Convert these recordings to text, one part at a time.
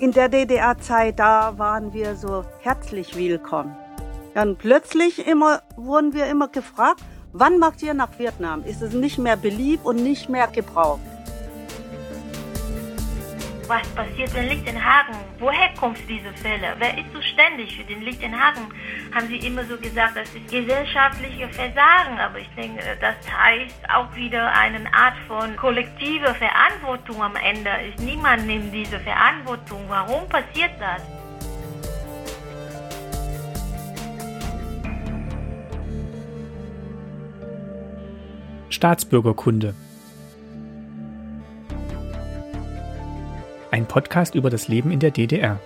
In der DDR-Zeit, da waren wir so herzlich willkommen. Dann plötzlich immer, wurden wir immer gefragt, wann macht ihr nach Vietnam? Ist es nicht mehr beliebt und nicht mehr gebraucht? Was passiert in Lichtenhagen? Woher kommen diese Fälle? Wer ist zuständig für den Lichtenhagen? Haben Sie immer so gesagt, das ist gesellschaftliche Versagen. Aber ich denke, das heißt auch wieder eine Art von kollektiver Verantwortung am Ende. Ist niemand nimmt diese Verantwortung. Warum passiert das? Staatsbürgerkunde Ein Podcast über das Leben in der DDR.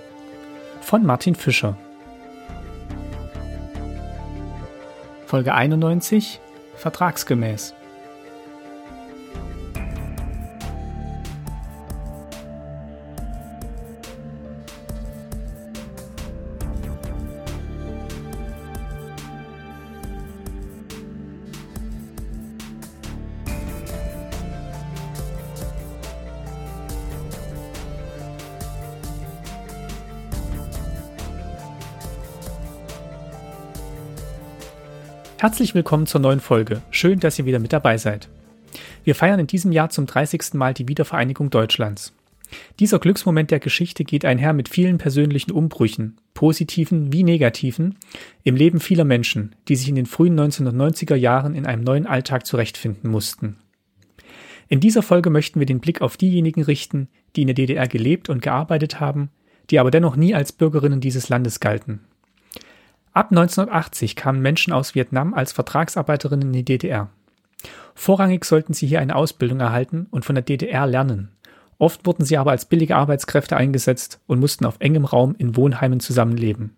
Von Martin Fischer. Folge 91 Vertragsgemäß. Herzlich willkommen zur neuen Folge. Schön, dass ihr wieder mit dabei seid. Wir feiern in diesem Jahr zum 30. Mal die Wiedervereinigung Deutschlands. Dieser Glücksmoment der Geschichte geht einher mit vielen persönlichen Umbrüchen, positiven wie negativen, im Leben vieler Menschen, die sich in den frühen 1990er Jahren in einem neuen Alltag zurechtfinden mussten. In dieser Folge möchten wir den Blick auf diejenigen richten, die in der DDR gelebt und gearbeitet haben, die aber dennoch nie als Bürgerinnen dieses Landes galten. Ab 1980 kamen Menschen aus Vietnam als Vertragsarbeiterinnen in die DDR. Vorrangig sollten sie hier eine Ausbildung erhalten und von der DDR lernen. Oft wurden sie aber als billige Arbeitskräfte eingesetzt und mussten auf engem Raum in Wohnheimen zusammenleben.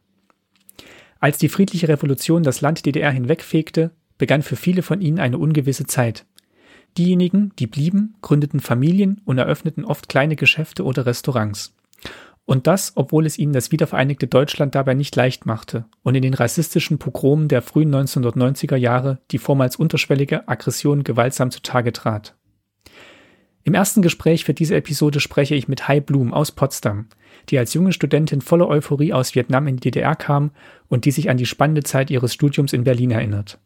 Als die friedliche Revolution das Land DDR hinwegfegte, begann für viele von ihnen eine ungewisse Zeit. Diejenigen, die blieben, gründeten Familien und eröffneten oft kleine Geschäfte oder Restaurants. Und das, obwohl es ihnen das wiedervereinigte Deutschland dabei nicht leicht machte und in den rassistischen Pogromen der frühen 1990er Jahre die vormals unterschwellige Aggression gewaltsam zutage trat. Im ersten Gespräch für diese Episode spreche ich mit Hai Blum aus Potsdam, die als junge Studentin voller Euphorie aus Vietnam in die DDR kam und die sich an die spannende Zeit ihres Studiums in Berlin erinnert.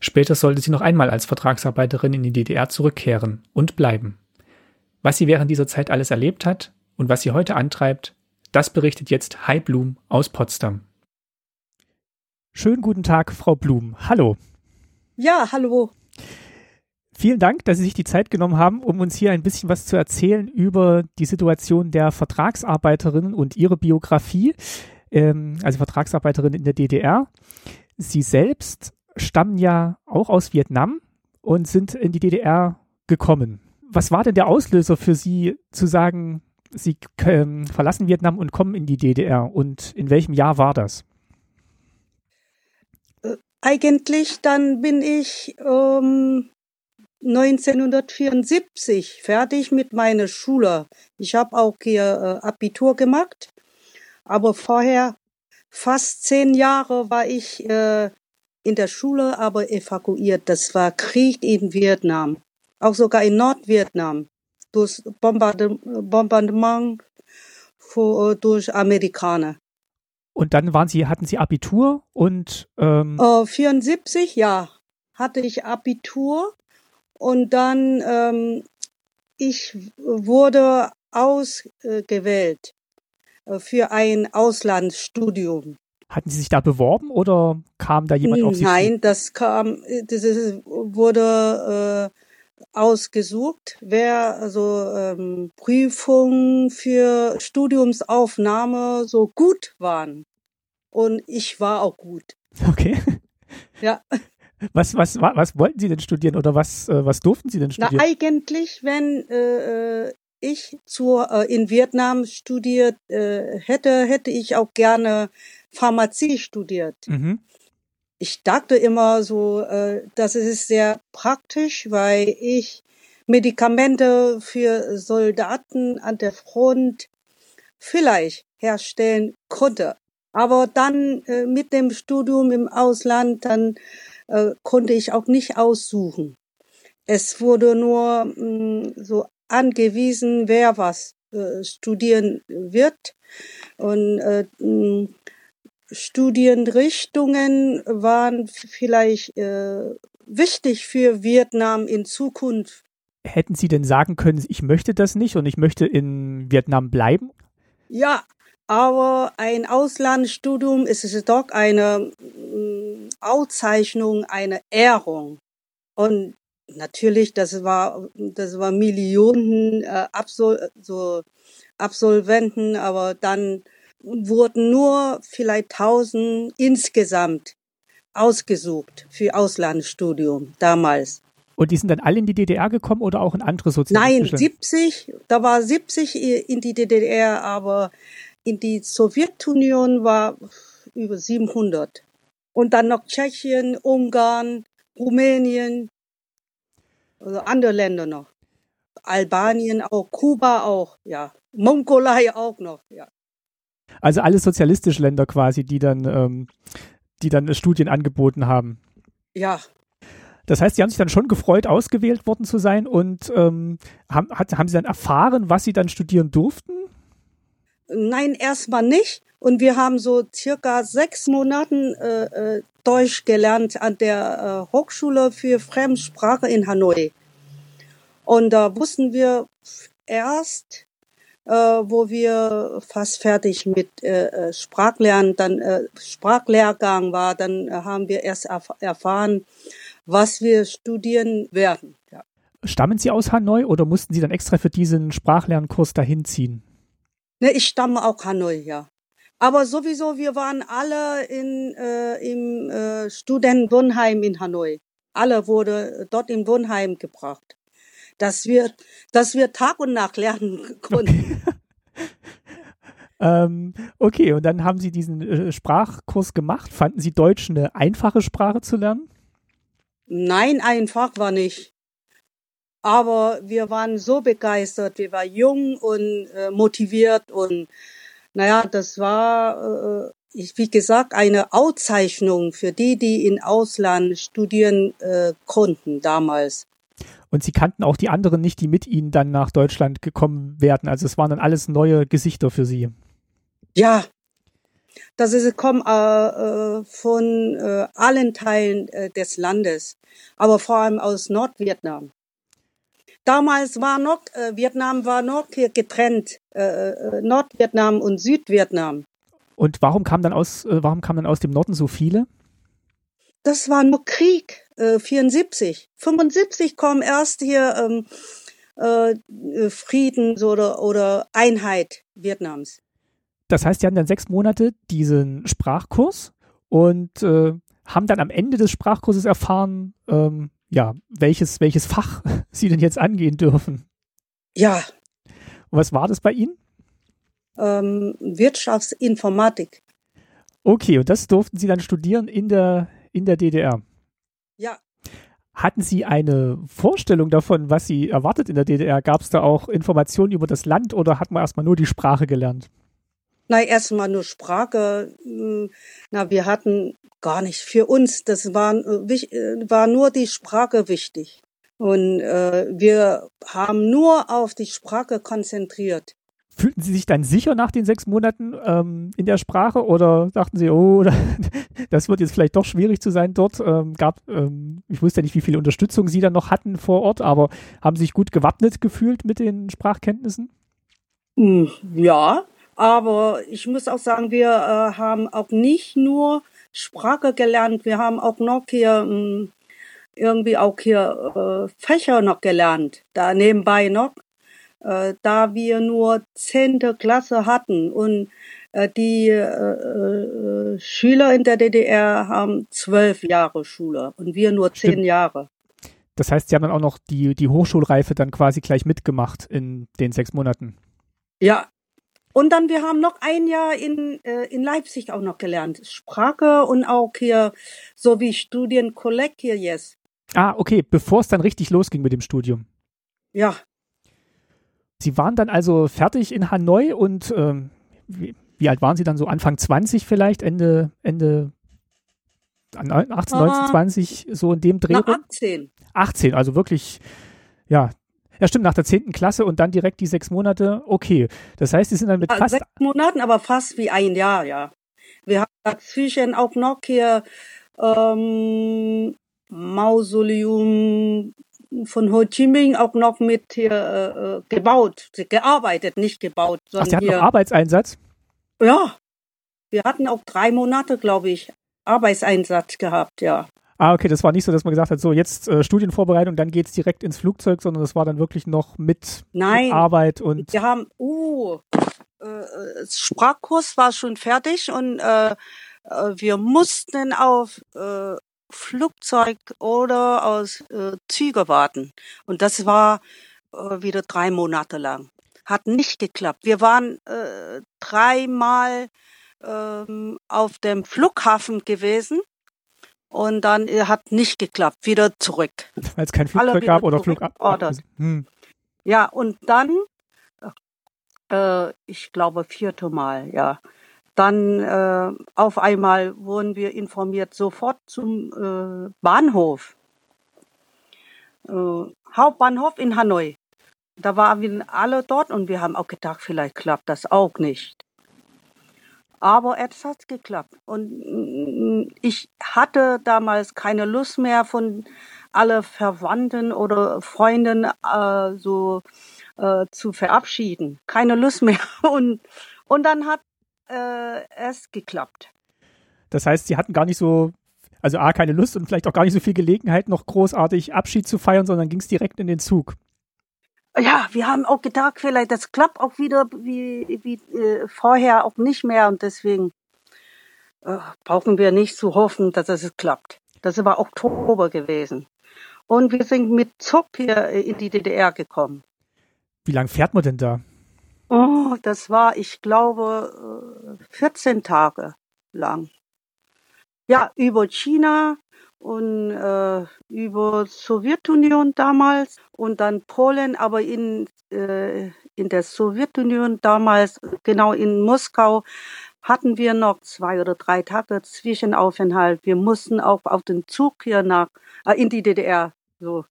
Später sollte sie noch einmal als Vertragsarbeiterin in die DDR zurückkehren und bleiben. Was sie während dieser Zeit alles erlebt hat, und was sie heute antreibt, das berichtet jetzt Hai Blum aus Potsdam. Schönen guten Tag, Frau Blum. Hallo. Ja, hallo. Vielen Dank, dass Sie sich die Zeit genommen haben, um uns hier ein bisschen was zu erzählen über die Situation der Vertragsarbeiterinnen und ihre Biografie, ähm, also Vertragsarbeiterinnen in der DDR. Sie selbst stammen ja auch aus Vietnam und sind in die DDR gekommen. Was war denn der Auslöser für Sie zu sagen, Sie ähm, verlassen Vietnam und kommen in die DDR. Und in welchem Jahr war das? Äh, eigentlich dann bin ich ähm, 1974 fertig mit meiner Schule. Ich habe auch hier äh, Abitur gemacht, aber vorher fast zehn Jahre war ich äh, in der Schule, aber evakuiert. Das war Krieg in Vietnam, auch sogar in Nordvietnam durch Bombardement für, durch Amerikaner. Und dann waren Sie, hatten Sie Abitur und ähm äh, 74, ja, hatte ich Abitur und dann ähm, ich wurde ausgewählt äh, für ein Auslandsstudium. Hatten Sie sich da beworben oder kam da jemand auf Sie Nein, das kam, das wurde äh, ausgesucht, wer also ähm, Prüfungen für Studiumsaufnahme so gut waren. Und ich war auch gut. Okay. Ja. Was, was, was wollten Sie denn studieren oder was, äh, was durften Sie denn studieren? Na, eigentlich, wenn äh, äh ich zur, äh, in Vietnam studiert äh, hätte, hätte ich auch gerne Pharmazie studiert. Mhm ich dachte immer so, äh, das ist sehr praktisch, weil ich Medikamente für Soldaten an der Front vielleicht herstellen konnte. Aber dann äh, mit dem Studium im Ausland, dann äh, konnte ich auch nicht aussuchen. Es wurde nur mh, mm, so angewiesen, wer was äh, studieren wird. Und äh, Studienrichtungen waren vielleicht äh, wichtig für Vietnam in Zukunft. Hätten Sie denn sagen können, ich möchte das nicht und ich möchte in Vietnam bleiben? Ja, aber ein Auslandsstudium ist doch eine äh, Auszeichnung, eine Ehrung. Und natürlich, das war, das war Millionen äh, Absol so Absolventen, aber dann wurden nur vielleicht tausend insgesamt ausgesucht für Auslandsstudium damals. Und die sind dann alle in die DDR gekommen oder auch in andere sozialistische? Nein, 70, da war 70 in die DDR, aber in die Sowjetunion war über 700. Und dann noch Tschechien, Ungarn, Rumänien, also andere Länder noch. Albanien auch, Kuba auch, ja. Mongolei auch noch, ja. Also alle sozialistische Länder quasi, die dann, ähm, die dann Studien angeboten haben. Ja. Das heißt, Sie haben sich dann schon gefreut, ausgewählt worden zu sein und ähm, haben, hat, haben Sie dann erfahren, was Sie dann studieren durften? Nein, erstmal nicht. Und wir haben so circa sechs Monaten äh, äh, Deutsch gelernt an der äh, Hochschule für Fremdsprache in Hanoi. Und da wussten wir erst, äh, wo wir fast fertig mit äh, äh, Sprachlernen, dann äh, Sprachlehrgang war, dann äh, haben wir erst erf erfahren, was wir studieren werden. Ja. Stammen Sie aus Hanoi oder mussten Sie dann extra für diesen Sprachlernkurs dahin ziehen? Ne, ich stamme auch Hanoi, ja. Aber sowieso, wir waren alle in, äh, im äh, Studentenwohnheim in Hanoi. Alle wurde dort im Wohnheim gebracht dass wir, dass wir Tag und Nacht lernen konnten. Okay. ähm, okay, und dann haben Sie diesen äh, Sprachkurs gemacht. Fanden Sie Deutsch eine einfache Sprache zu lernen? Nein, einfach war nicht. Aber wir waren so begeistert, wir waren jung und äh, motiviert und naja, das war, äh, wie gesagt, eine Auszeichnung für die, die in Ausland studieren äh, konnten damals. Und sie kannten auch die anderen nicht, die mit ihnen dann nach Deutschland gekommen werden. Also es waren dann alles neue Gesichter für sie. Ja, das ist kommen äh, äh, von äh, allen Teilen äh, des Landes, aber vor allem aus Nordvietnam. Damals war noch äh, Vietnam war noch hier getrennt, äh, Nordvietnam und Südvietnam. Und warum kam dann aus warum kamen dann aus dem Norden so viele? Das war nur Krieg, äh, 74. 75 kommen erst hier ähm, äh, Frieden oder, oder Einheit Vietnams. Das heißt, Sie hatten dann sechs Monate diesen Sprachkurs und äh, haben dann am Ende des Sprachkurses erfahren, ähm, ja, welches, welches Fach Sie denn jetzt angehen dürfen. Ja. Und was war das bei Ihnen? Ähm, Wirtschaftsinformatik. Okay, und das durften Sie dann studieren in der, in der DDR. Ja. Hatten Sie eine Vorstellung davon, was Sie erwartet in der DDR? Gab es da auch Informationen über das Land oder hat man erstmal nur die Sprache gelernt? Nein, erstmal nur Sprache. Hm, na, wir hatten gar nicht für uns. Das war, äh, äh, war nur die Sprache wichtig. Und äh, wir haben nur auf die Sprache konzentriert. Fühlten Sie sich dann sicher nach den sechs Monaten ähm, in der Sprache oder dachten Sie, oh, das wird jetzt vielleicht doch schwierig zu sein dort? Ähm, gab, ähm, ich wusste ja nicht, wie viel Unterstützung Sie dann noch hatten vor Ort, aber haben Sie sich gut gewappnet gefühlt mit den Sprachkenntnissen? Hm, ja, aber ich muss auch sagen, wir äh, haben auch nicht nur Sprache gelernt, wir haben auch noch hier mh, hm, irgendwie auch hier äh, Fächer noch gelernt, da nebenbei noch äh, da wir nur zehnte Klasse hatten und die äh, äh, Schüler in der DDR haben zwölf Jahre Schule und wir nur zehn Stimmt. Jahre. Das heißt, Sie haben dann auch noch die, die Hochschulreife dann quasi gleich mitgemacht in den sechs Monaten. Ja. Und dann, wir haben noch ein Jahr in, äh, in Leipzig auch noch gelernt. Sprache und auch hier so wie Studienkolleg hier jetzt. Ah, okay, bevor es dann richtig losging mit dem Studium. Ja, Sie waren dann also fertig in Hanoi und ähm, wie, wie, alt waren Sie dann so? Anfang 20 vielleicht? Ende, Ende 18, 19, 20, so in dem Dreh? Na, 18. 18, also wirklich, ja. Ja, stimmt, nach der zehnten Klasse und dann direkt die sechs Monate. Okay. Das heißt, Sie sind dann mit fast. Sechs Monaten, aber fast wie ein Jahr, ja. Wir haben dazwischen auch noch hier ähm, Mausoleum von Ho Chi Minh auch noch mit hier äh, äh gebaut, gearbeitet, nicht gebaut. Sondern Ach, Sie hatten hier, noch Arbeitseinsatz? Ja, wir hatten auch drei Monate, glaube ich, Arbeitseinsatz gehabt, ja. Ah, okay, das war nicht so, dass man gesagt hat, so jetzt äh, Studienvorbereitung, dann geht es direkt ins Flugzeug, sondern das war dann wirklich noch mit, Nein, mit Arbeit und. Wir haben, uh, äh, Sprachkurs war schon fertig und äh, äh, wir mussten auf äh, Flugzeug oder aus äh, Züge warten. Und das war äh, wieder drei Monate lang. Hat nicht geklappt. Wir waren äh, dreimal ähm, auf dem Flughafen gewesen und dann äh, hat nicht geklappt. Wieder zurück. Weil es kein Flugzeug gab oder Flugab. Hm. Ja, und dann, äh, ich glaube, vierte Mal, ja. Dann äh, auf einmal wurden wir informiert, sofort zum äh, Bahnhof. Äh, Hauptbahnhof in Hanoi. Da waren wir alle dort und wir haben auch gedacht, vielleicht klappt das auch nicht. Aber es hat geklappt. Und mm, ich hatte damals keine Lust mehr von alle Verwandten oder Freunden äh, so äh, zu verabschieden. Keine Lust mehr. Und, und dann hat äh, es geklappt. Das heißt, Sie hatten gar nicht so, also A, keine Lust und vielleicht auch gar nicht so viel Gelegenheit, noch großartig Abschied zu feiern, sondern ging es direkt in den Zug. Ja, wir haben auch gedacht, vielleicht das klappt auch wieder wie, wie äh, vorher auch nicht mehr und deswegen äh, brauchen wir nicht zu hoffen, dass es klappt. Das war Oktober gewesen. Und wir sind mit Zug hier in die DDR gekommen. Wie lange fährt man denn da? Oh, das war, ich glaube, 14 äh, Tage lang. Ja, über China und äh, über Sowjetunion damals und dann Polen, aber in, äh, in der Sowjetunion damals, genau in Moskau, hatten wir noch zwei oder drei Tage Zwischenaufenthalt. Wir mussten auch auf den Zug hier nach, äh, in die DDR so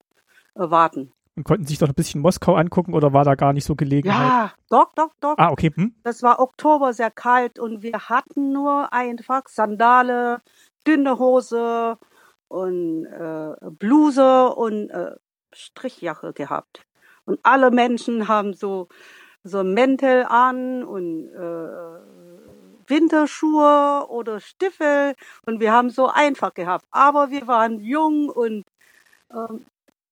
äh, warten. Und konnten sich doch ein bisschen Moskau angucken oder war da gar nicht so Gelegenheit? Ja, doch, doch, doch. Ah, okay. Hm? Das war Oktober, sehr kalt und wir hatten nur einfach Sandale, dünne Hose und äh, Bluse und äh, Strichjacke gehabt. Und alle Menschen haben so, so Mäntel an und äh, Winterschuhe oder Stiefel und wir haben so einfach gehabt. Aber wir waren jung und ähm,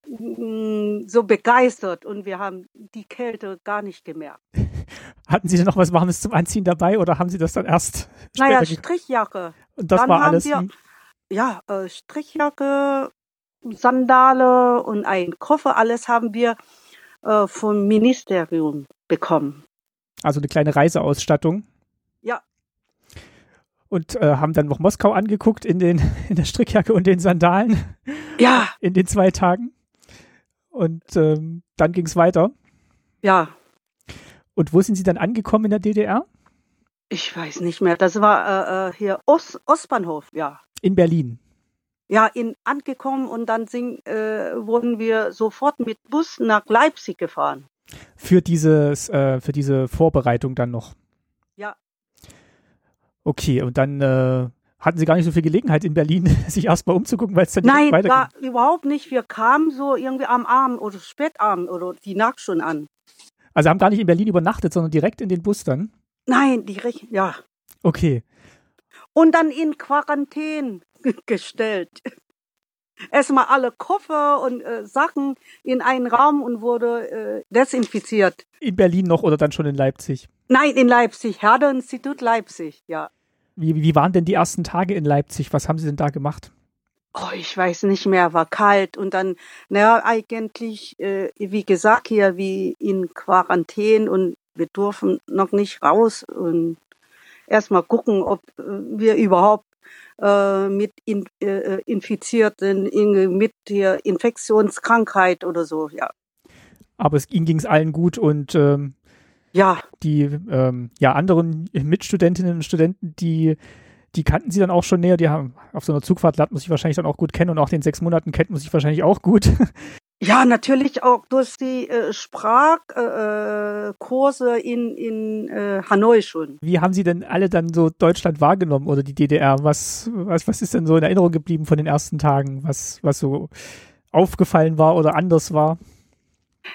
Mm, so begeistert und wir haben die Kälte gar nicht gemerkt. Hatten Sie denn noch was Warmes zum Anziehen dabei oder haben Sie das dann erst? Naja, Strichjacke. Und das dann war alles. Wir, ja, äh, Strichjacke, Sandale und ein Koffer, alles haben wir äh, vom Ministerium bekommen. Also eine kleine Reiseausstattung. Ja. Und äh, haben dann noch Moskau angeguckt in, den, in der Strickjacke und den Sandalen. Ja. In den zwei Tagen. Und ähm, dann ging es weiter. Ja. Und wo sind Sie dann angekommen in der DDR? Ich weiß nicht mehr. Das war äh, äh hier Ost, Ostbahnhof, ja. In Berlin. Ja, in angekommen und dann sind, äh, wurden wir sofort mit Bus nach Leipzig gefahren. Für dieses, äh, für diese Vorbereitung dann noch. Ja. Okay, und dann äh, hatten Sie gar nicht so viel Gelegenheit in Berlin, sich erstmal umzugucken, weil es dann Nein, weiterging? Nein, überhaupt nicht. Wir kamen so irgendwie am Abend oder Spätabend oder die Nacht schon an. Also haben gar nicht in Berlin übernachtet, sondern direkt in den Bus dann? Nein, direkt, ja. Okay. Und dann in Quarantäne gestellt. Erstmal alle Koffer und äh, Sachen in einen Raum und wurde äh, desinfiziert. In Berlin noch oder dann schon in Leipzig? Nein, in Leipzig, Herder-Institut Leipzig, ja. Wie, wie waren denn die ersten Tage in Leipzig? Was haben Sie denn da gemacht? Oh, ich weiß nicht mehr, war kalt und dann, naja, eigentlich, äh, wie gesagt, hier wie in Quarantäne und wir durften noch nicht raus und erstmal gucken, ob äh, wir überhaupt äh, mit in, äh, Infizierten, mit der Infektionskrankheit oder so, ja. Aber es, Ihnen ging es allen gut und ähm, ja. Die ähm, ja, anderen Mitstudentinnen und Studenten, die, die kannten sie dann auch schon näher. Die haben auf so einer Zugfahrt lernt man sich wahrscheinlich dann auch gut kennen und auch den sechs Monaten kennt man sich wahrscheinlich auch gut. Ja, natürlich auch durch die äh, Sprachkurse äh, in, in äh, Hanoi schon. Wie haben Sie denn alle dann so Deutschland wahrgenommen oder die DDR? Was, was, was ist denn so in Erinnerung geblieben von den ersten Tagen, was, was so aufgefallen war oder anders war?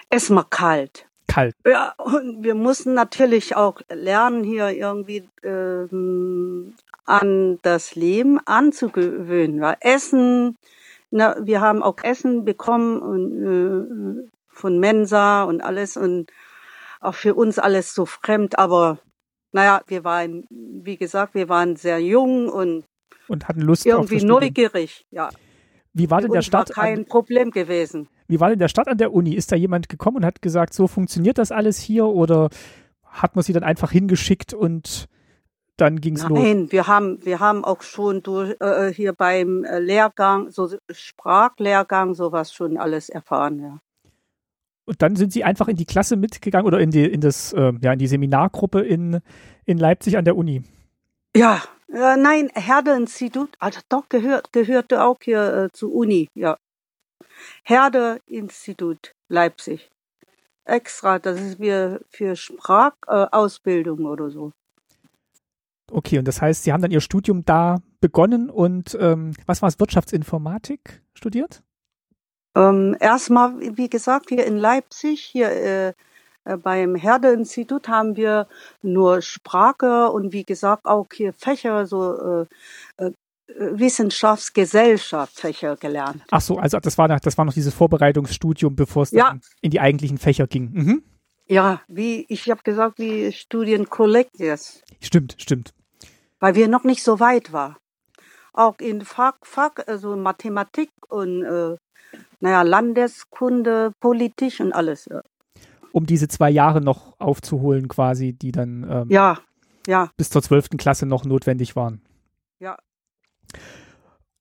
Es war kalt. Kalt. Ja, und wir mussten natürlich auch lernen, hier irgendwie ähm, an das Leben anzugewöhnen. Weil Essen, na, wir haben auch Essen bekommen und, äh, von Mensa und alles und auch für uns alles so fremd, aber naja, wir waren, wie gesagt, wir waren sehr jung und, und hatten Lust irgendwie neugierig, ja. Wie war denn der Start? War kein an, Problem gewesen. Wie war denn der Start an der Uni? Ist da jemand gekommen und hat gesagt, so funktioniert das alles hier oder hat man sie dann einfach hingeschickt und dann ging es los. Nein, wir haben, wir haben auch schon durch, äh, hier beim äh, Lehrgang, so Sprachlehrgang, sowas schon alles erfahren, ja. Und dann sind Sie einfach in die Klasse mitgegangen oder in die, in das, äh, ja, in die Seminargruppe in, in Leipzig an der Uni? Ja, äh, nein, Herde-Institut, also doch gehört, gehörte auch hier äh, zur Uni, ja. Herde-Institut Leipzig. Extra, das ist wir für Sprachausbildung äh, oder so. Okay, und das heißt, Sie haben dann Ihr Studium da begonnen und ähm, was war es, Wirtschaftsinformatik studiert? Ähm, erstmal, wie gesagt, hier in Leipzig, hier äh, äh, beim Herde-Institut haben wir nur Sprache und wie gesagt auch hier Fächer, so äh, äh, Wissenschaftsgesellschaft-Fächer gelernt. Ach so, also das war, noch, das war noch dieses Vorbereitungsstudium, bevor es ja. in die eigentlichen Fächer ging. Mhm. Ja, wie ich habe gesagt, wie Studienkollegies. Stimmt, stimmt. Weil wir noch nicht so weit waren. Auch in Fach, Fach also Mathematik und äh, naja, Landeskunde, Politik und alles. Ja. Um diese zwei Jahre noch aufzuholen, quasi, die dann ähm, ja, ja. bis zur zwölften Klasse noch notwendig waren. Ja.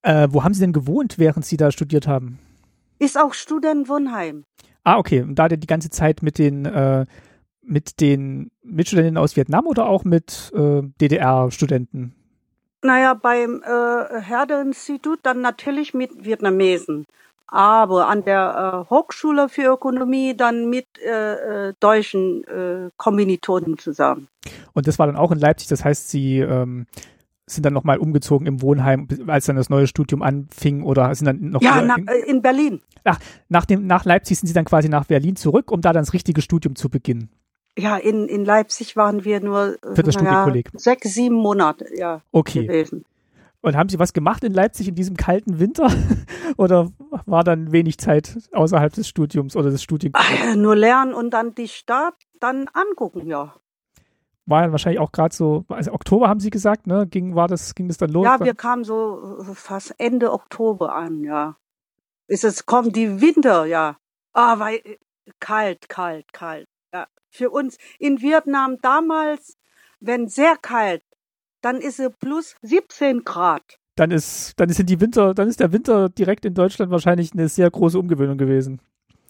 Äh, wo haben Sie denn gewohnt, während Sie da studiert haben? Ist auch Studentenwohnheim. Ah, okay. Und da die ganze Zeit mit den äh, mit den Mitstudenten aus Vietnam oder auch mit äh, DDR-Studenten? Naja, beim äh, Herde-Institut dann natürlich mit Vietnamesen. Aber an der äh, Hochschule für Ökonomie dann mit äh, äh, deutschen äh, Kommilitonen zusammen. Und das war dann auch in Leipzig, das heißt, Sie ähm, sind dann nochmal umgezogen im Wohnheim, als dann das neue Studium anfing oder sind dann noch Ja, nach, in, äh, in Berlin. Ach, nach, dem, nach Leipzig sind Sie dann quasi nach Berlin zurück, um da dann das richtige Studium zu beginnen. Ja, in, in Leipzig waren wir nur Für das ja, sechs, sieben Monate ja, okay. gewesen. Und haben Sie was gemacht in Leipzig in diesem kalten Winter? oder war dann wenig Zeit außerhalb des Studiums oder des Studiums? Nur lernen und dann die Stadt dann angucken, ja. War ja wahrscheinlich auch gerade so, also Oktober haben Sie gesagt, ne? Ging, war das, ging das dann los? Ja, wir kamen so äh, fast Ende Oktober an, ja. Ist es, kommt die Winter, ja. Ah, weil äh, kalt, kalt, kalt. Ja. Für uns in Vietnam damals, wenn sehr kalt, dann ist es plus 17 Grad. Dann ist, dann ist die Winter, dann ist der Winter direkt in Deutschland wahrscheinlich eine sehr große Umgewöhnung gewesen.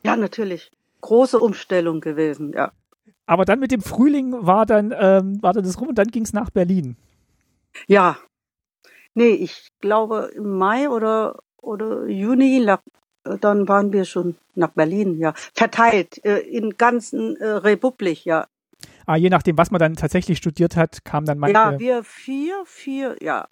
Ja, natürlich. Große Umstellung gewesen, ja. Aber dann mit dem Frühling war dann, ähm, war dann das rum und dann ging es nach Berlin. Ja. Nee, ich glaube im Mai oder, oder Juni, dann waren wir schon nach Berlin, ja. Verteilt, äh, in ganzen äh, Republik, ja. Ah, je nachdem, was man dann tatsächlich studiert hat, kam dann manche. Ja, wir vier, vier, ja.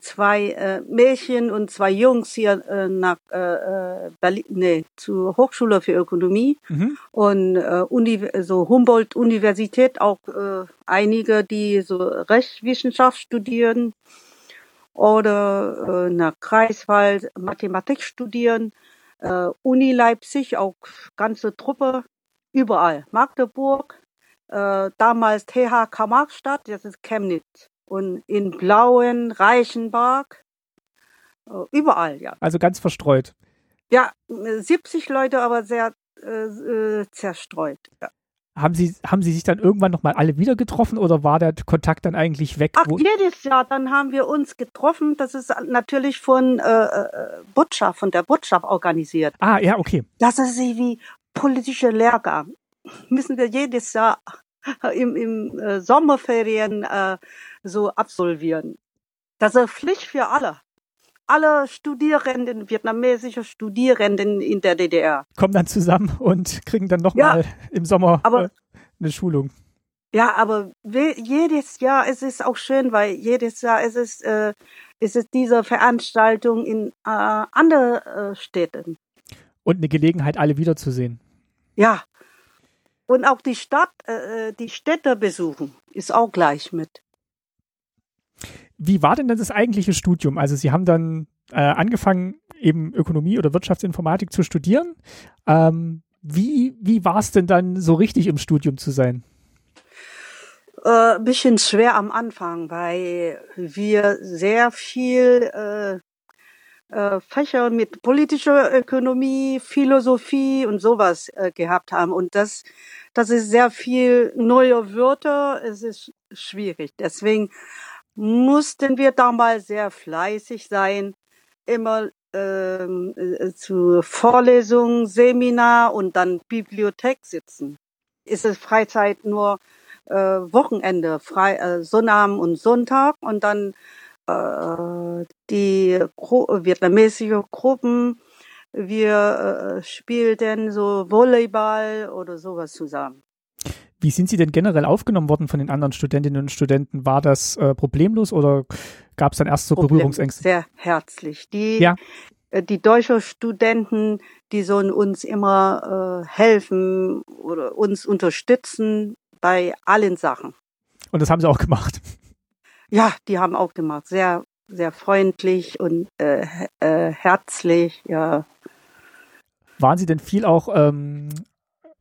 Zwei äh, Mädchen und zwei Jungs hier äh, nach äh, äh, Berlin, nee, zur Hochschule für Ökonomie mhm. und äh, Uni, so Humboldt-Universität, auch äh, einige, die so Rechtswissenschaft studieren oder äh, nach Kreiswald Mathematik studieren. Äh, Uni Leipzig, auch ganze Truppe, überall. Magdeburg, äh, damals TH Karl-Marx-Stadt, das ist Chemnitz. Und in Blauen, Reichenberg, äh, überall, ja. Also ganz verstreut. Ja, 70 Leute, aber sehr äh, äh, zerstreut. Ja. Haben Sie, haben Sie sich dann irgendwann nochmal alle wieder getroffen oder war der Kontakt dann eigentlich weg? Ach, jedes Jahr, dann haben wir uns getroffen. Das ist natürlich von äh, äh Botschaft, von der Botschaft organisiert. Ah, ja, okay. Das ist wie politische Lehrgang müssen wir jedes Jahr im, im äh, Sommerferien äh, so absolvieren. Das ist Pflicht für alle. alle Studierenden, vietnamesische Studierenden in der DDR. Kommen dann zusammen und kriegen dann nochmal ja, im Sommer aber, äh, eine Schulung. Ja, aber jedes Jahr es ist auch schön, weil jedes Jahr es ist, äh, es ist diese Veranstaltung in äh, anderen äh, Städten. Und eine Gelegenheit, alle wiederzusehen. Ja. Und auch die Stadt, äh, äh, die Städte besuchen, ist auch gleich mit. Wie war denn das eigentliche Studium? Also Sie haben dann äh, angefangen, eben Ökonomie oder Wirtschaftsinformatik zu studieren. Ähm, wie wie war es denn dann so richtig im Studium zu sein? Äh, bisschen schwer am Anfang, weil wir sehr viel äh, Fächer mit politischer Ökonomie, Philosophie und sowas äh, gehabt haben. Und das, das ist sehr viel neue Wörter. Es ist schwierig. Deswegen mussten wir damals sehr fleißig sein, immer ähm, äh, zu Vorlesungen, Seminar und dann Bibliothek sitzen. Ist es Freizeit nur äh, Wochenende, frei, äh, Sonnabend und Sonntag und dann äh, die Gru vietnamesische Gruppen, wir äh, spielten so Volleyball oder sowas zusammen. Wie sind Sie denn generell aufgenommen worden von den anderen Studentinnen und Studenten? War das äh, problemlos oder gab es dann erst so Problem, Berührungsängste? Sehr herzlich. Die, ja. äh, die deutschen Studenten, die sollen uns immer äh, helfen oder uns unterstützen bei allen Sachen. Und das haben Sie auch gemacht? Ja, die haben auch gemacht. Sehr, sehr freundlich und äh, äh, herzlich, ja. Waren Sie denn viel auch ähm,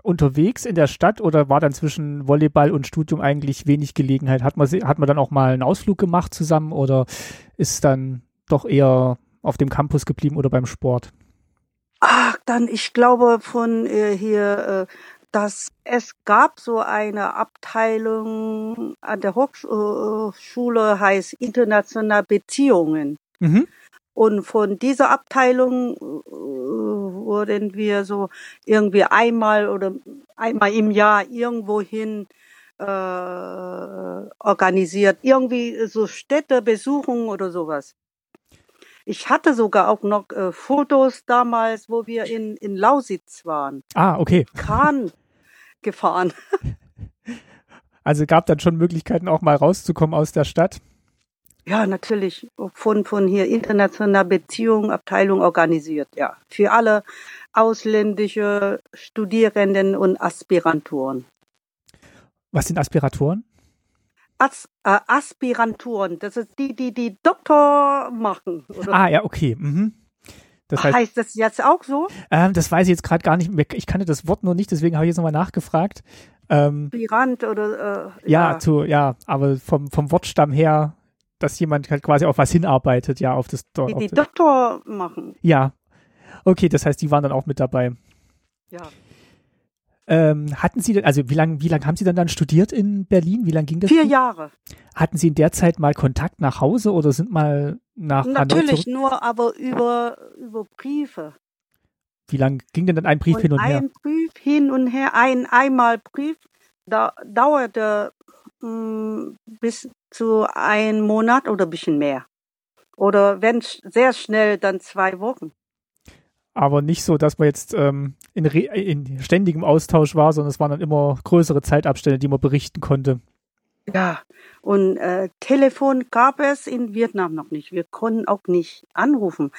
unterwegs in der Stadt oder war dann zwischen Volleyball und Studium eigentlich wenig Gelegenheit? Hat man, hat man dann auch mal einen Ausflug gemacht zusammen oder ist dann doch eher auf dem Campus geblieben oder beim Sport? Ach, dann, ich glaube von äh, hier, äh, dass es gab so eine Abteilung an der Hochschule, heißt internationale Beziehungen. Mhm. Und von dieser Abteilung äh, wurden wir so irgendwie einmal oder einmal im Jahr irgendwohin äh, organisiert. Irgendwie so Städtebesuchungen oder sowas. Ich hatte sogar auch noch äh, Fotos damals, wo wir in, in Lausitz waren. Ah, okay. Kahn gefahren. Also gab dann schon Möglichkeiten, auch mal rauszukommen aus der Stadt? Ja, natürlich. Von, von hier internationaler Beziehung, Abteilung organisiert, ja. Für alle ausländische Studierenden und Aspiranturen. Was sind Aspiratoren? As, äh, Aspiranturen, das ist die, die die Doktor machen. Oder? Ah, ja, okay. Mhm. Das heißt, heißt, das jetzt auch so? Ähm, das weiß ich jetzt gerade gar nicht. Ich kannte das Wort nur nicht, deswegen habe ich jetzt nochmal nachgefragt. Ähm, Aspirant oder äh, ja, ja, zu ja, aber vom vom Wortstamm her dass jemand halt quasi auf was hinarbeitet, ja, auf das Die, die Doktor machen. Ja. Okay, das heißt, die waren dann auch mit dabei. Ja. Ähm, hatten Sie denn, also wie lange wie lang haben Sie dann, dann studiert in Berlin? Wie lange ging das? Vier Jahre. Hatten Sie in der Zeit mal Kontakt nach Hause oder sind mal nach Natürlich nur, aber über, über Briefe. Wie lange ging denn dann ein Brief und hin und her? Ein Brief hin und her, ein einmal Brief, da dauerte mh, mm, bis zu einem Monat oder ein bisschen mehr. Oder wenn sehr schnell, dann zwei Wochen. Aber nicht so, dass man jetzt ähm, in, in ständigem Austausch war, sondern es waren dann immer größere Zeitabstände, die man berichten konnte. Ja, und äh, Telefon gab es in Vietnam noch nicht. Wir konnten auch nicht anrufen.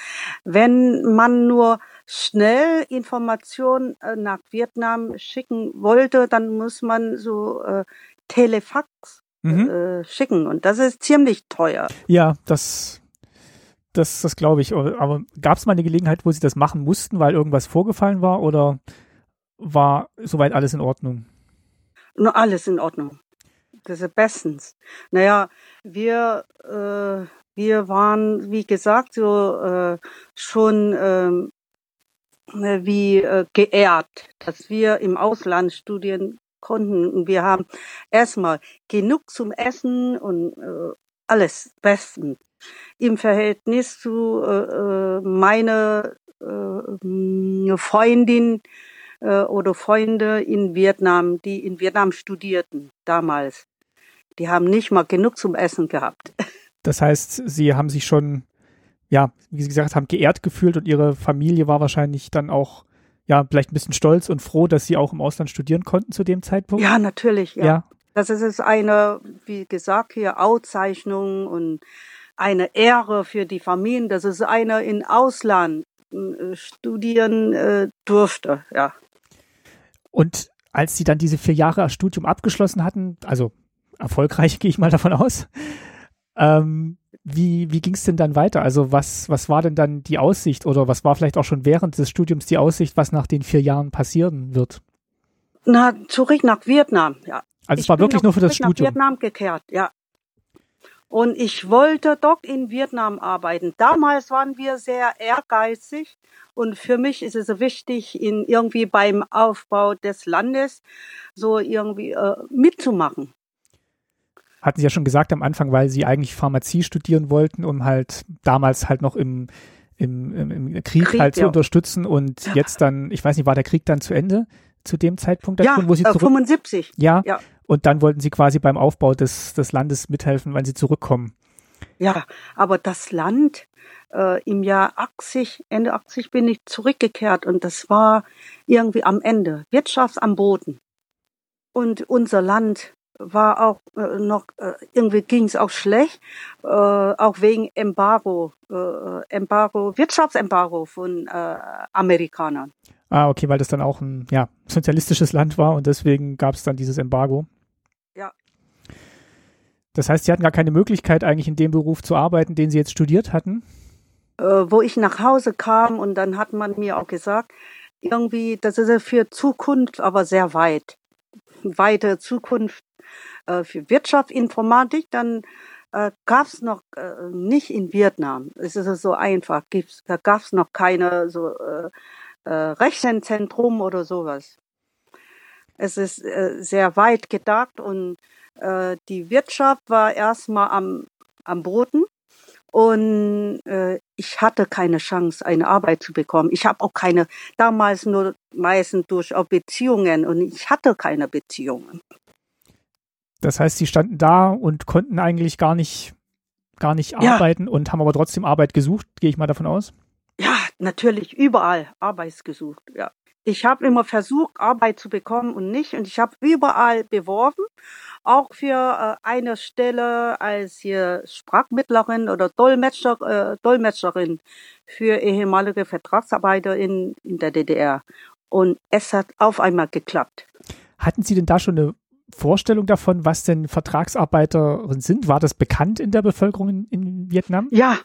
Wenn man nur schnell Informationen äh, nach Vietnam schicken wollte, dann muss man so äh, Telefax mhm. äh, schicken. Und das ist ziemlich teuer. Ja, das, das, das glaube ich. Aber gab es mal eine Gelegenheit, wo Sie das machen mussten, weil irgendwas vorgefallen war oder war soweit alles in Ordnung? Nur alles in Ordnung. Das ist bestens. Naja, wir, äh, wir waren, wie gesagt, so äh, schon ähm, wie äh, geehrt, dass wir im Ausland studieren konnten. Und wir haben erstmal genug zum Essen und äh, alles bestens. Im Verhältnis zu äh, äh meiner äh, Freundin äh, oder Freunde in Vietnam, die in Vietnam studierten damals. Die haben nicht mal genug zum Essen gehabt. Das heißt, Sie haben sich schon ja, wie Sie gesagt haben, geehrt gefühlt und Ihre Familie war wahrscheinlich dann auch ja, vielleicht ein bisschen stolz und froh, dass Sie auch im Ausland studieren konnten zu dem Zeitpunkt? Ja, natürlich, ja. ja. Das ist eine, wie gesagt, hier Auszeichnung und eine Ehre für die Familien, dass es eine in Ausland äh, studieren äh, durfte, ja. Und als Sie dann diese vier Jahre Studium abgeschlossen hatten, also erfolgreich gehe ich mal davon aus, ähm, wie, wie ging es denn dann weiter? Also was, was war denn dann die Aussicht oder was war vielleicht auch schon während des Studiums die Aussicht, was nach den vier Jahren passieren wird? Na, zurück nach Vietnam, ja. Also es war wirklich nur für das Studium? nach Vietnam gekehrt, ja. Und ich wollte doch in Vietnam arbeiten. Damals waren wir sehr ehrgeizig und für mich ist es wichtig, in irgendwie beim Aufbau des Landes so irgendwie äh, mitzumachen hatten Sie ja schon gesagt am Anfang, weil Sie eigentlich Pharmazie studieren wollten, um halt damals halt noch im, im, im, im Krieg, Krieg, halt ja. zu unterstützen und jetzt dann, ich weiß nicht, war der Krieg dann zu Ende zu dem Zeitpunkt? Ja, wo Sie äh, 75. Ja, ja, und dann wollten Sie quasi beim Aufbau des, des Landes mithelfen, wenn Sie zurückkommen. Ja, aber das Land äh, im Jahr 80, Ende 80 bin ich zurückgekehrt und das war irgendwie am Ende, Wirtschaft am Boden. Und unser Land war auch äh, noch, äh, irgendwie ging es auch schlecht, äh, auch wegen Embargo, äh, Embargo, Wirtschaftsembargo von äh, Amerikanern. Ah, okay, weil das dann auch ein ja, sozialistisches Land war und deswegen gab es dann dieses Embargo. Ja. Das heißt, Sie hatten gar keine Möglichkeit, eigentlich in dem Beruf zu arbeiten, den Sie jetzt studiert hatten? Äh, wo ich nach Hause kam und dann hat man mir auch gesagt, irgendwie, das ist ja für Zukunft, aber sehr weit. Weite Zukunft äh, für Wirtschaftsinformatik, dann äh, gab es noch äh, nicht in Vietnam. Es ist so einfach. Gibt's, da gab es noch keine so äh, äh, Rechenzentrum oder sowas. Es ist äh, sehr weit gedacht und äh, die Wirtschaft war erstmal am, am Boden und äh, ich hatte keine Chance, eine Arbeit zu bekommen. Ich habe auch keine, damals nur meistens durch Beziehungen und ich hatte keine Beziehungen. Das heißt, sie standen da und konnten eigentlich gar nicht, gar nicht ja. arbeiten und haben aber trotzdem Arbeit gesucht, gehe ich mal davon aus. Ja, natürlich, überall Arbeit gesucht, ja. Ich habe immer versucht, Arbeit zu bekommen und nicht. Und ich habe überall beworben, auch für äh, eine Stelle als hier Sprachmittlerin oder Dolmetscher, äh, Dolmetscherin für ehemalige Vertragsarbeiter in, in der DDR. Und es hat auf einmal geklappt. Hatten Sie denn da schon eine Vorstellung davon, was denn Vertragsarbeiterinnen sind? War das bekannt in der Bevölkerung in, in Vietnam? Ja,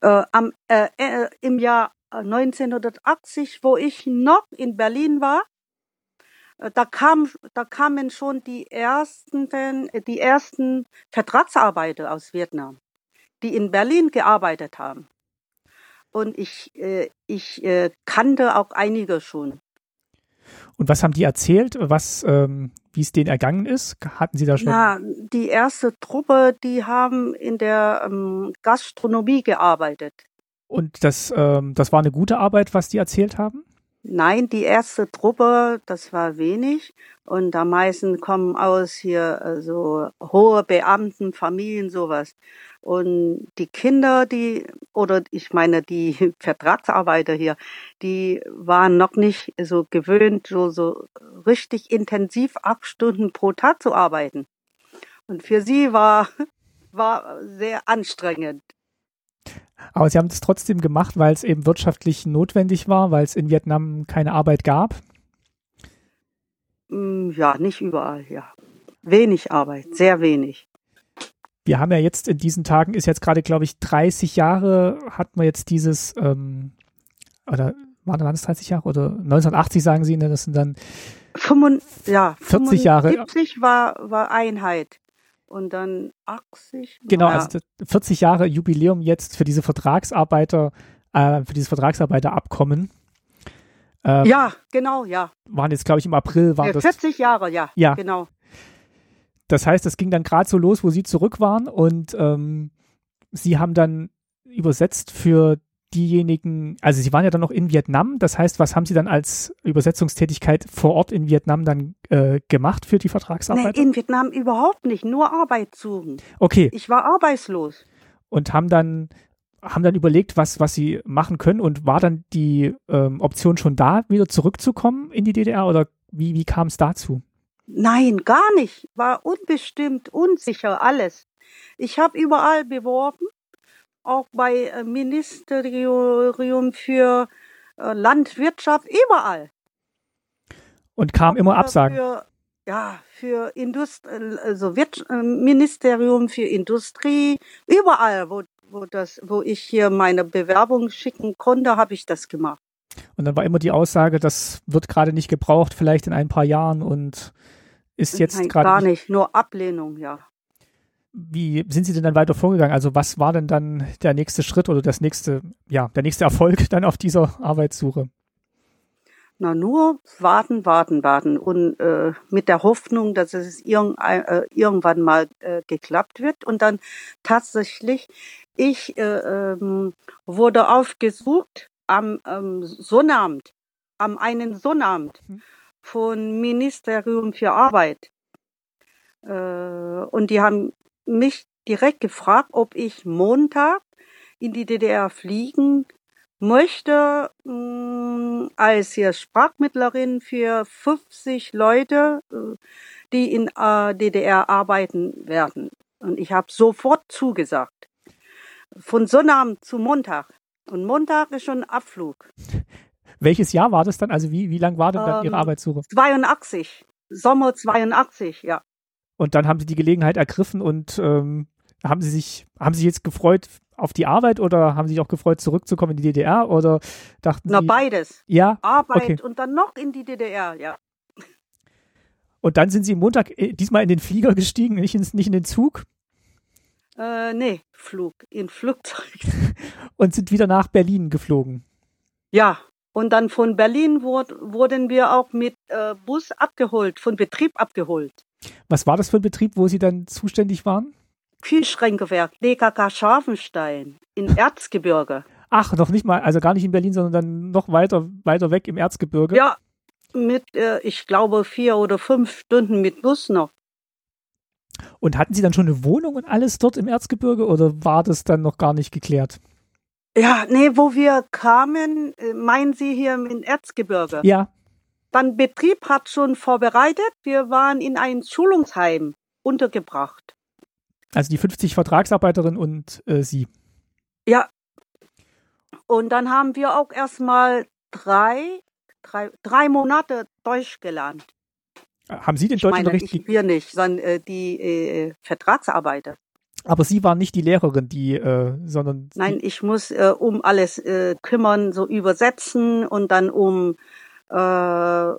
äh, am, äh, äh, im Jahr 1980, wo ich noch in Berlin war, äh, da, kam, da kamen schon die ersten, die ersten Vertragsarbeiter aus Vietnam, die in Berlin gearbeitet haben. Und ich, äh, ich äh, kannte auch einige schon. Und was haben die erzählt, was, ähm, wie es denen ergangen ist? Hatten Sie da schon? Ja, die erste Truppe, die haben in der ähm, Gastronomie gearbeitet. Und das, ähm, das war eine gute Arbeit, was die erzählt haben? Nein, die erste Truppe, das war wenig. Und am meisten kommen aus hier äh, so hohe Beamten, Familien, sowas. Und die Kinder, die, oder ich meine, die Vertragsarbeiter hier, die waren noch nicht so gewöhnt, so, so richtig intensiv acht Stunden pro Tag zu arbeiten. Und für sie war, war sehr anstrengend. Aber sie haben es trotzdem gemacht, weil es eben wirtschaftlich notwendig war, weil es in Vietnam keine Arbeit gab? Mm, ja, nicht überall, ja. Wenig Arbeit, sehr wenig wir haben ja jetzt in diesen Tagen, ist jetzt gerade, glaube ich, 30 Jahre, hat man jetzt dieses, ähm, oder waren das 30 Jahre oder 1980 sagen Sie, ne, das sind dann 45, ja, 40 Jahre. 70 war, war Einheit und dann 80. Genau, ja. also 40 Jahre Jubiläum jetzt für diese Vertragsarbeiter, äh, für dieses Vertragsarbeiterabkommen. Ähm, ja, genau, ja. Waren jetzt, glaube ich, im April waren ja, 40 das, Jahre, ja, ja, genau. Das heißt, das ging dann gerade so los, wo sie zurück waren und ähm, sie haben dann übersetzt für diejenigen, also sie waren ja dann noch in Vietnam, das heißt, was haben sie dann als Übersetzungstätigkeit vor Ort in Vietnam dann äh, gemacht für die Vertragsarbeit? Nee, in Vietnam überhaupt nicht, nur Arbeit suchen. Okay. Ich war arbeitslos. Und haben dann haben dann überlegt, was, was sie machen können und war dann die ähm, Option schon da, wieder zurückzukommen in die DDR oder wie, wie kam es dazu? Nein, gar nicht. War unbestimmt, unsicher, alles. Ich habe überall beworben, auch bei äh, Ministerium für äh, Landwirtschaft, überall. Und kam immer Absagen. Für, ja, für Indust also äh, Ministerium für Industrie, überall, wo, wo, das, wo ich hier meine Bewerbung schicken konnte, habe ich das gemacht. Und dann war immer die Aussage, das wird gerade nicht gebraucht, vielleicht in ein paar Jahren und ist jetzt gerade. Gar nicht, nur Ablehnung, ja. Wie sind Sie denn dann weiter vorgegangen? Also was war denn dann der nächste Schritt oder das nächste, ja, der nächste Erfolg dann auf dieser Arbeitssuche? Na nur warten, warten, warten und äh, mit der Hoffnung, dass es irgend, äh, irgendwann mal äh, geklappt wird. Und dann tatsächlich, ich äh, ähm, wurde aufgesucht am ähm, Sonnabend, am einen Sonnabend mhm. von Ministerium für Arbeit. Äh, und die haben mich direkt gefragt, ob ich Montag in die DDR fliegen möchte mh, mm, als hier Sprachmittlerin für 50 Leute, äh, die in äh, DDR arbeiten werden. Und ich habe sofort zugesagt. Von Sonnabend zu Montag. Und Montag ist schon Abflug. Welches Jahr war das dann? Also wie, wie lang war denn dann ähm, Ihre Arbeitssuche? 82. Sommer 82, ja. Und dann haben Sie die Gelegenheit ergriffen und ähm, haben Sie sich, haben Sie jetzt gefreut auf die Arbeit oder haben Sie sich auch gefreut, zurückzukommen in die DDR oder dachten Na, Sie? beides. Ja. Arbeit okay. und dann noch in die DDR, ja. Und dann sind Sie Montag äh, diesmal in den Flieger gestiegen, nicht, ins, nicht in den Zug? Äh, nee, Flug, in Flugzeug. und sind wieder nach Berlin geflogen? Ja, und dann von Berlin wurd, wurden wir auch mit äh, Bus abgeholt, von Betrieb abgeholt. Was war das für ein Betrieb, wo Sie dann zuständig waren? Kühlschränkewerk DKK Scharfenstein in Erzgebirge. Ach, noch nicht mal, also gar nicht in Berlin, sondern dann noch weiter, weiter weg im Erzgebirge. Ja, mit, äh, ich glaube, vier oder fünf Stunden mit Bus noch. Und hatten Sie dann schon eine Wohnung und alles dort im Erzgebirge oder war das dann noch gar nicht geklärt? Ja, nee, wo wir kamen, äh, meinen Sie hier im Erzgebirge? Ja. Dann Betrieb hat schon vorbereitet. Wir waren in ein Schulungsheim untergebracht. Also die 50 Vertragsarbeiterinnen und äh, Sie. Ja. Und dann haben wir auch erstmal drei, drei, drei Monate Deutsch gelernt. Haben Sie den Deutschunterricht? Ich, wir nicht, sondern äh, die äh, Vertragsarbeiter. Aber Sie waren nicht die Lehrerin, die, äh, sondern. Nein, ich muss äh, um alles äh, kümmern, so übersetzen und dann um äh,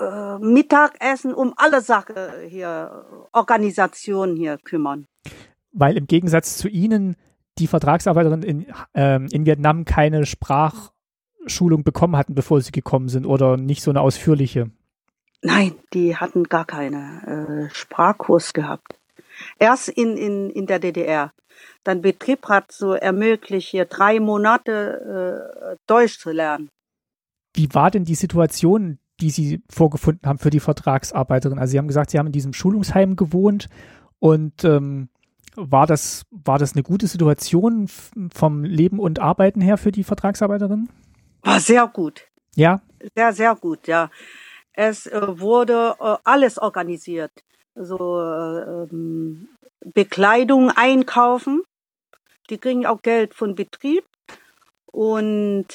äh, Mittagessen, um alle Sachen hier, Organisation hier kümmern. Weil im Gegensatz zu Ihnen die Vertragsarbeiterinnen in, ähm, in Vietnam keine Sprachschulung bekommen hatten, bevor sie gekommen sind oder nicht so eine ausführliche. Nein, die hatten gar keine äh, Sprachkurs gehabt. Erst in, in, in der DDR. Dann Betrieb hat so ermöglicht, hier drei Monate äh, Deutsch zu lernen. Wie war denn die Situation die Sie vorgefunden haben für die Vertragsarbeiterin? Also Sie haben gesagt, Sie haben in diesem Schulungsheim gewohnt und ähm, war das, war das eine gute Situation vom Leben und Arbeiten her für die Vertragsarbeiterin? War sehr gut. Ja? Sehr, sehr gut, ja. Es äh, wurde äh, alles organisiert. So äh, ähm, Bekleidung einkaufen. Die kriegen auch Geld von Betrieb. Und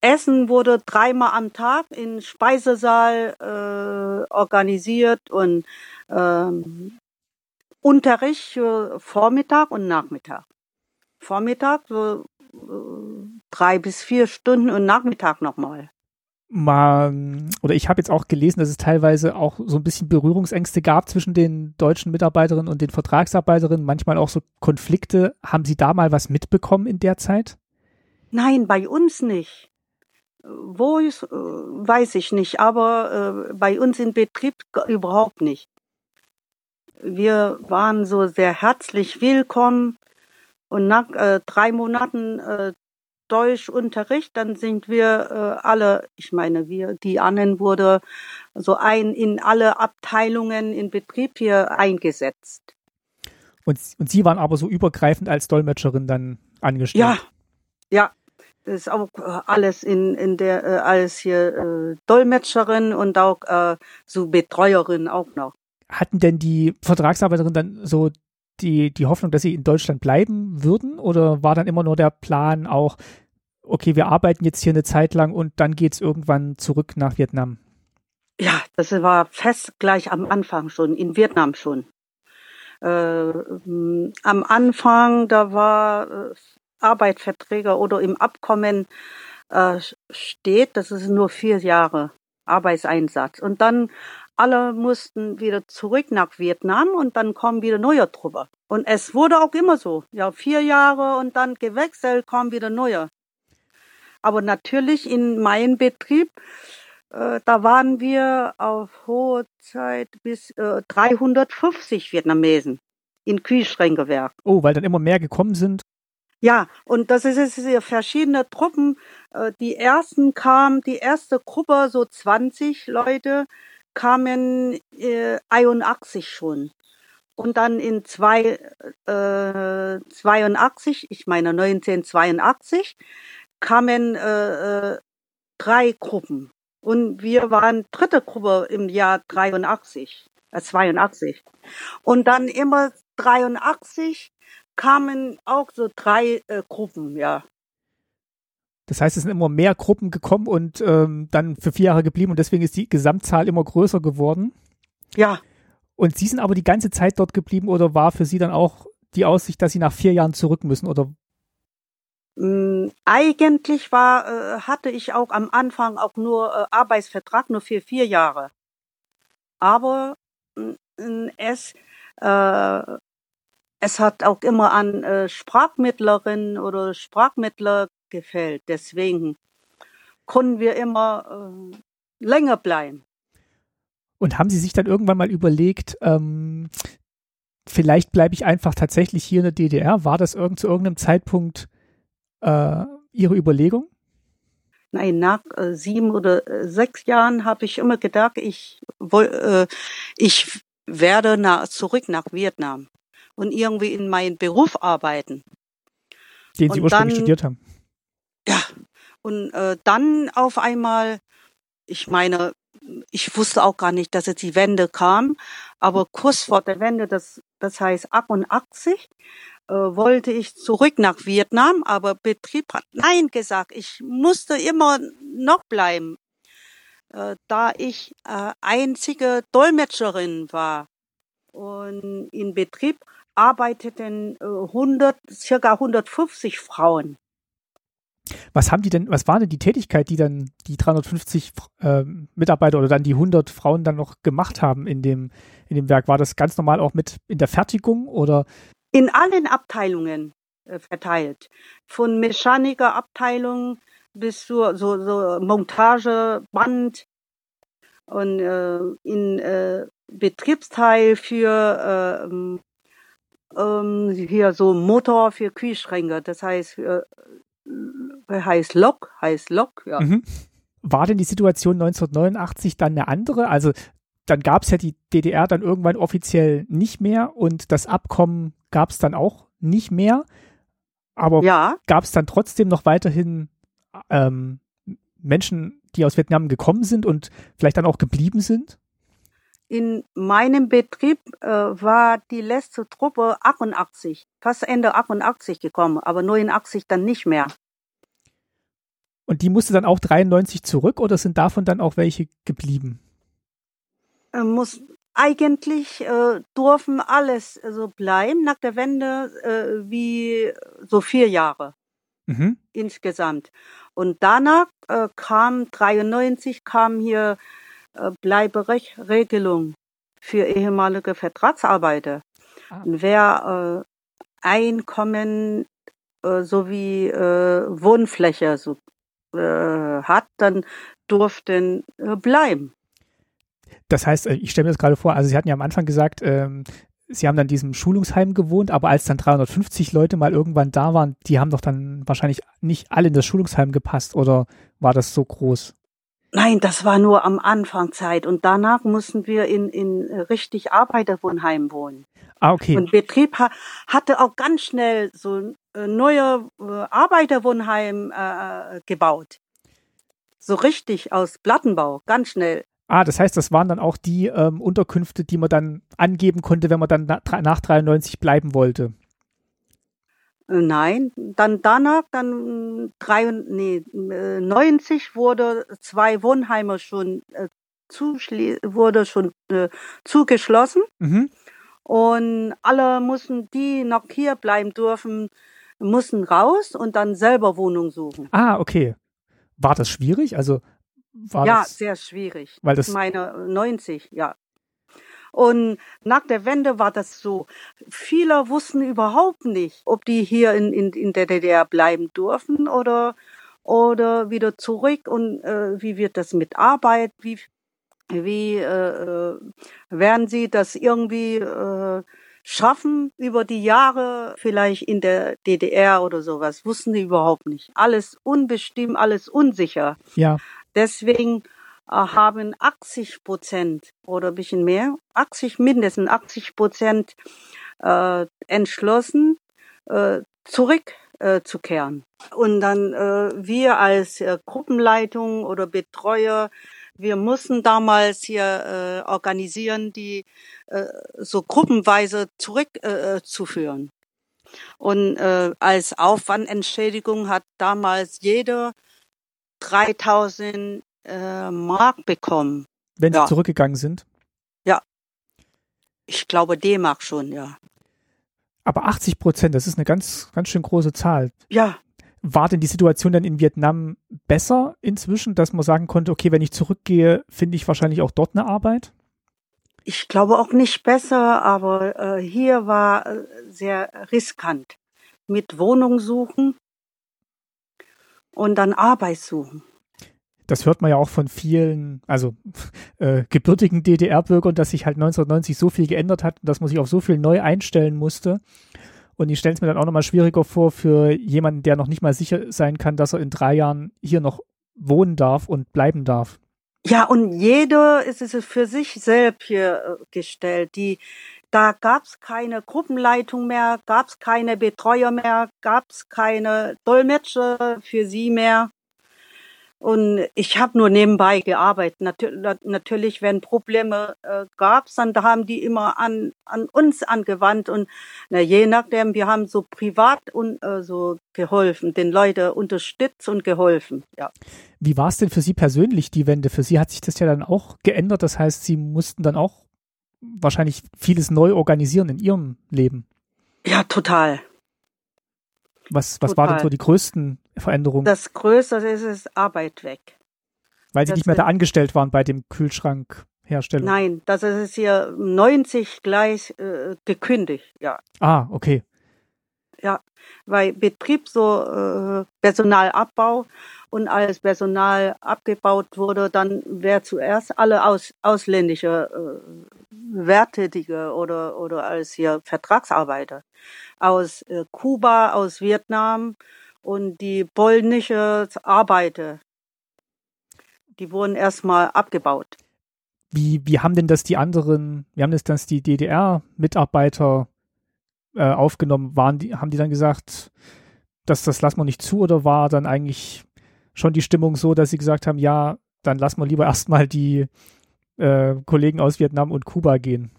Essen wurde dreimal am Tag im Speisesaal äh, organisiert und ähm, Unterricht für Vormittag und Nachmittag. Vormittag so äh, drei bis vier Stunden und Nachmittag nochmal. Mal, oder ich habe jetzt auch gelesen, dass es teilweise auch so ein bisschen Berührungsängste gab zwischen den deutschen Mitarbeiterinnen und den Vertragsarbeiterinnen, manchmal auch so Konflikte. Haben Sie da mal was mitbekommen in der Zeit? Nein, bei uns nicht. Wo ist, äh, weiß ich nicht, aber äh, bei uns im Betrieb überhaupt nicht. Wir waren so sehr herzlich willkommen und nach äh, drei Monaten äh, Deutschunterricht, dann sind wir äh, alle, ich meine, wir, die anderen wurde so ein in alle Abteilungen in Betrieb hier eingesetzt. Und, und Sie waren aber so übergreifend als Dolmetscherin dann angestellt? Ja, Ja, ist auch äh, alles in, in der, äh, alles hier äh, Dolmetscherin und auch äh, so Betreuerin auch noch. Hatten denn die Vertragsarbeiterinnen dann so die, die Hoffnung, dass sie in Deutschland bleiben würden? Oder war dann immer nur der Plan auch, okay, wir arbeiten jetzt hier eine Zeit lang und dann geht es irgendwann zurück nach Vietnam? Ja, das war fest gleich am Anfang schon, in Vietnam schon. Äh, am Anfang, da war äh, Arbeitsverträge oder im Abkommen äh, steht, das ist nur vier Jahre Arbeitseinsatz. Und dann alle mussten wieder zurück nach Vietnam und dann kommen wieder neue Truppe. Und es wurde auch immer so. Ja, vier Jahre und dann gewechselt, kommen wieder neue. Aber natürlich in meinem Betrieb, äh, da waren wir auf hohe Zeit bis äh, 350 Vietnamesen in Kühlschränkewerk. Oh, weil dann immer mehr gekommen sind? Ja, und das ist jetzt verschiedene Truppen. Äh, die ersten kamen, die erste Gruppe, so 20 Leute, kamen äh, 81 schon. Und dann in zwei, äh, 82, ich meine 1982, kamen äh, äh, drei Gruppen. Und wir waren dritte Gruppe im Jahr 83, äh, 82. Und dann immer 83 kamen auch so drei äh, Gruppen, ja. Das heißt, es sind immer mehr Gruppen gekommen und ähm, dann für vier Jahre geblieben und deswegen ist die Gesamtzahl immer größer geworden. Ja. Und Sie sind aber die ganze Zeit dort geblieben oder war für Sie dann auch die Aussicht, dass Sie nach vier Jahren zurück müssen oder? Mm, eigentlich war, äh, hatte ich auch am Anfang auch nur äh, Arbeitsvertrag nur für vier Jahre. Aber mm, es äh, es hat auch immer an äh, Sprachmittlerinnen oder Sprachmittler gefällt. Deswegen konnten wir immer äh, länger bleiben. Und haben Sie sich dann irgendwann mal überlegt, ähm, vielleicht bleibe ich einfach tatsächlich hier in der DDR? War das irgend, zu irgendeinem Zeitpunkt äh, Ihre Überlegung? Nein, nach äh, sieben oder äh, sechs Jahren habe ich immer gedacht, ich, äh, ich werde nach, zurück nach Vietnam und irgendwie in meinen Beruf arbeiten. Den Sie und ursprünglich dann, studiert haben. Ja, und äh, dann auf einmal, ich meine, ich wusste auch gar nicht, dass jetzt die Wende kam, aber kurz vor der Wende, das, das heißt 88, äh, wollte ich zurück nach Vietnam, aber Betrieb hat Nein gesagt. Ich musste immer noch bleiben, äh, da ich äh, einzige Dolmetscherin war. Und in Betrieb arbeiteten 100, äh, circa 150 Frauen. Was haben die denn, was war denn die Tätigkeit, die dann die 350 äh, Mitarbeiter oder dann die 100 Frauen dann noch gemacht haben in dem, in dem Werk? War das ganz normal auch mit in der Fertigung oder? In allen Abteilungen äh, verteilt. Von Mechanikerabteilung bis zur so, so Montage, Band und äh, in äh, Betriebsteil für äh, ähm, hier so Motor für Kühlschränke. Das heißt, äh, heißt Lok, heißt Lok, ja. Mhm. War denn die Situation 1989 dann eine andere? Also dann gab es ja die DDR dann irgendwann offiziell nicht mehr und das Abkommen gab es dann auch nicht mehr. Aber ja. gab es dann trotzdem noch weiterhin ähm, Menschen, die aus Vietnam gekommen sind und vielleicht dann auch geblieben sind? In meinem Betrieb äh, war die letzte Truppe 88, fast Ende 88 gekommen, aber 89 dann nicht mehr. Und die musste dann auch 93 zurück oder sind davon dann auch welche geblieben? Äh, muss, eigentlich äh, durften alles so also bleiben nach der Wende äh, wie so vier Jahre mhm. insgesamt. Und danach äh, kam 93 kam hier äh, Bleiberegelung für ehemalige Vertragsarbeiter. Ah. Wer äh, Einkommen äh, sowie äh, Wohnfläche so, äh, hat, dann durften äh, bleiben. Das heißt, ich stelle mir das gerade vor, also Sie hatten ja am Anfang gesagt, ähm, Sie haben dann diesem Schulungsheim gewohnt, aber als dann 350 Leute mal irgendwann da waren, die haben doch dann wahrscheinlich nicht alle in das Schulungsheim gepasst oder war das so groß? Nein, das war nur am Anfangszeit und danach mussten wir in, in richtig Arbeiterwohnheim wohnen. Ah, okay. Und Betrieb ha hatte auch ganz schnell so äh, neue äh, Arbeiterwohnheim äh, gebaut. So richtig aus Plattenbau, ganz schnell. Ah, das heißt, das waren dann auch die ähm, Unterkünfte, die man dann angeben konnte, wenn man dann na nach 93 bleiben wollte. Äh, nein, dann danach, dann drei, nee, 90 wurde zwei Wohnheime schon äh, wurde schon äh, zugeschlossen. Mhm. Und alle mussten, die noch hier bleiben dürfen, mussten raus und dann selber Wohnung suchen. Ah, okay. War das schwierig? Also war ja, das, sehr schwierig. Weil das ich meine 90, ja. Und nach der Wende war das so. Viele wussten überhaupt nicht, ob die hier in, in, in der DDR bleiben dürfen oder, oder wieder zurück und äh, wie wird das mit Arbeit, wie, wie äh, äh, werden sie das irgendwie äh, schaffen über die Jahre vielleicht in der DDR oder sowas, wussten sie überhaupt nicht. Alles unbestimmt, alles unsicher. Ja. Deswegen haben 80 Prozent oder bisschen mehr, 80 mindestens 80 Prozent äh, entschlossen, äh, zurückzukehren. Äh, Und dann äh, wir als äh, Gruppenleitung oder Betreuer wir mussten damals hier äh, organisieren, die äh, so gruppenweise zurückzuführen. Äh, Und äh, als Aufwandentschädigung hat damals jeder 3000 äh, Mark bekommen. Wenn sie ja. zurückgegangen sind? Ja. Ich glaube D-Mark schon, ja. Aber 80 Prozent, das ist eine ganz, ganz schön große Zahl. Ja, war denn die Situation dann in Vietnam besser inzwischen, dass man sagen konnte, okay, wenn ich zurückgehe, finde ich wahrscheinlich auch dort eine Arbeit? Ich glaube auch nicht besser, aber äh, hier war äh, sehr riskant. Mit Wohnung suchen und dann Arbeit suchen. Das hört man ja auch von vielen, also äh, gebürtigen DDR-Bürgern, dass sich halt 1990 so viel geändert hat dass man sich auf so viel neu einstellen musste. Und ich stelle es mir dann auch nochmal schwieriger vor für jemanden, der noch nicht mal sicher sein kann, dass er in drei Jahren hier noch wohnen darf und bleiben darf. Ja, und jeder ist es für sich selbst hier äh, gestellt. Die, da gab es keine Gruppenleitung mehr, gab es keine Betreuer mehr, gab es keine Dolmetscher für sie mehr. Und ich habe nur nebenbei gearbeitet. Natürlich, wenn Probleme äh, gab, dann da haben die immer an, an uns angewandt. Und na, je nachdem, wir haben so privat und äh, so geholfen, den Leuten unterstützt und geholfen. Ja. Wie war es denn für Sie persönlich, die Wende? Für Sie hat sich das ja dann auch geändert. Das heißt, Sie mussten dann auch wahrscheinlich vieles neu organisieren in Ihrem Leben. Ja, total. Was, was war denn so die größten Veränderungen? Das Größte ist es Arbeit weg. Weil sie das nicht mehr da angestellt waren bei dem Kühlschrankhersteller? Nein, das ist hier 90 gleich äh, gekündigt, ja. Ah, okay. Weil Betrieb so äh, Personalabbau und als Personal abgebaut wurde, dann wäre zuerst alle aus, ausländische äh, Werttätige oder, oder als hier Vertragsarbeiter aus äh, Kuba, aus Vietnam und die polnische Arbeiter, die wurden erstmal abgebaut. Wie, wie haben denn das die anderen, wie haben das, das die DDR-Mitarbeiter äh, aufgenommen? Waren die, haben die dann gesagt, dass das lassen wir nicht zu oder war dann eigentlich schon die Stimmung so, dass sie gesagt haben, ja, dann lassen wir lieber erstmal die äh, Kollegen aus Vietnam und Kuba gehen?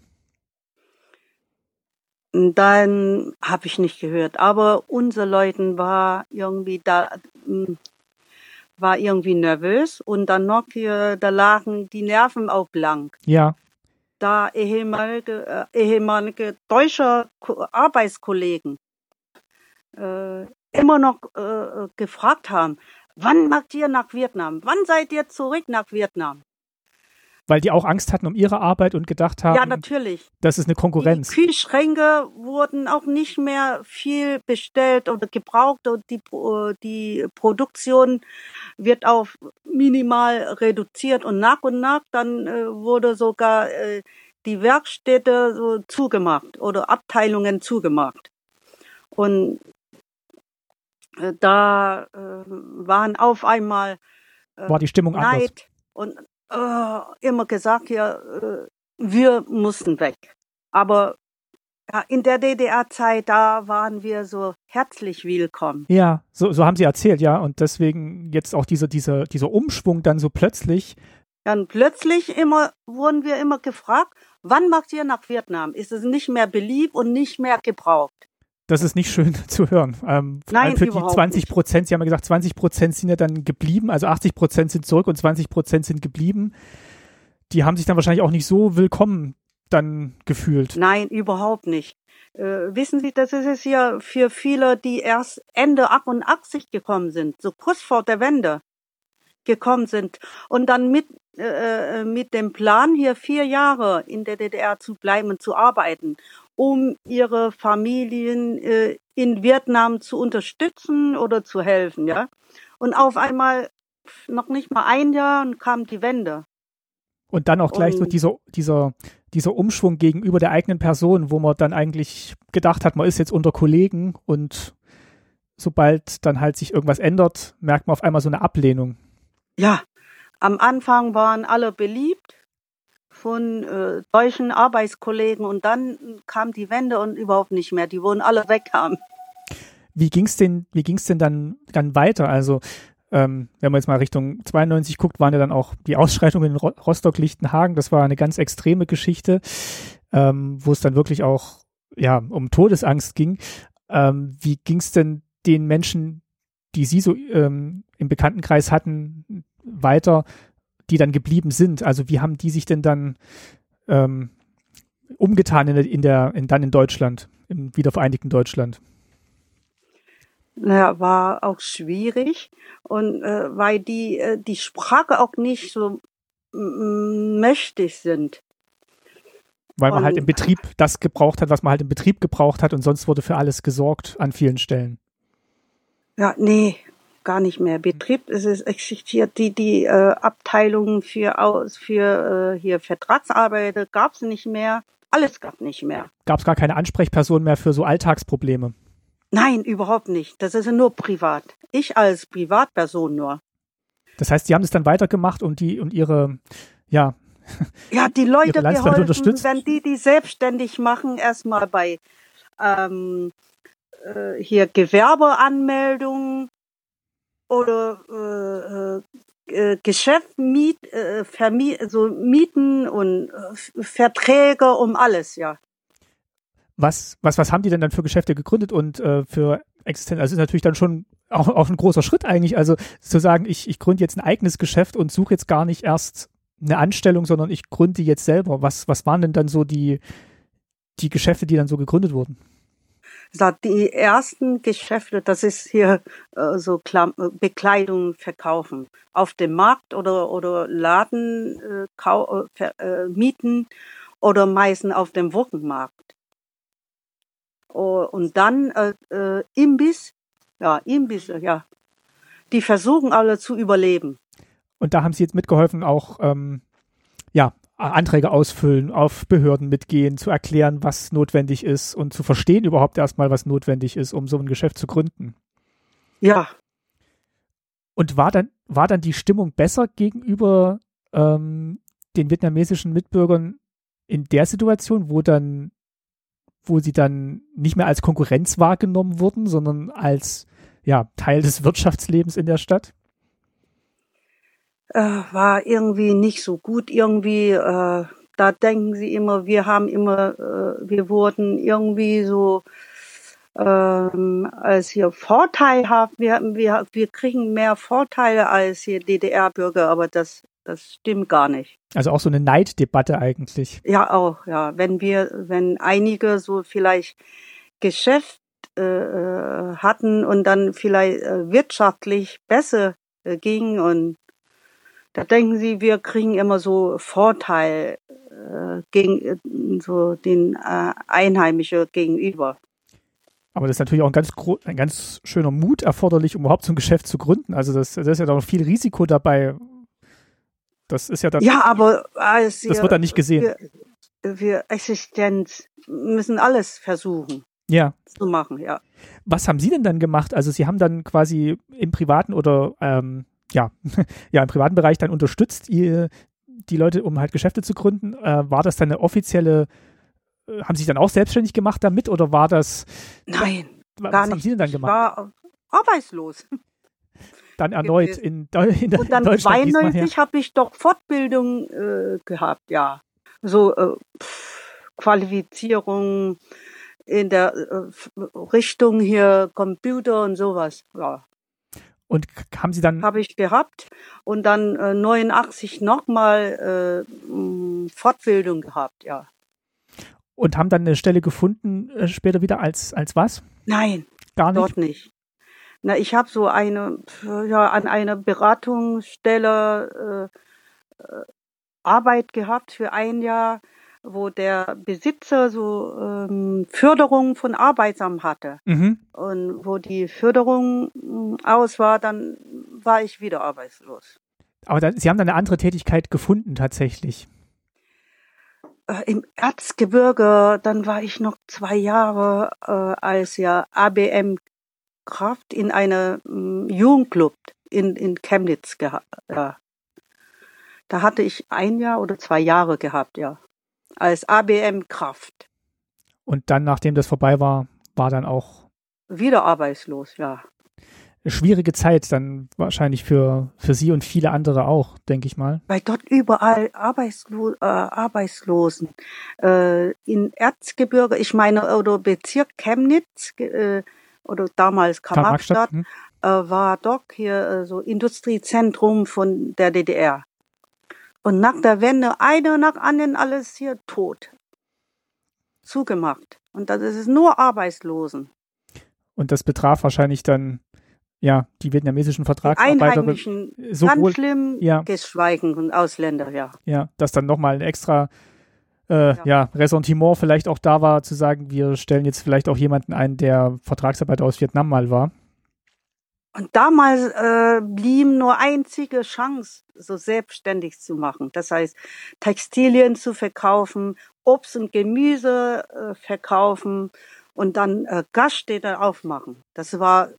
Dann habe ich nicht gehört. Aber unser Leuten war irgendwie da, hm, war irgendwie nervös und dann noch hier, da lagen die Nerven auch blank. Ja. Da ehemalige, äh, ehemalige deutsche Arbeitskollegen äh, immer noch äh, gefragt haben, wann macht ihr nach Vietnam? Wann seid ihr zurück nach Vietnam? Weil die auch Angst hatten um ihre Arbeit und gedacht haben, ja, natürlich. das ist eine Konkurrenz. Die Kühlschränke wurden auch nicht mehr viel bestellt oder gebraucht und die, die Produktion wird auf minimal reduziert und nach und nach dann äh, wurde sogar äh, die Werkstätte so zugemacht oder Abteilungen zugemacht. Und äh, da äh, waren auf einmal äh, war die Stimmung Neid, anders und äh, immer gesagt, ja, äh, wir mussten weg. Aber ja, in der DDR-Zeit, da waren wir so herzlich willkommen. Ja, so, so haben Sie erzählt, ja. Und deswegen jetzt auch dieser, dieser, dieser Umschwung dann so plötzlich. Dann plötzlich immer, wurden wir immer gefragt, wann macht ihr nach Vietnam? Ist es nicht mehr beliebt und nicht mehr gebraucht? Das ist nicht schön zu hören. Ähm, Nein, für die 20 Prozent, Sie haben ja gesagt, 20 Prozent sind ja dann geblieben, also 80 Prozent sind zurück und 20 Prozent sind geblieben. Die haben sich dann wahrscheinlich auch nicht so willkommen dann gefühlt. Nein, überhaupt nicht. Äh, wissen Sie, das ist es ja für viele, die erst Ende 88 gekommen sind, so kurz vor der Wende gekommen sind und dann mit, äh, äh, mit dem Plan, hier vier Jahre in der DDR zu bleiben und zu arbeiten, um ihre Familien äh, in Vietnam zu unterstützen oder zu helfen, ja. Und auf einmal noch nicht mal ein Jahr und kam die Wende. Und dann auch gleich und, so dieser, dieser, dieser Umschwung gegenüber der eigenen Person, wo man dann eigentlich gedacht hat, man ist jetzt unter Kollegen und sobald dann halt sich irgendwas ändert, merkt man auf einmal so eine Ablehnung. Ja, am Anfang waren alle beliebt von äh, deutschen Arbeitskollegen und dann kam die Wende und überhaupt nicht mehr. Die wurden alle weghaben. Wie ging's denn, wie ging's denn dann, dann weiter? Also ähm, wenn man jetzt mal Richtung 92 guckt, waren ja dann auch die Ausschreitungen in Rostock-Lichtenhagen. Das war eine ganz extreme Geschichte, ähm, wo es dann wirklich auch ja um Todesangst ging. Ähm, wie ging es denn den Menschen, die Sie so ähm, im Bekanntenkreis hatten, weiter, die dann geblieben sind? Also wie haben die sich denn dann ähm, umgetan in der, in der in, dann in Deutschland, im wiedervereinigten Deutschland? naja, war auch schwierig und äh, weil die äh, die Sprache auch nicht so mächtig sind. Weil man und, halt im Betrieb das gebraucht hat, was man halt im Betrieb gebraucht hat und sonst wurde für alles gesorgt an vielen Stellen. Ja, nee, gar nicht mehr. Betrieb es ist, existiert die die äh, Abteilungen für aus für äh, hier Vertragsarbeiter gab es nicht mehr. Alles gab nicht mehr. Gab es gar keine Ansprechperson mehr für so Alltagsprobleme. Nein, überhaupt nicht. Das ist nur privat. Ich als Privatperson nur. Das heißt, Sie haben es dann weitergemacht und die und ihre, ja. Ja, die Leute geholfen, wenn die die selbstständig machen, erstmal bei ähm, äh, hier Gewerbeanmeldungen oder äh, äh, Geschäft, Miet, äh, Vermi so Mieten und äh, Verträge um alles, ja was, was, was haben die denn dann für Geschäfte gegründet und äh, für Existenz? Also ist natürlich dann schon auch, auch ein großer Schritt eigentlich. Also zu sagen, ich, ich gründe jetzt ein eigenes Geschäft und suche jetzt gar nicht erst eine Anstellung, sondern ich gründe jetzt selber. Was, was waren denn dann so die, die Geschäfte, die dann so gegründet wurden? Die ersten Geschäfte, das ist hier äh, so Klam Bekleidung verkaufen. Auf dem Markt oder, oder Laden äh, äh, äh mieten oder meistens auf dem Wochenmarkt. Oh, und dann äh, äh, Imbiss, ja, Imbisse, ja. Die versuchen alle zu überleben. Und da haben Sie jetzt mitgeholfen, auch ähm, ja, Anträge ausfüllen, auf Behörden mitgehen, zu erklären, was notwendig ist und zu verstehen überhaupt erstmal, was notwendig ist, um so ein Geschäft zu gründen. Ja. Und war dann, war dann die Stimmung besser gegenüber ähm, den vietnamesischen Mitbürgern in der Situation, wo dann wo sie dann nicht mehr als Konkurrenz wahrgenommen wurden, sondern als ja, Teil des Wirtschaftslebens in der Stadt? Äh, war irgendwie nicht so gut. Irgendwie, äh, da denken sie immer, wir haben immer, äh, wir wurden irgendwie so ähm, als hier vorteilhaft. Wir, wir, wir kriegen mehr Vorteile als hier DDR-Bürger, aber das das stimmt gar nicht. Also auch so eine Neiddebatte eigentlich. Ja, auch, ja. Wenn wir, wenn einige so vielleicht Geschäft äh, äh hatten und dann vielleicht äh, wirtschaftlich besser äh, ging und da denken sie, wir kriegen immer so Vorteil äh, gegen äh, so den äh, Einheimischen gegenüber. Aber das ist natürlich auch ein ganz, ein ganz schöner Mut erforderlich, um überhaupt so ein Geschäft zu gründen. Also das, das ist ja doch viel Risiko dabei, das ist ja dann. Ja, aber das wird dann nicht gesehen. Wir, wir Existenz müssen alles versuchen. Ja. Zu machen, ja. Was haben Sie denn dann gemacht? Also Sie haben dann quasi im privaten oder ähm, ja, ja, im privaten Bereich dann unterstützt, ihr, die Leute, um halt Geschäfte zu gründen. Äh, war das dann eine offizielle, äh, haben Sie sich dann auch selbstständig gemacht damit oder war das? Nein, was, gar was nicht. haben Sie denn dann gemacht? Ich war arbeitslos. Dann erneut in, in, Und dann Deutschland. diesmal her. 92 habe ich doch Fortbildung äh, gehabt, ja. So äh, pff, Qualifizierung in der äh, Richtung hier Computer und sowas. Ja, Und haben Sie dann, habe ich gehabt. Und dann äh, 89 nochmal äh, Fortbildung gehabt, ja. und haben dann eine Stelle gefunden, äh, später wieder als, als was? Nein, Gar nicht? dort nicht. Na, ich habe so eine, ja, an einer Beratungsstelle äh, äh, Arbeit gehabt für ein Jahr, wo der Besitzer so ähm, Förderung von Arbeitsamt hatte. Mhm. Und wo die Förderung mh, aus war, dann war ich wieder arbeitslos. Aber dann, Sie haben dann eine andere Tätigkeit gefunden tatsächlich. Äh, Im Erzgebirge, dann war ich noch zwei Jahre äh, als ja ABM Kraft in einem mm, Jugendclub in, in Chemnitz gehabt. Ja. Da hatte ich ein Jahr oder zwei Jahre gehabt, ja. Als ABM Kraft. Und dann, nachdem das vorbei war, war dann auch Wieder arbeitslos, ja. schwierige Zeit dann wahrscheinlich für, für Sie und viele andere auch, denke ich mal. Weil dort überall Arbeitslo äh, Arbeitslosen. Äh, in Erzgebirge, ich meine, oder Bezirk Chemnitz, äh, oder damals Karl-Marx-Stadt, Hm? äh, war doch hier äh, so Industriezentrum von der DDR. Und nach der Wende einer nach anderen alles hier tot. Zugemacht. Und das ist nur Arbeitslosen. Und das betraf wahrscheinlich dann, ja, die vietnamesischen Vertragsarbeiter. Einheimischen sowohl- ganz schlimm, ja. geschweigen und Ausländer, ja. Ja, dass dann nochmal ein extra äh, ja. Ja. Ressentiment vielleicht auch da war, zu sagen, wir stellen jetzt vielleicht auch jemanden ein, der Vertragsarbeiter aus Vietnam mal war. Und damals äh, blieb nur einzige Chance, so selbstständig zu machen. Das heißt, Textilien zu verkaufen, Obst und Gemüse äh, verkaufen und dann äh, Gaststätte aufmachen. Das war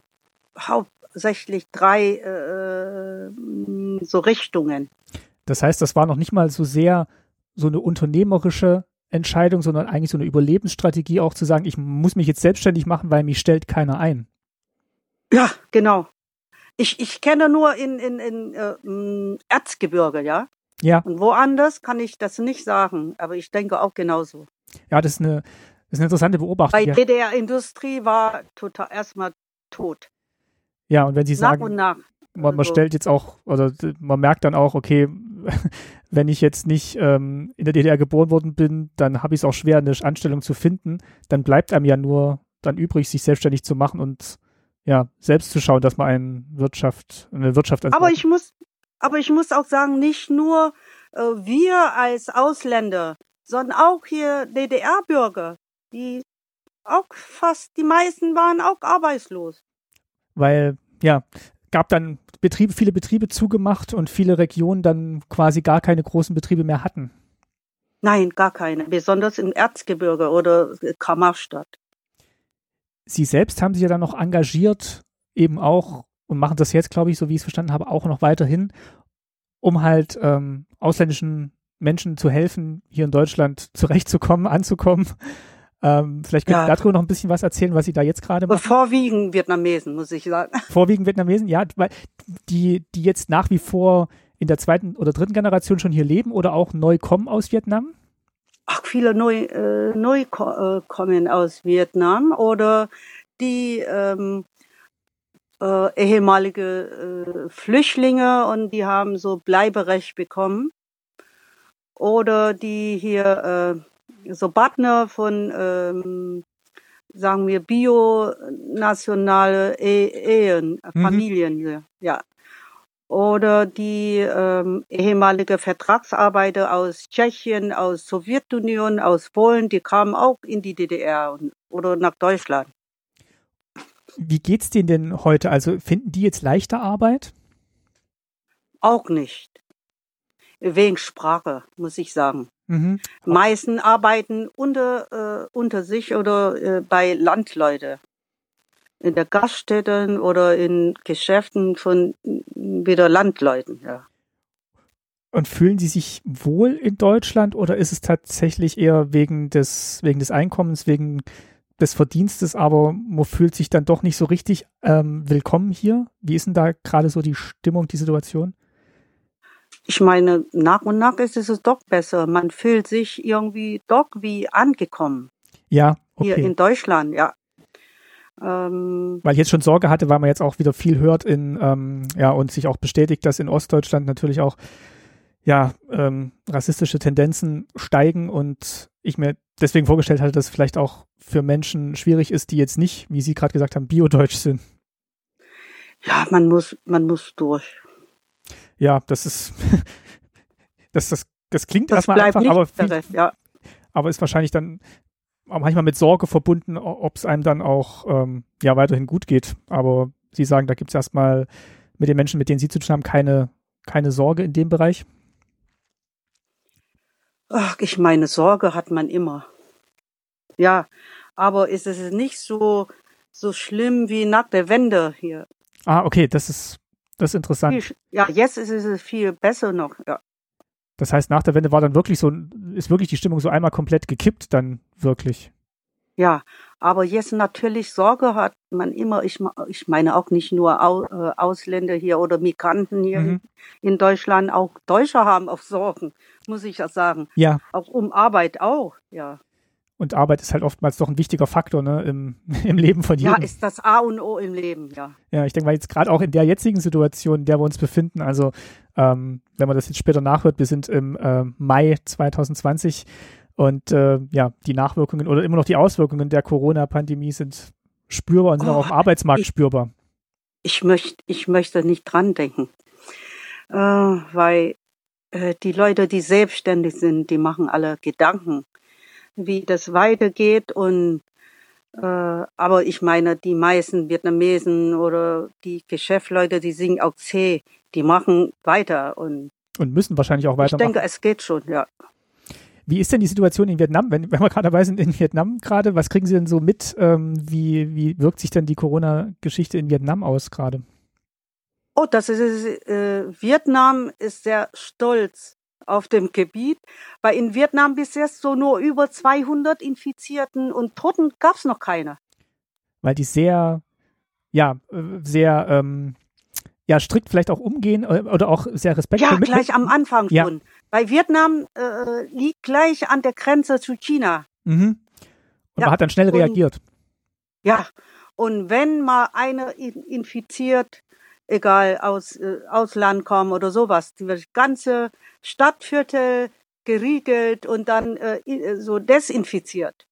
hauptsächlich drei äh, so Richtungen. Das heißt, das war noch nicht mal so sehr so eine unternehmerische Entscheidung, sondern eigentlich so eine Überlebensstrategie auch zu sagen, ich muss mich jetzt selbstständig machen, weil mich stellt keiner ein. Ja, genau. Ich, ich kenne nur in, in, in äh, mh, Erzgebirge, ja. Ja, Und woanders kann ich das nicht sagen, aber ich denke auch genauso. ja, das ist eine, das ist eine interessante Beobachtung. Ja, DDR-Industrie war total erstmal tot. ja, und wenn Sie nach sagen, und nach. man, man Also- stellt jetzt auch, oder man merkt dann auch, okay, wenn ich jetzt nicht ähm, in der DDR geboren worden bin, dann habe ich es auch schwer, eine Anstellung zu finden. Dann bleibt einem ja nur dann übrig, sich selbstständig zu machen und ja, selbst zu schauen, dass man eine Wirtschaft, eine Wirtschaft ans Aber ich muss, aber ich muss auch sagen, nicht nur äh, wir als Ausländer, sondern auch hier DDR-Bürger, die auch fast, die meisten waren auch arbeitslos. weil ja, gab dann Betriebe, viele Betriebe zugemacht und viele Regionen dann quasi gar keine großen Betriebe mehr hatten. Nein, gar keine. Besonders im Erzgebirge oder Kammerstadt. Sie selbst haben sich ja dann noch engagiert, eben auch und machen das jetzt, glaube ich, so wie ich es verstanden habe, auch noch weiterhin, um halt ähm, ausländischen Menschen zu helfen, hier in Deutschland zurechtzukommen, anzukommen. Ähm, vielleicht können Ja. Sie darüber noch ein bisschen was erzählen, was Sie da jetzt gerade machen. Vorwiegend Vietnamesen, muss ich sagen. Vorwiegend Vietnamesen, ja, weil die, die jetzt nach wie vor in der zweiten oder dritten Generation schon hier leben oder auch neu kommen aus Vietnam? Ach, viele neu, äh, neu ko äh, kommen aus Vietnam oder die ähm, äh, ehemalige äh, Flüchtlinge und die haben so Bleiberecht bekommen. Oder die hier äh, so Partner von, ähm, sagen wir, bionationale e Ehen, Mhm. Familien hier, ja. Oder die ähm, ehemalige Vertragsarbeiter aus Tschechien, aus Sowjetunion, aus Polen, die kamen auch in die DDR und, oder nach Deutschland. Wie geht's denen denn heute? Also finden die jetzt leichter Arbeit? Auch nicht. Wegen Sprache, muss ich sagen. Mhm. Meisten arbeiten unter, äh, unter sich oder äh, bei Landleute. In der Gaststätten oder in Geschäften von wieder Landleuten, ja. Und fühlen Sie sich wohl in Deutschland oder ist es tatsächlich eher wegen des, wegen des Einkommens, wegen des Verdienstes, aber man fühlt sich dann doch nicht so richtig ähm, willkommen hier? Wie ist denn da gerade so die Stimmung, die Situation? Ich meine, nach und nach ist es doch besser. Man fühlt sich irgendwie doch wie angekommen. Ja, okay. Hier in Deutschland, ja. Ähm, weil ich jetzt schon Sorge hatte, weil man jetzt auch wieder viel hört in, ähm, ja, und sich auch bestätigt, dass in Ostdeutschland natürlich auch, ja, ähm, rassistische Tendenzen steigen und ich mir deswegen vorgestellt hatte, dass es vielleicht auch für Menschen schwierig ist, die jetzt nicht, wie Sie gerade gesagt haben, biodeutsch sind. Ja, man muss, man muss durch. Ja, das ist, das, das, das klingt das erstmal einfach, aber, viel, ja. aber ist wahrscheinlich dann manchmal mit Sorge verbunden, ob es einem dann auch ähm, ja weiterhin gut geht. Aber Sie sagen, da gibt es erstmal mit den Menschen, mit denen Sie zu tun haben, keine, keine Sorge in dem Bereich? Ach, ich meine, Sorge hat man immer. Ja, aber ist es nicht so, so schlimm wie nach der Wende hier. Ah, okay, das ist, das ist interessant. Ja, jetzt ist es viel besser noch, ja. Das heißt, nach der Wende war dann wirklich so, ist wirklich die Stimmung so einmal komplett gekippt, dann wirklich. Ja, aber jetzt natürlich Sorge hat man immer, ich, ich meine auch nicht nur äh, Ausländer hier oder Migranten hier mhm. in, Deutschland, auch Deutsche haben auch Sorgen, muss ich ja sagen. Ja. Auch um Arbeit auch, ja. Und Arbeit ist halt oftmals doch ein wichtiger Faktor ne, im, im Leben von jedem. Ja, ist das A und O im Leben, ja. Ja, ich denke mal jetzt gerade auch in der jetzigen Situation, in der wir uns befinden, also ähm, wenn man das jetzt später nachhört, wir sind im äh, Mai 2020 und äh, ja, die Nachwirkungen oder immer noch die Auswirkungen der Corona-Pandemie sind spürbar und sind oh, auch auf dem Arbeitsmarkt ich, spürbar. Ich möchte, ich möchte nicht dran denken, äh, weil äh, die Leute, die selbstständig sind, die machen alle Gedanken wie das weitergeht und äh, aber ich meine, die meisten Vietnamesen oder die Geschäftsleute, die sind auch zäh, die machen weiter und und müssen wahrscheinlich auch weitermachen. Ich denke, es geht schon, ja. Wie ist denn die Situation in Vietnam, wenn, wenn wir gerade dabei sind in Vietnam gerade? Was kriegen Sie denn so mit? Ähm, wie, wie wirkt sich denn die Corona-Geschichte in Vietnam aus gerade? Oh, das ist äh, Vietnam ist sehr stolz auf dem Gebiet, weil in Vietnam bis jetzt so nur über 200 Infizierten und Toten gab es noch keine. Weil die sehr, ja, sehr, ähm, ja, strikt vielleicht auch umgehen äh, oder auch sehr respektvoll. Ja, gleich am Anfang ja. schon. Weil Vietnam äh, liegt gleich an der Grenze zu China. Mhm. Und ja, man hat dann schnell reagiert. ja, und wenn mal einer infiziert, egal aus äh, Ausland kommen oder sowas, die ganze Stadtviertel geriegelt und dann äh, äh, so desinfiziert.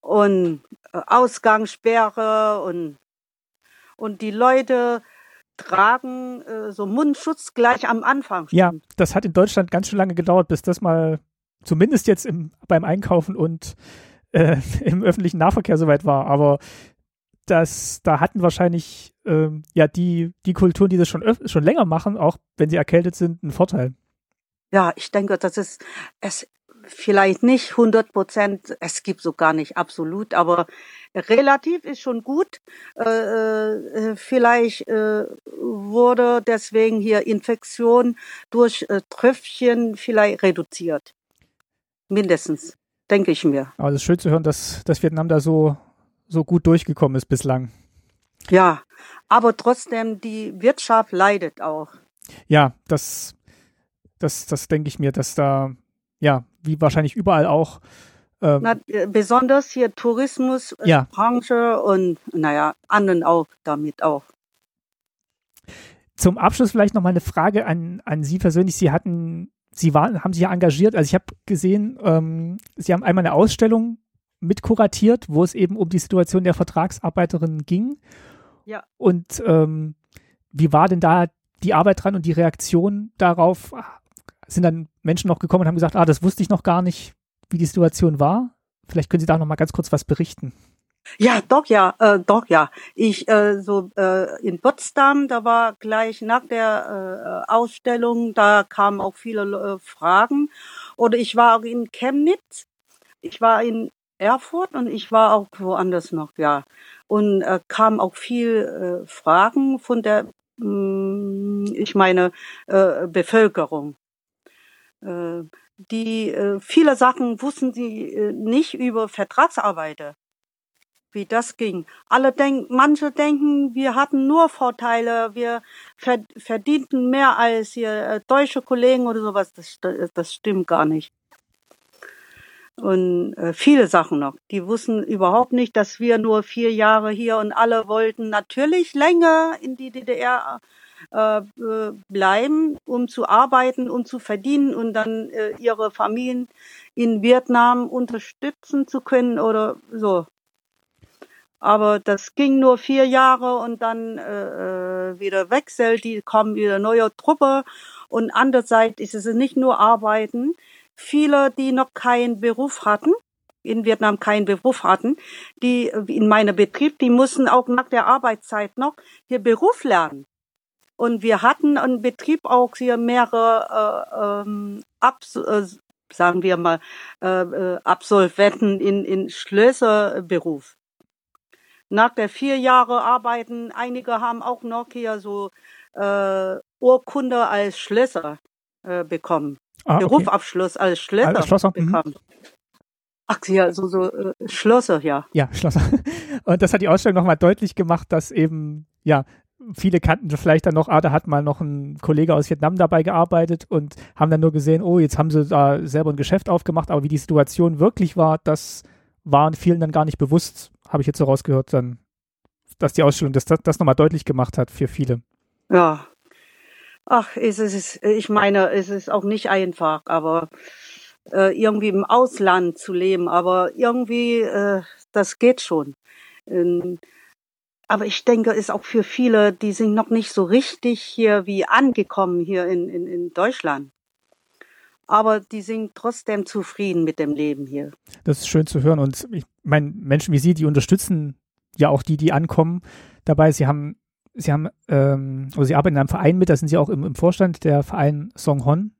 Und äh, Ausgangssperre und, und die Leute tragen äh, so Mundschutz gleich am Anfang. Schon. Ja, das hat in Deutschland ganz schön lange gedauert, bis das mal zumindest jetzt im, beim Einkaufen und äh, im öffentlichen Nahverkehr soweit war. Aber das, da hatten wahrscheinlich ähm, ja die, die Kulturen, die das schon, schon länger machen, auch wenn sie erkältet sind, einen Vorteil. Ja, ich denke, das ist es vielleicht nicht 100 Prozent, es gibt so gar nicht absolut, aber relativ ist schon gut. Äh, äh, vielleicht äh, wurde deswegen hier Infektion durch äh, Tröpfchen vielleicht reduziert. Mindestens, denke ich mir. Aber es ist schön zu hören, dass, dass Vietnam da so so gut durchgekommen ist bislang. Ja, aber trotzdem, die Wirtschaft leidet auch. Ja, das, das, das denke ich mir, dass da, ja, wie wahrscheinlich überall auch. Ähm, Na, äh, besonders hier Tourismus, äh, ja. Branche und, naja, anderen auch damit auch. Zum Abschluss vielleicht noch mal eine Frage an, an Sie persönlich. Sie hatten, Sie waren, haben sich ja engagiert. Also ich habe gesehen, ähm, Sie haben einmal eine Ausstellung mitkuratiert, wo es eben um die Situation der Vertragsarbeiterin ging. Ja. Und ähm, wie war denn da die Arbeit dran und die Reaktion darauf? Sind dann Menschen noch gekommen und haben gesagt, ah, das wusste ich noch gar nicht, wie die Situation war? Vielleicht können Sie da noch mal ganz kurz was berichten. Ja, doch ja, äh, doch ja. Ich äh, so äh, in Potsdam, da war gleich nach der äh, Ausstellung, da kamen auch viele äh, Fragen. Oder ich war auch in Chemnitz. Ich war in Erfurt und ich war auch woanders noch, ja. Und äh, kam auch viel äh, Fragen von der, mh, mm, ich meine, äh, Bevölkerung. Äh, die äh, viele Sachen wussten sie äh, nicht über Vertragsarbeiter, wie das ging. Alle denken, manche denken, wir hatten nur Vorteile, wir verdienten mehr als hier äh, deutsche Kollegen oder sowas. Das, das stimmt gar nicht und äh, viele Sachen noch. Die wussten überhaupt nicht, dass wir nur vier Jahre hier und alle wollten natürlich länger in die DDR äh, äh, bleiben, um zu arbeiten, um zu verdienen und dann äh, ihre Familien in Vietnam unterstützen zu können oder so. Aber das ging nur vier Jahre und dann äh, äh wieder wechselt, die kommen wieder neue Truppe und andererseits ist es nicht nur Arbeiten, viele, die noch keinen Beruf hatten, in Vietnam keinen Beruf hatten, die in meinem Betrieb, die mussten auch nach der Arbeitszeit noch hier Beruf lernen. Und wir hatten einen Betrieb auch hier mehrere äh, ähm, Abs äh, sagen wir mal äh, äh, Absolventen in in Schlösserberuf. Nach der vier Jahre Arbeiten, einige haben auch noch hier so äh, Urkunde als Schlösser äh, bekommen ah, Berufsabschluss als Schlösser, als Schlosser mhm. bekam. Ach ja, so, so äh, Schlosser, ja. Ja, Schlosser. Und das hat die Ausstellung nochmal deutlich gemacht, dass eben, ja, viele kannten vielleicht dann noch, ah, da hat mal noch ein Kollege aus Vietnam dabei gearbeitet und haben dann nur gesehen, oh, jetzt haben sie da selber ein Geschäft aufgemacht, aber wie die Situation wirklich war, das waren vielen dann gar nicht bewusst, habe ich jetzt so rausgehört, dann, dass die Ausstellung das, das, das nochmal deutlich gemacht hat für viele. Ja, Ach, es ist, ich meine, es ist auch nicht einfach, aber äh, irgendwie im Ausland zu leben, aber irgendwie, äh, das geht schon. Ähm, aber ich denke, ist auch für viele, die sind noch nicht so richtig hier wie angekommen hier in, in, in Deutschland. Aber die sind trotzdem zufrieden mit dem Leben hier. Das ist schön zu hören. Und ich meine, Menschen wie Sie, die unterstützen ja auch die, die ankommen dabei. Sie haben Sie haben, ähm, oder Sie arbeiten in einem Verein mit, da sind Sie auch im, im Vorstand, der Verein Song Hon.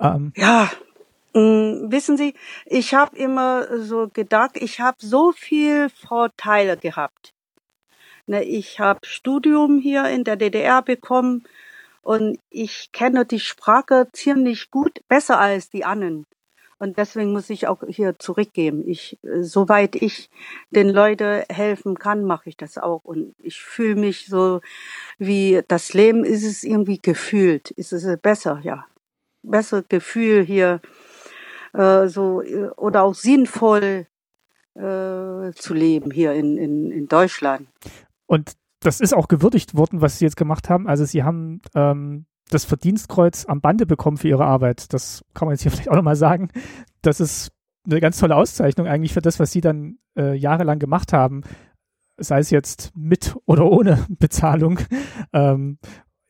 Ähm. Ja, mh, mm, wissen Sie, ich habe immer so gedacht, ich habe so viel Vorteile gehabt. Ne, ich habe Studium hier in der DDR bekommen und ich kenne die Sprache ziemlich gut, besser als die anderen. Und deswegen muss ich auch hier zurückgeben. Ich, äh, soweit ich den Leuten helfen kann, mache ich das auch. Und ich fühle mich so, wie das Leben ist es irgendwie gefühlt. Ist es besser, ja. Besser Gefühl hier, äh, so, äh, oder auch sinnvoll äh, zu leben hier in, in, in Deutschland. Und das ist auch gewürdigt worden, was Sie jetzt gemacht haben. Also Sie haben ähm, das Verdienstkreuz am Bande bekommen für ihre Arbeit. Das kann man jetzt hier vielleicht auch nochmal sagen. Das ist eine ganz tolle Auszeichnung eigentlich für das, was sie dann äh, jahrelang gemacht haben, sei es jetzt mit oder ohne Bezahlung ähm,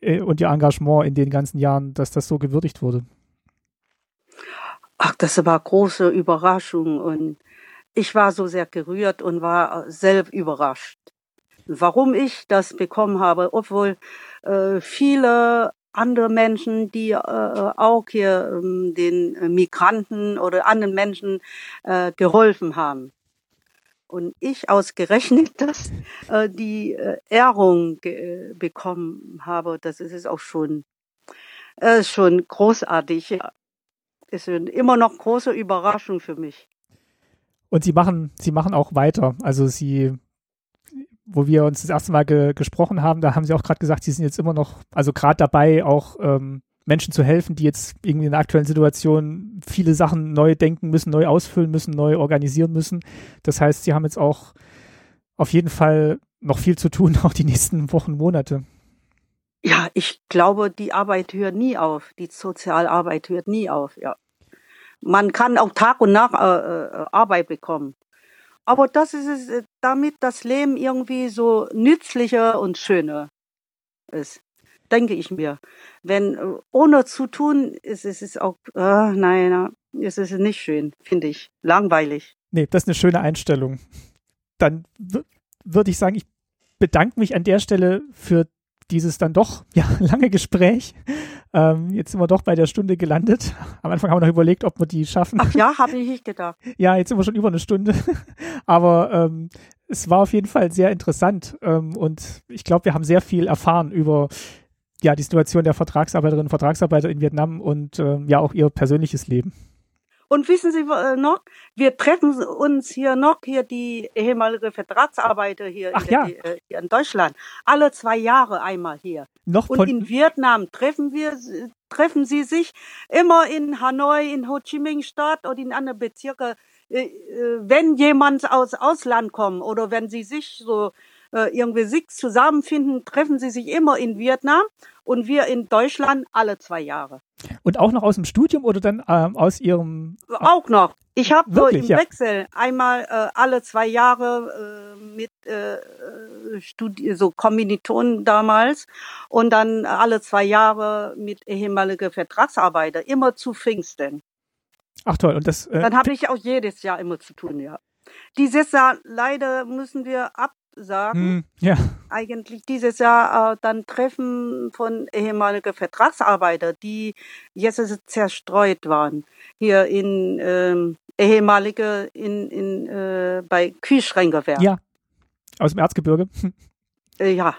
äh, und ihr Engagement in den ganzen Jahren, dass das so gewürdigt wurde. Ach, das war große Überraschung und ich war so sehr gerührt und war selbst überrascht. Warum ich das bekommen habe, obwohl äh, viele andere Menschen, die äh, auch hier ähm, den Migranten oder anderen Menschen äh, geholfen haben. Und ich ausgerechnet, dass äh, die äh, Ehrung äh, bekommen habe, das ist es auch schon, äh, schon großartig. Ja. Ist immer noch große Überraschung für mich. Und sie machen, sie machen auch weiter. Also sie wo wir uns das erste Mal ge gesprochen haben, da haben sie auch gerade gesagt, sie sind jetzt immer noch, also gerade dabei, auch ähm, Menschen zu helfen, die jetzt irgendwie in der aktuellen Situation viele Sachen neu denken müssen, neu ausfüllen müssen, neu organisieren müssen. Das heißt, sie haben jetzt auch auf jeden Fall noch viel zu tun, auch die nächsten Wochen, Monate. Ja, ich glaube, die Arbeit hört nie auf. Die Sozialarbeit hört nie auf, ja. Man kann auch Tag und Nacht äh, äh, Arbeit bekommen. Aber das ist es, äh, damit das Leben irgendwie so nützlicher und schöner ist, denke ich mir. Wenn äh, ohne zu tun ist es ist auch, äh, nein, es ist nicht schön, finde ich. Langweilig. Nee, das ist eine schöne Einstellung. Dann würde ich sagen, ich bedanke mich an der Stelle für dieses dann doch ja lange Gespräch. Ähm, jetzt sind wir doch bei der Stunde gelandet. Am Anfang haben wir noch überlegt, ob wir die schaffen. Ach ja, habe ich nicht gedacht. ja, jetzt sind wir schon über eine Stunde. Aber ähm, es war auf jeden Fall sehr interessant ähm, und ich glaube, wir haben sehr viel erfahren über ja die Situation der Vertragsarbeiterinnen und Vertragsarbeiter in Vietnam und ähm, ja auch ihr persönliches Leben. Und wissen Sie äh, noch, wir treffen uns hier noch, hier die ehemalige Vertragsarbeiter hier, Ach, in, ja. äh, hier in Deutschland, alle zwei Jahre einmal hier. Noch Und in Vietnam treffen wir, treffen sie sich immer in Hanoi, in Ho Chi Minh Stadt oder in anderen Bezirken, äh, wenn jemand aus Ausland kommt oder wenn sie sich so irgendwie sich zusammenfinden, treffen sie sich immer in Vietnam und wir in Deutschland alle zwei Jahre. Und auch noch aus dem Studium oder dann ähm, aus Ihrem? Auch noch. Ich habe so im ja. Wechsel einmal äh, alle zwei Jahre äh, mit äh, Studi so Kommilitonen damals und dann alle zwei Jahre mit ehemaligen Vertragsarbeiter, immer zu Pfingsten. Ach toll. Und das. Äh, dann habe ich auch jedes Jahr immer zu tun, ja. Dieses Jahr leider müssen wir ab sagen. Hm, ja. Eigentlich dieses Jahr äh, dann Treffen von ehemaligen Vertragsarbeiter, die jetzt zerstreut waren. Hier in ähm, ehemalige in, in äh, bei Kühlschränkewerk. Ja. Aus dem Erzgebirge. Äh, ja.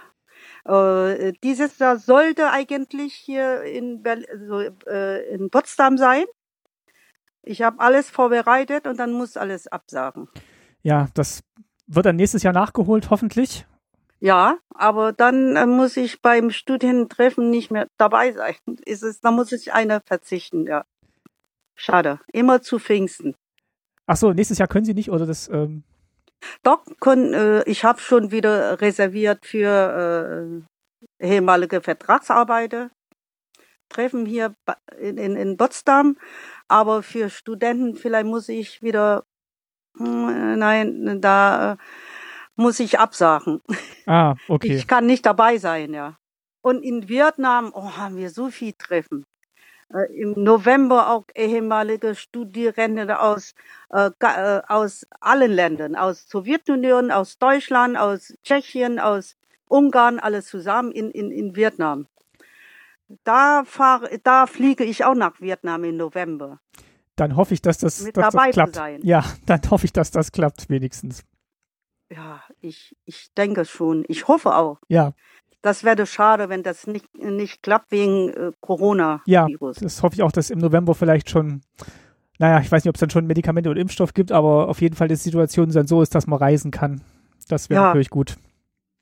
Äh, dieses Jahr sollte eigentlich hier in, Berlin, also, äh, in Potsdam sein. Ich habe alles vorbereitet und dann muss alles absagen. Ja, das wird dann nächstes Jahr nachgeholt, hoffentlich. Ja, aber dann äh, muss ich beim Studientreffen nicht mehr dabei sein. Ist es, da muss ich einer verzichten, ja. Schade. Immer zu Pfingsten. Ach so, nächstes Jahr können Sie nicht oder das? Ähm Doch, können, äh, ich habe schon wieder reserviert für äh, ehemalige Vertragsarbeiter. Treffen hier in, in, in Potsdam, aber für Studenten vielleicht muss ich wieder hm, nein, da äh, muss ich absagen. Ah, okay. Ich kann nicht dabei sein, ja. Und in Vietnam, oh, haben wir so viel Treffen. Äh, Im November auch ehemalige Studierende aus, äh, äh, aus allen Ländern, aus Sowjetunion, aus Deutschland, aus Tschechien, aus Ungarn, alles zusammen in, in, in Vietnam. Da fahre, da fliege ich auch nach Vietnam im November dann hoffe ich, dass das, dass das klappt. Ja, dann hoffe ich, dass das klappt, wenigstens. Ja, ich, ich denke schon. Ich hoffe auch. Ja. Das wäre schade, wenn das nicht, nicht klappt wegen äh, Corona. Ja, das hoffe ich auch, dass im November vielleicht schon, naja, ich weiß nicht, ob es dann schon Medikamente oder Impfstoff gibt, aber auf jeden Fall die Situation dann so ist, dass man reisen kann. Das wäre ja. natürlich gut.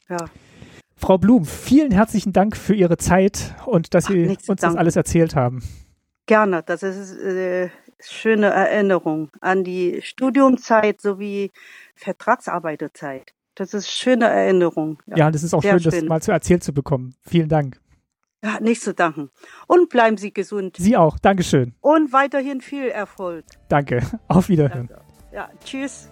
Ja. Frau Blum, vielen herzlichen Dank für Ihre Zeit und dass Ach, Sie uns das alles erzählt haben. Gerne, das ist äh, schöne Erinnerung an die Studiumzeit sowie Vertragsarbeiterzeit. Das ist schöne Erinnerung. Ja, ja das ist auch schön, schön, das mal zu erzählt zu bekommen. Vielen Dank. Ja, nicht zu danken. Und bleiben Sie gesund. Sie auch. Dankeschön. Und weiterhin viel Erfolg. Danke. Auf Wiederhören. Danke. Ja, tschüss.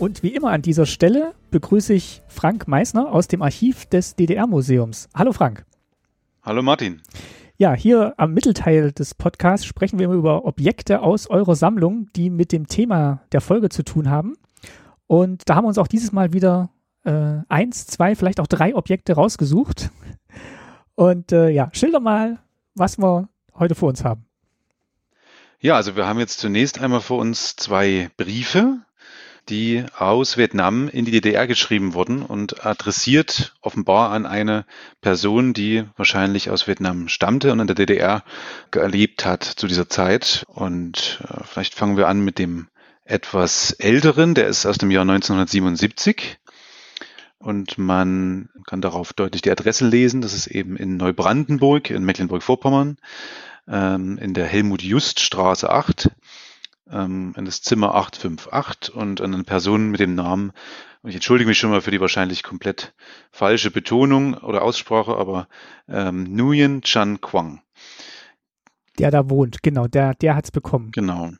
Und wie immer an dieser Stelle begrüße ich Frank Meissner aus dem Archiv des DDR-Museums. Hallo Frank. Hallo Martin. Ja, hier am Mittelteil des Podcasts sprechen wir über Objekte aus eurer Sammlung, die mit dem Thema der Folge zu tun haben. Und da haben wir uns auch dieses Mal wieder äh, eins, zwei, vielleicht auch drei Objekte rausgesucht. Und äh, ja, schilder mal, was wir heute vor uns haben. Ja, also wir haben jetzt zunächst einmal vor uns zwei Briefe, die aus Vietnam in die DDR geschrieben wurden und adressiert offenbar an eine Person, die wahrscheinlich aus Vietnam stammte und in der DDR gelebt hat zu dieser Zeit. Und äh, vielleicht fangen wir an mit dem etwas älteren, der ist aus dem Jahr 1977. Und man kann darauf deutlich die Adresse lesen. Das ist eben in Neubrandenburg in Mecklenburg-Vorpommern ähm, in der Helmut-Just-Straße 8 ähm, in das Zimmer 858 und an eine Person mit dem Namen, und ich entschuldige mich schon mal für die wahrscheinlich komplett falsche Betonung oder Aussprache, aber ähm, Nguyen Chan Quang. Der da wohnt, genau, der, der hat es bekommen. Genau.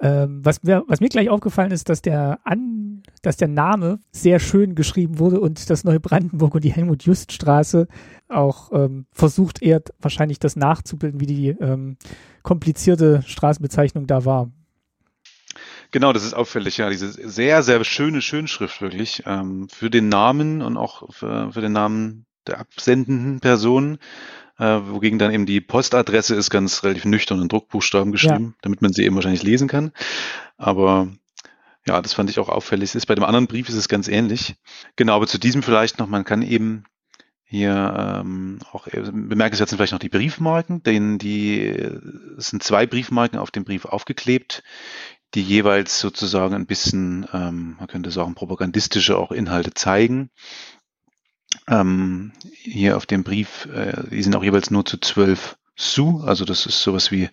Ähm, was, mir, was mir gleich aufgefallen ist, dass der, An, dass der Name sehr schön geschrieben wurde und das Neue Brandenburg und die Helmut-Just-Straße auch ähm, versucht, eher wahrscheinlich das nachzubilden, wie die ähm, komplizierte Straßenbezeichnung da war. Genau, das ist auffällig, ja. Diese sehr, sehr schöne Schönschrift wirklich ähm, für den Namen und auch für, für den Namen der absendenden Person. Äh, wogegen dann eben die Postadresse ist ganz relativ nüchtern in Druckbuchstaben geschrieben, ja. damit man sie eben wahrscheinlich lesen kann. Aber ja, das fand ich auch auffällig. Ist bei dem anderen Brief ist es ganz ähnlich. Genau, aber zu diesem vielleicht noch, man kann eben hier ähm, auch äh, bemerkenswert sind vielleicht noch die Briefmarken, denn die es sind zwei Briefmarken auf dem Brief aufgeklebt, die jeweils sozusagen ein bisschen, ähm, man könnte sagen, propagandistische auch Inhalte zeigen. Ähm, hier auf dem Brief, äh, die sind auch jeweils nur zu zwölf Su, also das ist sowas wie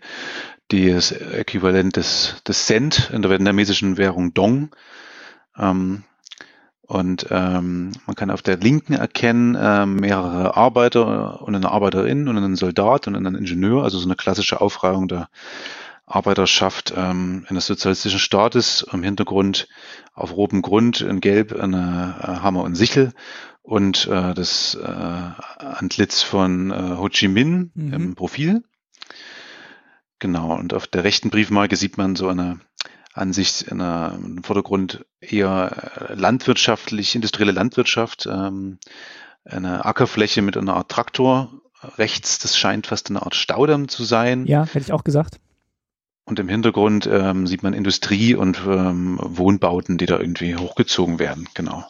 das Äquivalent des, des Cent in der vietnamesischen Währung Dong. Ähm, und ähm, man kann auf der linken erkennen äh, mehrere Arbeiter und eine Arbeiterin und einen Soldat und einen Ingenieur, also so eine klassische Aufreihung der Arbeiterschaft ähm, eines sozialistischen Staates. Im Hintergrund auf rotem Grund in Gelb eine äh, Hammer und Sichel und äh, das äh, Antlitz von äh, Ho Chi Minh mhm. im Profil. Genau, und auf der rechten Briefmarke sieht man so eine Ansicht in einer, im Vordergrund eher äh, landwirtschaftlich, industrielle Landwirtschaft, ähm, eine Ackerfläche mit einer Art Traktor rechts, das scheint fast eine Art Staudamm zu sein. Ja, hätte ich auch gesagt. Und im Hintergrund ähm, sieht man Industrie und ähm, Wohnbauten, die da irgendwie hochgezogen werden, genau.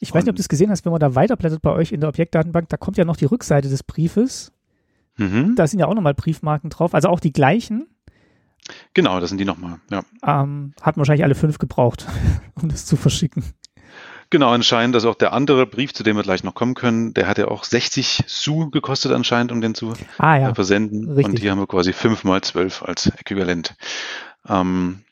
Ich weiß nicht, ob du es gesehen hast, wenn man da weiterblättert bei euch in der Objektdatenbank, da kommt ja noch die Rückseite des Briefes. Mhm. Da sind ja auch nochmal Briefmarken drauf, also auch die gleichen. Genau, das sind die nochmal, ja. Ähm, hat wahrscheinlich alle fünf gebraucht, um das zu verschicken. Genau, anscheinend, dass auch der andere Brief, zu dem wir gleich noch kommen können, der hat ja auch 60 Su gekostet anscheinend, um den zu ah, ja. versenden. Richtig. Und hier haben wir quasi fünf mal zwölf als Äquivalent. Ähm,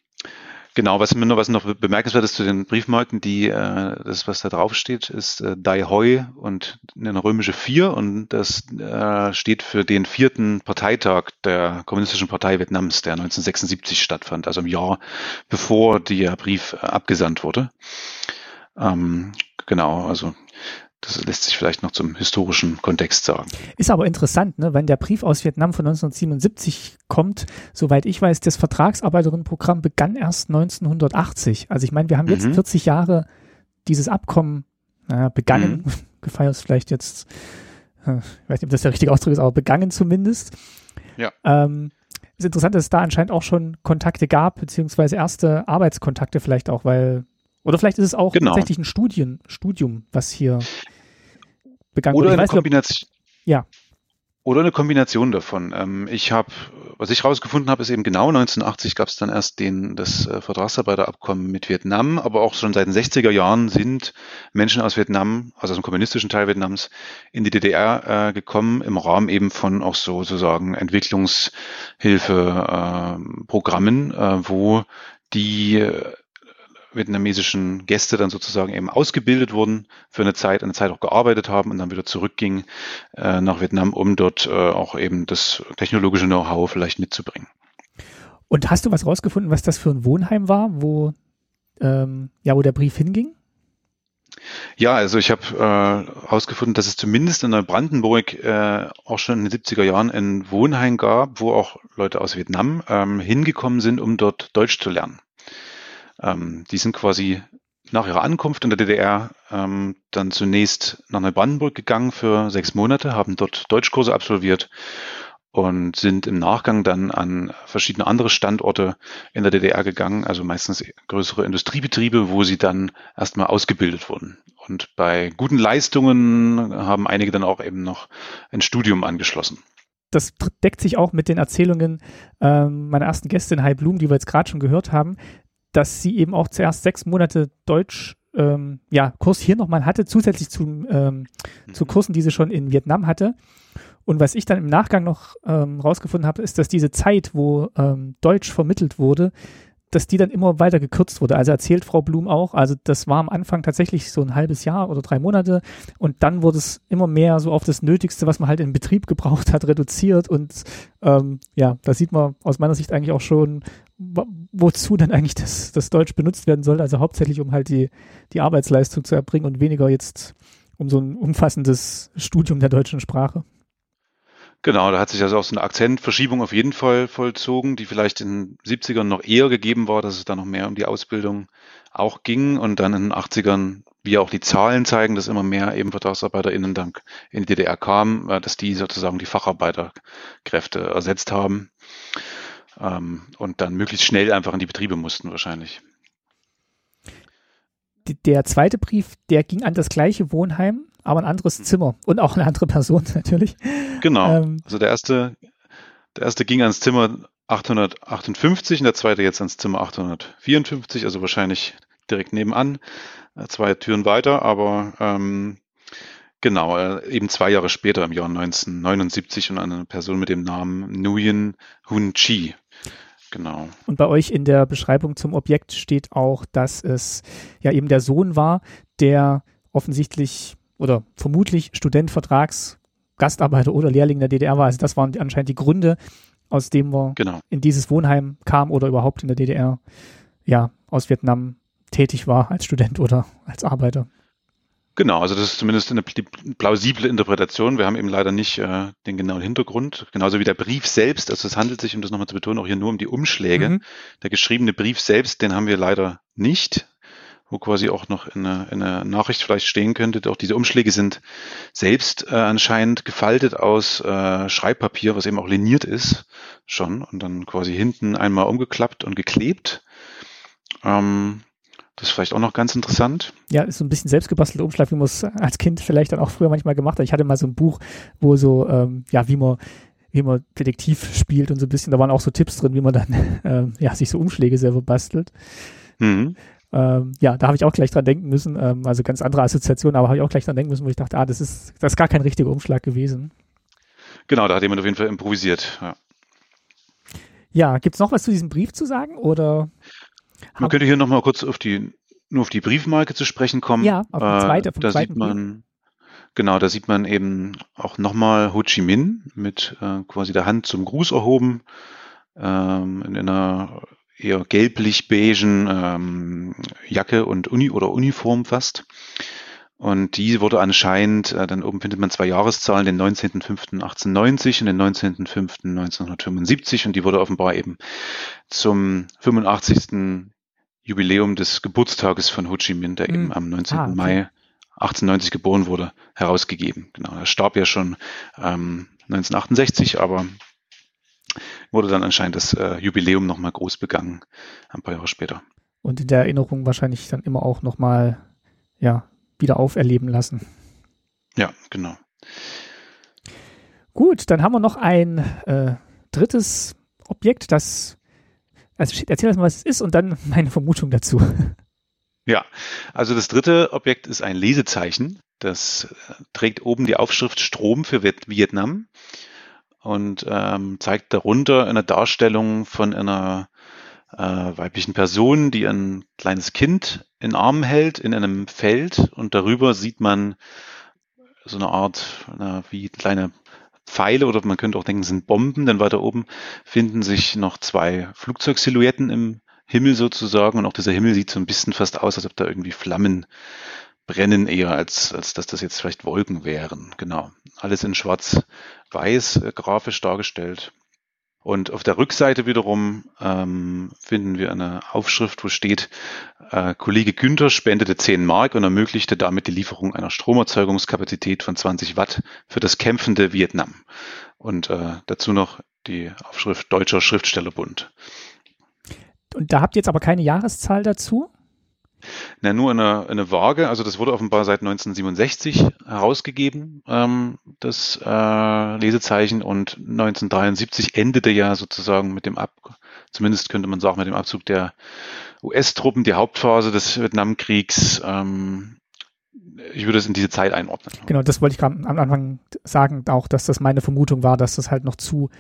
Genau, was mir noch, was noch bemerkenswert ist zu den Briefmarken, die, äh, das, was da drauf steht, ist äh, Dai Hoi und eine römische Vier und das äh, steht für den vierten Parteitag der Kommunistischen Partei Vietnams, der 1976 stattfand, also im Jahr bevor der Brief äh, abgesandt wurde. Ähm, genau, also das lässt sich vielleicht noch zum historischen Kontext sagen. Ist aber interessant, ne? wenn der Brief aus Vietnam von 1977 kommt, soweit ich weiß, das Vertragsarbeiterinnenprogramm begann erst 1980. Also ich meine, wir haben jetzt mhm. 40 Jahre dieses Abkommen naja, begangen, mhm. gefeiert vielleicht jetzt, äh, ich weiß nicht, ob das der richtige Ausdruck ist, aber begangen zumindest. Ja. Ähm, ist interessant, dass es da anscheinend auch schon Kontakte gab, beziehungsweise erste Arbeitskontakte vielleicht auch, weil oder vielleicht ist es auch genau. tatsächlich ein Studien, Studium, was hier begangen Oder eine Kombination. Ja. Oder eine Kombination davon. Ähm, ich habe, was ich rausgefunden habe, ist eben genau 1980 gab es dann erst den, das äh, Vertragsarbeiterabkommen mit Vietnam, aber auch schon seit den 60er Jahren sind Menschen aus Vietnam, also aus dem kommunistischen Teil Vietnams, in die DDR äh, gekommen, im Rahmen eben von auch so sozusagen Entwicklungshilfeprogrammen, äh, äh, wo die vietnamesischen Gäste dann sozusagen eben ausgebildet wurden für eine Zeit, eine Zeit auch gearbeitet haben und dann wieder zurückgingen äh, nach Vietnam, um dort äh, auch eben das technologische Know-how vielleicht mitzubringen. Und hast du was rausgefunden, was das für ein Wohnheim war, wo, ähm, ja, wo der Brief hinging? Ja, also ich habe herausgefunden, äh, dass es zumindest in Neubrandenburg äh, auch schon in den 70er Jahren ein Wohnheim gab, wo auch Leute aus Vietnam ähm, hingekommen sind, um dort Deutsch zu lernen. Ähm, die sind quasi nach ihrer Ankunft in der DDR ähm, dann zunächst nach Neubrandenburg gegangen für sechs Monate, haben dort Deutschkurse absolviert und sind im Nachgang dann an verschiedene andere Standorte in der DDR gegangen, also meistens größere Industriebetriebe, wo sie dann erstmal ausgebildet wurden. Und bei guten Leistungen haben einige dann auch eben noch ein Studium angeschlossen das deckt sich auch mit den Erzählungen ähm, meiner ersten Gästin Hai Blum, die wir jetzt gerade schon gehört haben dass sie eben auch zuerst sechs Monate Deutsch ähm, ja, Kurs hier nochmal hatte, zusätzlich zum, ähm, mhm. zu Kursen, die sie schon in Vietnam hatte. Und was ich dann im Nachgang noch ähm, rausgefunden habe, ist, dass diese Zeit, wo ähm, Deutsch vermittelt wurde, dass die dann immer weiter gekürzt wurde. Also erzählt Frau Blum auch, also das war am Anfang tatsächlich so ein halbes Jahr oder drei Monate und dann wurde es immer mehr so auf das Nötigste, was man halt in Betrieb gebraucht hat, reduziert und ähm, ja, da sieht man aus meiner Sicht eigentlich auch schon, wozu dann eigentlich das, das Deutsch benutzt werden soll, also hauptsächlich um halt die, die Arbeitsleistung zu erbringen und weniger jetzt um so ein umfassendes Studium der deutschen Sprache. Genau, da hat sich also auch so eine Akzentverschiebung auf jeden Fall vollzogen, die vielleicht in den 70ern noch eher gegeben war, dass es da noch mehr um die Ausbildung auch ging und dann in den 80ern, wie auch die Zahlen zeigen, dass immer mehr eben VertragsarbeiterInnen dann in die DDR kamen, äh, dass die sozusagen die Facharbeiterkräfte ersetzt haben ähm, und dann möglichst schnell einfach in die Betriebe mussten wahrscheinlich. Der zweite Brief, der ging an das gleiche Wohnheim, aber ein anderes Zimmer und auch eine andere Person natürlich. Genau. Ähm, also der erste, der erste ging ans Zimmer 858 und der zweite jetzt ans Zimmer 854, also wahrscheinlich direkt nebenan, äh, zwei Türen weiter, aber ähm, genau, äh, eben zwei Jahre später im Jahr 1979 und eine Person mit dem Namen Nguyen Hun Chi. Genau. Und bei euch in der Beschreibung zum Objekt steht auch, dass es ja eben der Sohn war, der offensichtlich oder vermutlich Student, Vertrags, Gastarbeiter oder Lehrling der DDR war. Also das waren anscheinend die Gründe, aus dem wir genau. in dieses Wohnheim kam oder überhaupt in der DDR ja aus Vietnam tätig war als Student oder als Arbeiter. Genau, also das ist zumindest eine plausible Interpretation. Wir haben eben leider nicht äh, den genauen Hintergrund, genauso wie der Brief selbst. Also es handelt sich, um das nochmal zu betonen, auch hier nur um die Umschläge. Mhm. Der geschriebene Brief selbst, den haben wir leider nicht, wo quasi auch noch in einer, in einer Nachricht vielleicht stehen könnte. Auch diese Umschläge sind selbst äh, anscheinend gefaltet aus äh, Schreibpapier, was eben auch liniert ist schon und dann quasi hinten einmal umgeklappt und geklebt. Ähm, das ist vielleicht auch noch ganz interessant. Ja, ist so ein bisschen selbstgebastelte Umschlag, wie man es als Kind vielleicht dann auch früher manchmal gemacht hat. Ich hatte mal so ein Buch, wo so, ähm, ja, wie man, wie man Detektiv spielt und so ein bisschen, da waren auch so Tipps drin, wie man dann, ähm, ja, sich so Umschläge selber bastelt. Mhm. Ähm, ja, da habe ich auch gleich dran denken müssen, ähm, also ganz andere Assoziationen, aber habe ich auch gleich dran denken müssen, wo ich dachte, ah, das ist, das ist gar kein richtiger Umschlag gewesen. Genau, da hat jemand auf jeden Fall improvisiert, ja. Ja, gibt es noch was zu diesem Brief zu sagen oder? Man könnte hier nochmal kurz auf die, nur auf die Briefmarke zu sprechen kommen. Ja, auf die zweite, äh, da sieht man, genau, da sieht man eben auch nochmal Ho Chi Minh mit äh, quasi der Hand zum Gruß erhoben, ähm, in einer eher gelblich-beigen ähm, Jacke und Uni oder Uniform fast. Und die wurde anscheinend, äh, dann oben findet man zwei Jahreszahlen, den 19.05.1890 und den 19.05.1975 und die wurde offenbar eben zum 85. Jubiläum des Geburtstages von Ho Chi Minh, der mhm. eben am 19. Ah, okay. Mai 1890 geboren wurde, herausgegeben. Genau, er starb ja schon ähm, 1968, aber wurde dann anscheinend das äh, Jubiläum nochmal groß begangen, ein paar Jahre später. Und in der Erinnerung wahrscheinlich dann immer auch nochmal, ja, wieder auferleben lassen. Ja, genau. Gut, dann haben wir noch ein äh, drittes Objekt, das. Also erzähl erst mal, was es ist und dann meine Vermutung dazu. Ja, also das dritte Objekt ist ein Lesezeichen. Das äh, trägt oben die Aufschrift Strom für Vietnam und ähm, zeigt darunter eine Darstellung von einer äh, weiblichen Person, die ein kleines Kind in Armen hält in einem Feld. Und darüber sieht man so eine Art na, wie kleine Pfeile oder man könnte auch denken, sind Bomben, denn weiter oben finden sich noch zwei Flugzeugsilhouetten im Himmel sozusagen. Und auch dieser Himmel sieht so ein bisschen fast aus, als ob da irgendwie Flammen brennen eher, als, als dass das jetzt vielleicht Wolken wären. Genau. Alles in schwarz-weiß äh, grafisch dargestellt. Und auf der Rückseite wiederum ähm, finden wir eine Aufschrift, wo steht, äh, Kollege Günther spendete 10 Mark und ermöglichte damit die Lieferung einer Stromerzeugungskapazität von 20 Watt für das kämpfende Vietnam. Und äh, dazu noch die Aufschrift Deutscher Schriftstellerbund. Und da habt ihr jetzt aber keine Jahreszahl dazu? Na, nur eine, eine Waage, also das wurde offenbar seit 1967 herausgegeben, ähm, das äh, Lesezeichen und 1973 endete ja sozusagen mit dem Ab, zumindest könnte man sagen, mit dem Abzug der US-Truppen die Hauptphase des Vietnamkriegs. Ähm, ich würde es in diese Zeit einordnen. Genau, das wollte ich gerade am Anfang sagen, auch, dass das meine Vermutung war, dass das halt noch zu,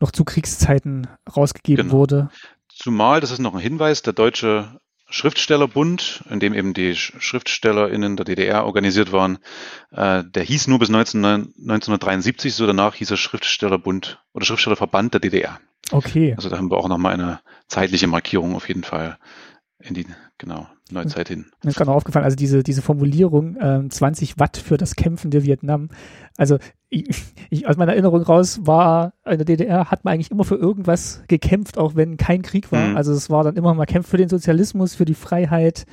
noch zu Kriegszeiten rausgegeben genau. wurde. Zumal, das ist noch ein Hinweis, der deutsche Schriftstellerbund, in dem eben die SchriftstellerInnen der DDR organisiert waren, äh, der hieß nur bis 19, 1973, so danach hieß er Schriftstellerbund oder Schriftstellerverband der DDR. Okay. Also da haben wir auch nochmal eine zeitliche Markierung auf jeden Fall in die genau Neuzeit hin. Mir ist gerade noch aufgefallen, also diese, diese Formulierung äh, 20 Watt für das kämpfende Vietnam. Also ich, ich, aus meiner Erinnerung raus war, in der DDR hat man eigentlich immer für irgendwas gekämpft, auch wenn kein Krieg war. Mhm. Also es war dann immer, man kämpft für den Sozialismus, für die Freiheit,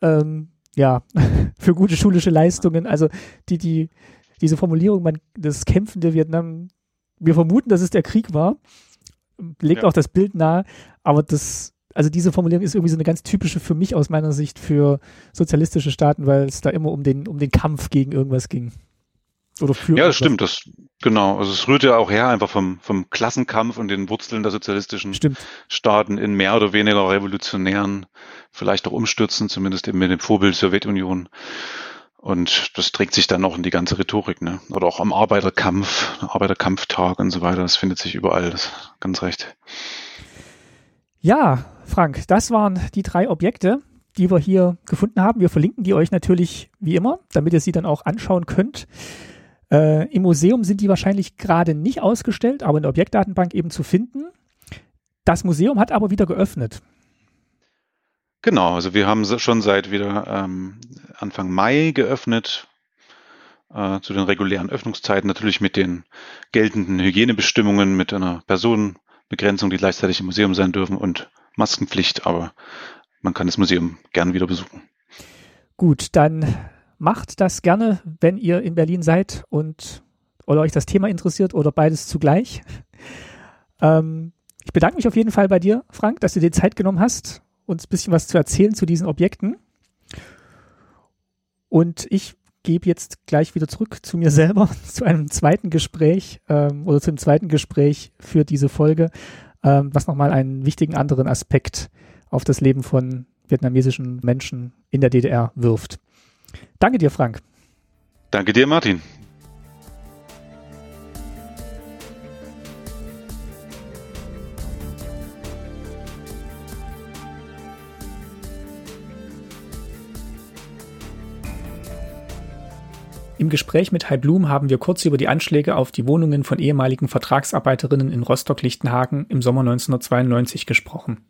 ähm, ja, für gute schulische Leistungen. Also die, die, diese Formulierung, man, das kämpfende Vietnam, wir vermuten, dass es der Krieg war, legt ja. auch das Bild nahe, aber das, also diese Formulierung ist irgendwie so eine ganz typische für mich aus meiner Sicht für sozialistische Staaten, weil es da immer um den, um den Kampf gegen irgendwas ging. Oder für ja, das stimmt, das genau. Also es rührt ja auch her einfach vom, vom Klassenkampf und den Wurzeln der sozialistischen stimmt. Staaten in mehr oder weniger revolutionären, vielleicht auch umstürzen, zumindest eben mit dem Vorbild Sowjetunion. Und das trägt sich dann auch in die ganze Rhetorik, ne? Oder auch am Arbeiterkampf, Arbeiterkampftag und so weiter. Das findet sich überall. Das ganz recht. Ja, Frank, das waren die drei Objekte, die wir hier gefunden haben. Wir verlinken die euch natürlich wie immer, damit ihr sie dann auch anschauen könnt. Äh, Im Museum sind die wahrscheinlich gerade nicht ausgestellt, aber in der Objektdatenbank eben zu finden. Das Museum hat aber wieder geöffnet. Genau, also wir haben schon seit wieder ähm, Anfang Mai geöffnet, äh, zu den regulären Öffnungszeiten, natürlich mit den geltenden Hygienebestimmungen, mit einer Personenbegrenzung, die gleichzeitig im Museum sein dürfen und Maskenpflicht, aber man kann das Museum gerne wieder besuchen. Gut, dann macht das gerne, wenn ihr in Berlin seid und oder euch das Thema interessiert oder beides zugleich. Ähm, ich bedanke mich auf jeden Fall bei dir, Frank, dass du dir Zeit genommen hast, uns ein bisschen was zu erzählen zu diesen Objekten. Und ich gebe jetzt gleich wieder zurück zu mir selber, zu einem zweiten Gespräch ähm, oder zum zweiten Gespräch für diese Folge, ähm, was nochmal einen wichtigen anderen Aspekt auf das Leben von vietnamesischen Menschen in der DDR wirft. Danke dir, Frank. Danke dir, Martin. Im Gespräch mit Hai Blum haben wir kurz über die Anschläge auf die Wohnungen von ehemaligen Vertragsarbeiterinnen in Rostock-Lichtenhagen im Sommer 1992 gesprochen.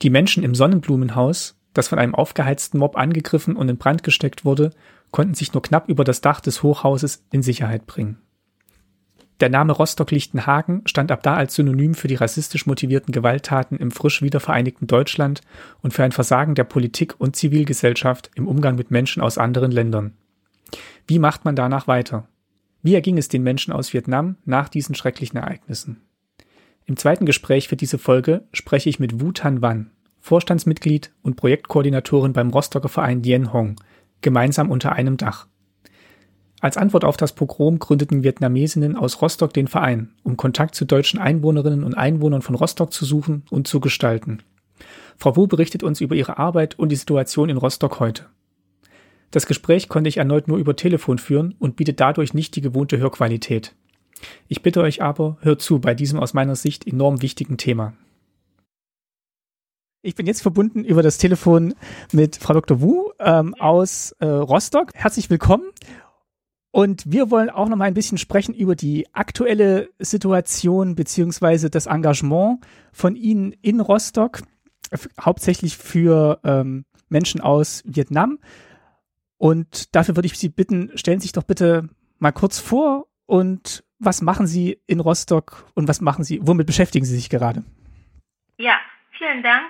Die Menschen im Sonnenblumenhaus das von einem aufgeheizten Mob angegriffen und in Brand gesteckt wurde, konnten sich nur knapp über das Dach des Hochhauses in Sicherheit bringen. Der Name Rostock-Lichtenhagen stand ab da als Synonym für die rassistisch motivierten Gewalttaten im frisch wiedervereinigten Deutschland und für ein Versagen der Politik und Zivilgesellschaft im Umgang mit Menschen aus anderen Ländern. Wie macht man danach weiter? Wie erging es den Menschen aus Vietnam nach diesen schrecklichen Ereignissen? Im zweiten Gespräch für diese Folge spreche ich mit Wu Tan Wan, Vorstandsmitglied und Projektkoordinatorin beim Rostocker Verein Dien Hong, gemeinsam unter einem Dach. Als Antwort auf das Pogrom gründeten Vietnamesinnen aus Rostock den Verein, um Kontakt zu deutschen Einwohnerinnen und Einwohnern von Rostock zu suchen und zu gestalten. Frau Wu berichtet uns über ihre Arbeit und die Situation in Rostock heute. Das Gespräch konnte ich erneut nur über Telefon führen und bietet dadurch nicht die gewohnte Hörqualität. Ich bitte euch aber, hört zu bei diesem aus meiner Sicht enorm wichtigen Thema. Ich bin jetzt verbunden über das Telefon mit Frau Dr. Wu ähm, aus äh, Rostock. Herzlich willkommen. Und wir wollen auch noch mal ein bisschen sprechen über die aktuelle Situation beziehungsweise das Engagement von Ihnen in Rostock, hauptsächlich für ähm, Menschen aus Vietnam. Und dafür würde ich Sie bitten, stellen Sie sich doch bitte mal kurz vor und was machen Sie in Rostock und was machen Sie, womit beschäftigen Sie sich gerade? Ja, vielen Dank.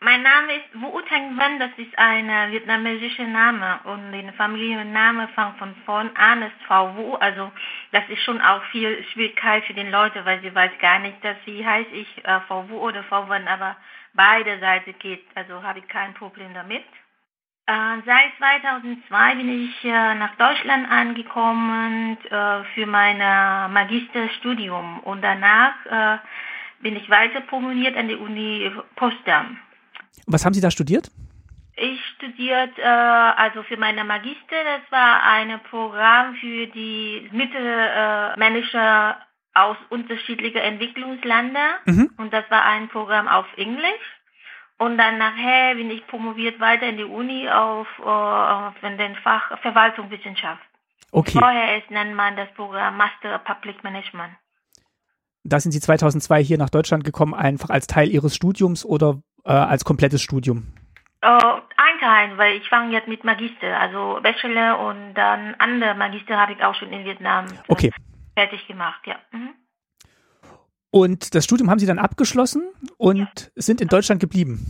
Mein Name ist Wu Tang Wan, das ist ein vietnamesischer Name und der Familienname fängt von vorn an, ist Frau Wu, also das ist schon auch viel Schwierigkeit für die Leute, weil sie weiß gar nicht, dass sie heißt ich äh, Frau Wu oder Frau Wan, aber beide Seiten geht, also habe ich kein Problem damit. Äh, seit 2002 bin ich äh, nach Deutschland angekommen äh, für mein Magisterstudium und danach bin ich weiter promoviert an der Uni Potsdam. Was haben Sie da studiert? Ich studiert also für meine Magister, das war ein Programm für die Mittelmanager aus unterschiedlichen Entwicklungsländern mhm. und das war ein Programm auf Englisch. Und dann nachher bin ich promoviert weiter in die Uni auf, äh, auf den Fach Verwaltungswissenschaft. Okay. Vorher ist, nennt man das Programm Master Public Management. Da sind Sie 2002 hier nach Deutschland gekommen, einfach als Teil Ihres Studiums oder äh, als komplettes Studium? Uh, ein einteilen, weil ich fange jetzt mit Magister, also Bachelor und dann andere Magister habe ich auch schon in Vietnam okay. fertig gemacht, ja. Mhm. Und das Studium haben Sie dann abgeschlossen und ja. sind in Deutschland geblieben?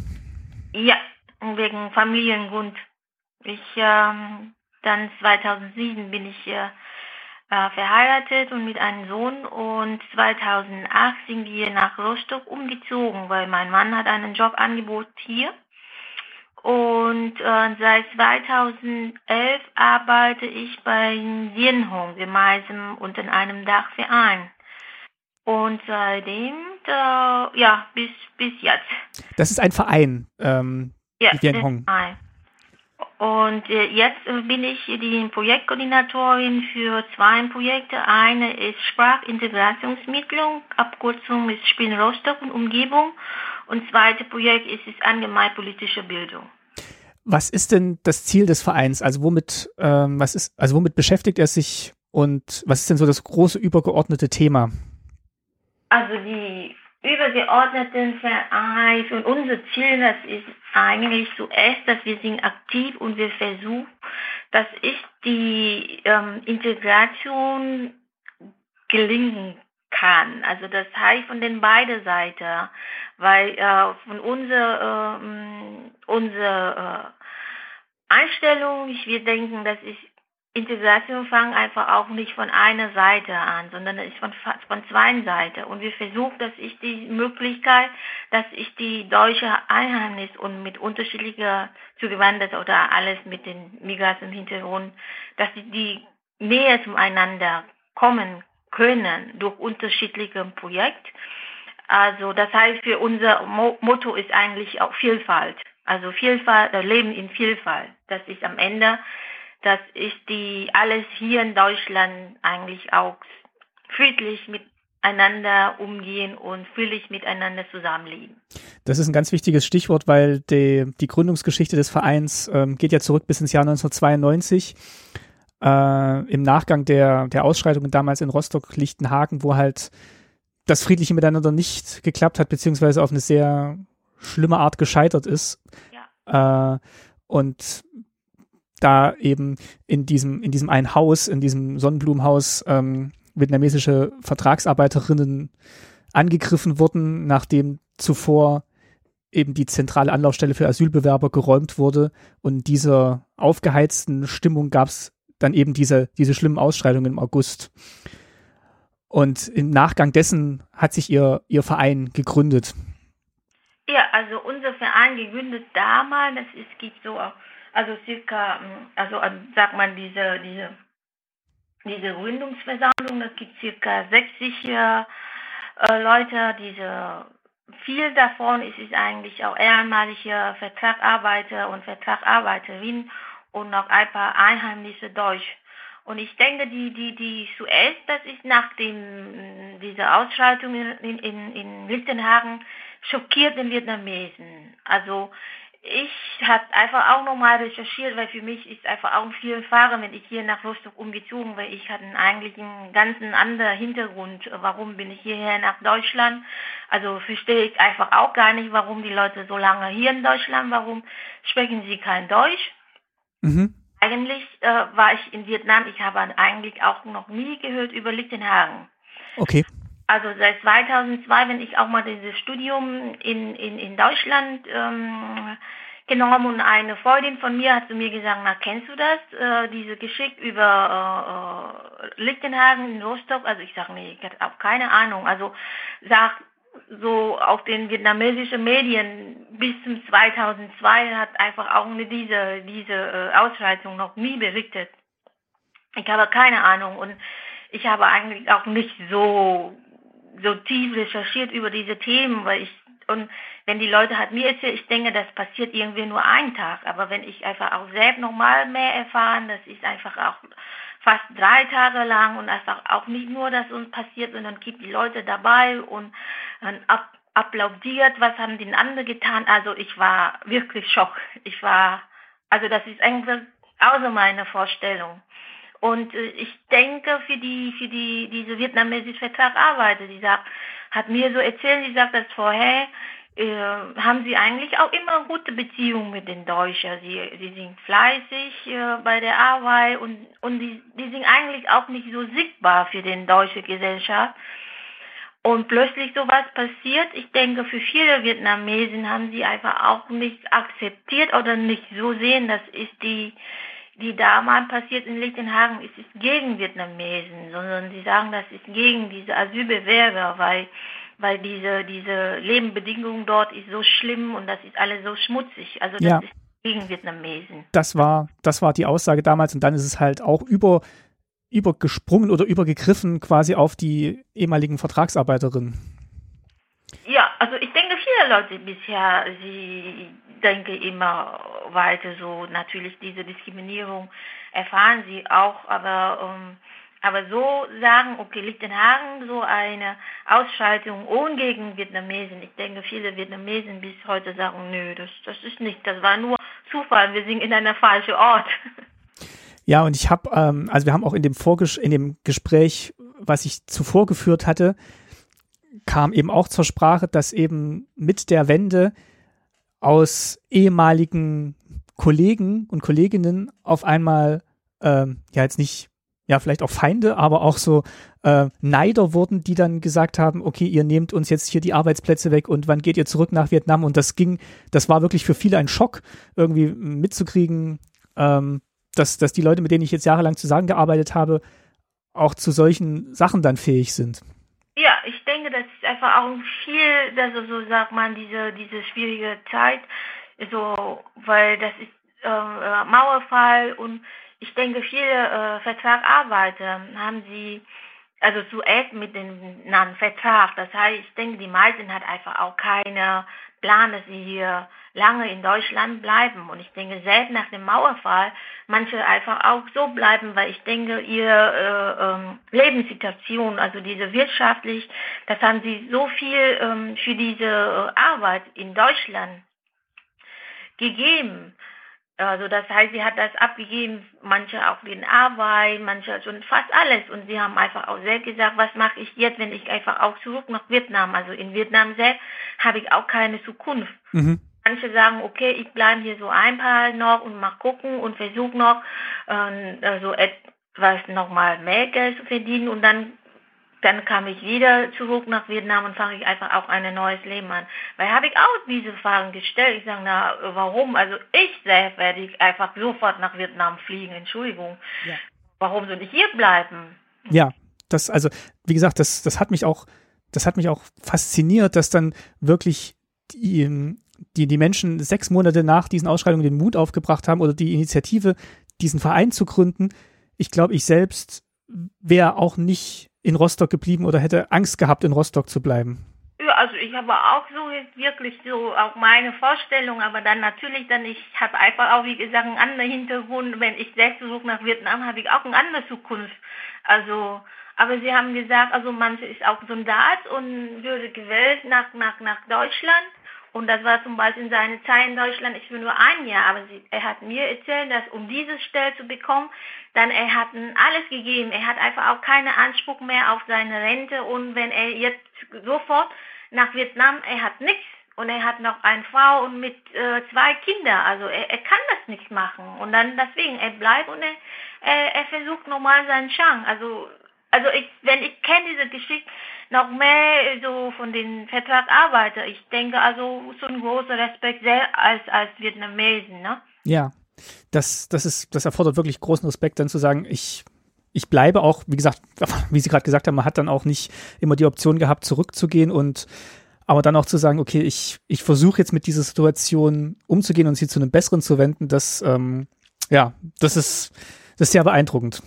Ja, wegen Familiengrund. Ich ähm, dann 2007 bin ich äh, äh, verheiratet und mit einem Sohn und 2008 sind wir nach Rostock umgezogen, weil mein Mann hat einen Jobangebot hier. Und äh, seit 2011 arbeite ich bei Sienhong gemeinsam unter einem Dachverein. Und seitdem, äh, ja, bis, bis jetzt. Das ist ein Verein, ähm, ja, Sienhong. Ein. Und äh, jetzt bin ich die Projektkoordinatorin für zwei Projekte. Eine ist Sprachintegrationsmittlung, Abkürzung ist Spielen Rostock und Umgebung. Und zweite Projekt ist, ist allgemeinpolitische Bildung. Was ist denn das Ziel des Vereins? Also womit, ähm, was ist, also womit beschäftigt er sich und was ist denn so das große übergeordnete Thema? Also die übergeordneten Verein und unser Ziel, das ist eigentlich zuerst, dass wir sind aktiv und wir versuchen, dass ich die ähm, Integration gelingen kann. Also das heißt von den beiden Seiten, weil äh, von unserer äh, unsere, äh, Einstellung, ich wir denken, dass ich Integration fangen einfach auch nicht von einer Seite an, sondern ist von, von zwei Seiten. Und wir versuchen, dass ich die Möglichkeit, dass ich die deutsche Einheimnis und mit unterschiedlicher zugewandert oder alles mit den Migrationshintergrund, dass die, die näher zueinander kommen können durch unterschiedliche Projekte. Also das heißt, für unser Motto ist eigentlich auch Vielfalt. Also Vielfalt, äh, Leben in Vielfalt. Das ist am Ende dass ich die alles hier in Deutschland eigentlich auch friedlich miteinander umgehen und friedlich miteinander zusammenleben. Das ist ein ganz wichtiges Stichwort, weil die, die Gründungsgeschichte des Vereins ähm, geht ja zurück bis ins Jahr 1992. Äh, Im Nachgang der, der Ausschreitungen damals in Rostock-Lichtenhagen, wo halt das friedliche Miteinander nicht geklappt hat, beziehungsweise auf eine sehr schlimme Art gescheitert ist. Ja. Äh, und da eben in diesem, in diesem einen Haus, in diesem Sonnenblumenhaus, ähm, vietnamesische Vertragsarbeiterinnen angegriffen wurden, nachdem zuvor eben die zentrale Anlaufstelle für Asylbewerber geräumt wurde. Und dieser aufgeheizten Stimmung gab es dann eben diese, diese schlimmen Ausschreitungen im August. Und im Nachgang dessen hat sich ihr, ihr Verein gegründet. Ja, also unser Verein gegründet damals, ist, gibt so auch also circa, mm, also sagt man diese, diese, diese Gründungsversammlung, das gibt circa 60 äh, Leute, diese viel davon ist es eigentlich auch ehemalige Vertragsarbeiter und Vertragsarbeiterinnen und noch ein paar Einheimische Deutsch. Und ich denke, die, die, die zuerst, das ist nach dem, dieser Ausschreitung in, in, in Lichtenhagen, schockiert den Vietnamesen. Also ich habe einfach auch nochmal recherchiert, weil für mich ist einfach auch viel Fahrer, wenn ich hier nach Rostock umgezogen, weil ich hatte eigentlich einen ganz anderen Hintergrund. Warum bin ich hierher nach Deutschland? Also verstehe ich einfach auch gar nicht, warum die Leute so lange hier in Deutschland, warum sprechen sie kein Deutsch? Mhm. Eigentlich äh, war ich in Vietnam, ich habe eigentlich auch noch nie gehört über Lichtenhagen. Okay. Also seit 2002, wenn ich auch mal dieses Studium in, in, in Deutschland ähm, genommen und eine Freundin von mir hat zu mir gesagt, na kennst du das, äh, diese Geschichte über äh, äh Lichtenhagen in Rostock? Also ich sage, nee, ich habe auch keine Ahnung. Also sag so auf den vietnamesischen Medien bis zum 2002 hat einfach auch diese, diese äh, Ausschreitung noch nie berichtet. Ich habe keine Ahnung und ich habe eigentlich auch nicht so so tief recherchiert über diese Themen, weil ich und wenn die Leute halt mir erzählen, ich denke, das passiert irgendwie nur einen Tag, aber wenn ich einfach auch selbst nochmal mehr erfahren, das ist einfach auch fast drei Tage lang und einfach auch nicht nur, dass uns passiert, sondern gibt die Leute dabei und dann ab, applaudiert, was haben die anderen getan. Also ich war wirklich schock. Ich war, also das ist eigentlich außer meiner Vorstellung. Und äh, ich denke, für die, für die, diese vietnamesische Vertragsarbeiter, die sagt, hat mir so erzählt, sie sagt das vorher, äh, haben sie eigentlich auch immer gute Beziehungen mit den Deutschen. Sie, sie sind fleißig äh, bei der Arbeit und, und die, die sind eigentlich auch nicht so sichtbar für die deutsche Gesellschaft. Und plötzlich sowas passiert. Ich denke, für viele Vietnamesen haben sie einfach auch nicht akzeptiert oder nicht so sehen, das ist die, die damals passiert in Lichtenhagen, es ist gegen Vietnamesen, sondern sie sagen, das ist gegen diese Asylbewerber, weil weil diese, diese Lebensbedingungen dort ist so schlimm und das ist alles so schmutzig. Also das ja. ist gegen Vietnamesen. Das war, das war die Aussage damals und dann ist es halt auch über, übergesprungen oder übergegriffen quasi auf die ehemaligen Vertragsarbeiterinnen. Ja, also ich denke, viele Leute bisher, sie denken immer weiter so, natürlich diese Diskriminierung erfahren sie auch, aber ähm, aber so sagen, okay, liegt in Hagen so eine Ausschaltung ohne gegen Vietnamesen. Ich denke, viele Vietnamesen bis heute sagen, nö, das, das ist nicht, das war nur Zufall, wir sind in einer falschen Ort. Ja, und ich habe, ähm, also wir haben auch in dem Vorges in dem Gespräch, was ich zuvor geführt hatte, kam eben auch zur Sprache, dass eben mit der Wende aus ehemaligen Kollegen und Kolleginnen auf einmal ähm, ja jetzt nicht ja, vielleicht auch Feinde, aber auch so äh, Neider wurden, die dann gesagt haben, okay, ihr nehmt uns jetzt hier die Arbeitsplätze weg und wann geht ihr zurück nach Vietnam? Und das ging, das war wirklich für viele ein Schock, irgendwie mitzukriegen, ähm, dass, dass die Leute, mit denen ich jetzt jahrelang zusammengearbeitet habe, auch zu solchen Sachen dann fähig sind. Ja, ich denke, das ist einfach auch viel, also so sagt man, diese, diese schwierige Zeit, so, weil das ist äh, äh Mauerfall und ich denke, viele äh, Vertragarbeiter haben sie also zuerst mit dem Vertrag. Das heißt, ich denke, die meisten hat einfach auch keine Plan, dass sie hier lange in Deutschland bleiben. Und ich denke, selbst nach dem Mauerfall, manche einfach auch so bleiben, weil ich denke, ihre äh, ähm, Lebenssituation, also diese wirtschaftlich, das haben sie so viel ähm, für diese Arbeit in Deutschland gegeben. Also das heißt, sie hat das abgegeben, manche auch den Arbeit, manche schon fast alles. Und sie haben einfach auch selbst gesagt, was mache ich jetzt, wenn ich einfach auch zurück nach Vietnam, also in Vietnam selbst, habe ich auch keine Zukunft. Mhm. Manche sagen, okay, ich bleibe hier so ein paar noch und mal gucken und versuche noch äh, so etwas nochmal mehr Geld zu verdienen und dann dann kam ich wieder zurück nach Vietnam und fange ich einfach auch ein neues Leben an. Weil habe ich auch diese Fragen gestellt. Ich sage, na, warum? Also ich selbst werde ich einfach sofort nach Vietnam fliegen. Entschuldigung. Ja. Warum soll ich hier bleiben? Ja, das, also, wie gesagt, das, das hat mich auch, das hat mich auch fasziniert, dass dann wirklich die, die, die Menschen sechs Monate nach diesen Ausschreitungen den Mut aufgebracht haben oder die Initiative, diesen Verein zu gründen. Ich glaube, ich selbst wäre auch nicht in Rostock geblieben oder hätte Angst gehabt, in Rostock zu bleiben? Ja, also ich habe auch so wirklich so auch meine Vorstellung, aber dann natürlich dann, ich habe einfach auch, wie gesagt, einen anderen Hintergrund. Wenn ich selbst zurück nach Vietnam, habe ich auch eine andere Zukunft. Also, aber sie haben gesagt, also manche ist auch Soldat und würde gewählt nach, nach, nach Deutschland. Und das war zum Beispiel in seiner Zeit in Deutschland, ich will nur ein Jahr, aber sie, er hat mir erzählt, dass um diese Stelle zu bekommen, dann er hat alles gegeben. Er hat einfach auch keinen Anspruch mehr auf seine Rente und wenn er jetzt sofort nach Vietnam, er hat nichts und er hat noch eine Frau und mit äh, zwei Kindern, also er, er kann das nicht machen und dann deswegen, er bleibt und er, er, er versucht nochmal seinen Chance. Also also ich, wenn ich kenne diese Geschichte noch mehr so von den Vertragsarbeitern, ich denke also so ein großer Respekt sehr als, als Vietnamesen, ne? Ja, das, das ist, das erfordert wirklich großen Respekt, dann zu sagen, ich, ich bleibe auch, wie gesagt, wie Sie gerade gesagt haben, man hat dann auch nicht immer die Option gehabt, zurückzugehen und aber dann auch zu sagen, okay, ich, ich versuche jetzt mit dieser Situation umzugehen und sie zu einem besseren zu wenden, das, ähm, ja, das ist, das ist sehr beeindruckend.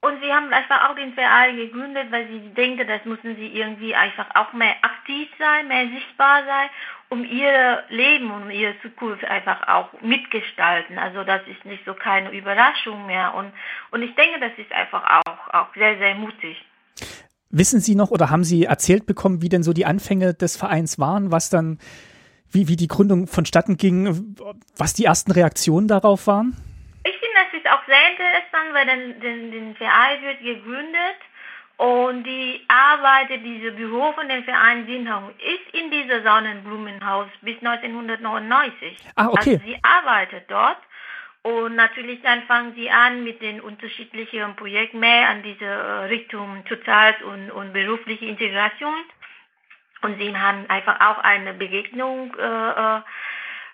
Und sie haben einfach auch den Verein gegründet, weil sie denken, das müssen sie irgendwie einfach auch mehr aktiv sein, mehr sichtbar sein, um ihr Leben und ihre Zukunft einfach auch mitgestalten. Also das ist nicht so keine Überraschung mehr. Und, und ich denke, das ist einfach auch, auch sehr, sehr mutig. Wissen Sie noch oder haben Sie erzählt bekommen, wie denn so die Anfänge des Vereins waren, was dann, wie, wie die Gründung vonstatten ging, was die ersten Reaktionen darauf waren? Interessant, weil den, den, Verein wird gegründet Und die arbeitet, diese Büro von dem Verein Sinhong ist in dieser Sonnenblumenhaus bis 1999. Ah, okay. Also sie arbeitet dort. Und natürlich dann fangen sie an mit den unterschiedlichen Projekten mehr an diese äh, Richtung Sozial- und, und berufliche Integration. Und sie haben einfach auch eine Begegnung, äh, äh,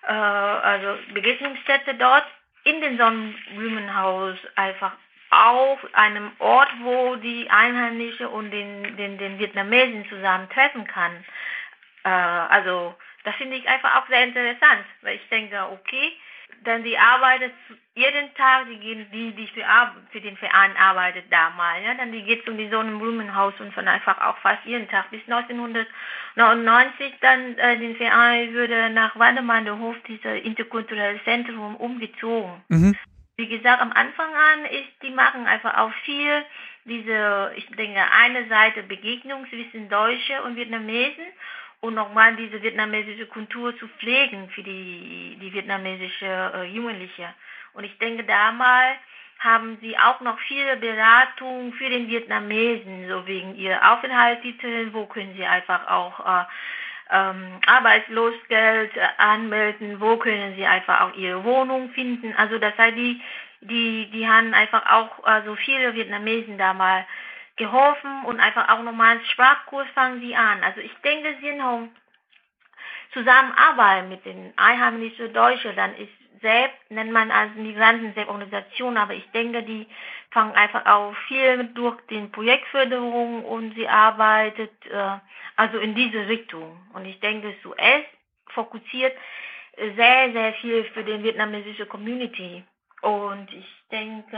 äh also Begegnungsstätte dort in den Sonnenblumenhaus einfach auf einem Ort, wo die Einheimischen und den, den, den Vietnamesen zusammen treffen kann. Äh, also das finde ich einfach auch sehr interessant, weil ich denke, okay, dann die arbeitet jeden Tag, die gehen, die, die für, für den Verein arbeitet damals, ja, dann die geht zum Sonnenblumenhaus und von einfach auch fast jeden Tag bis 1999 dann äh, den Verein würde nach Wandermanderhof, dieser interkulturelle Zentrum, umgezogen. Mhm. Wie gesagt, am Anfang an ist, die machen einfach auch viel diese, ich denke, eine Seite Begegnung zwischen Deutsche und Vietnamesen und nochmal diese vietnamesische Kultur zu pflegen für die, die vietnamesische äh, Jugendliche. Und ich denke, damals haben sie auch noch viele Beratungen für den Vietnamesen, so wegen ihrer Aufenthaltstitel, wo können sie einfach auch äh, ähm, Arbeitslosgeld äh, anmelden, wo können sie einfach auch ihre Wohnung finden. Also das heißt, die, die, die haben einfach auch also viele Vietnamesen damals geholfen und einfach auch nochmal einen Sprachkurs fangen sie an. Also ich denke, sie haben Zusammenarbeit mit den einheimischen Deutschen, dann ist selbst, nennt man als Migranten selbst Organisation, aber ich denke, die fangen einfach auch viel durch den Projektförderung und sie arbeitet äh, also in diese Richtung. Und ich denke, SUS fokussiert sehr, sehr viel für den vietnamesische Community. Und ich denke,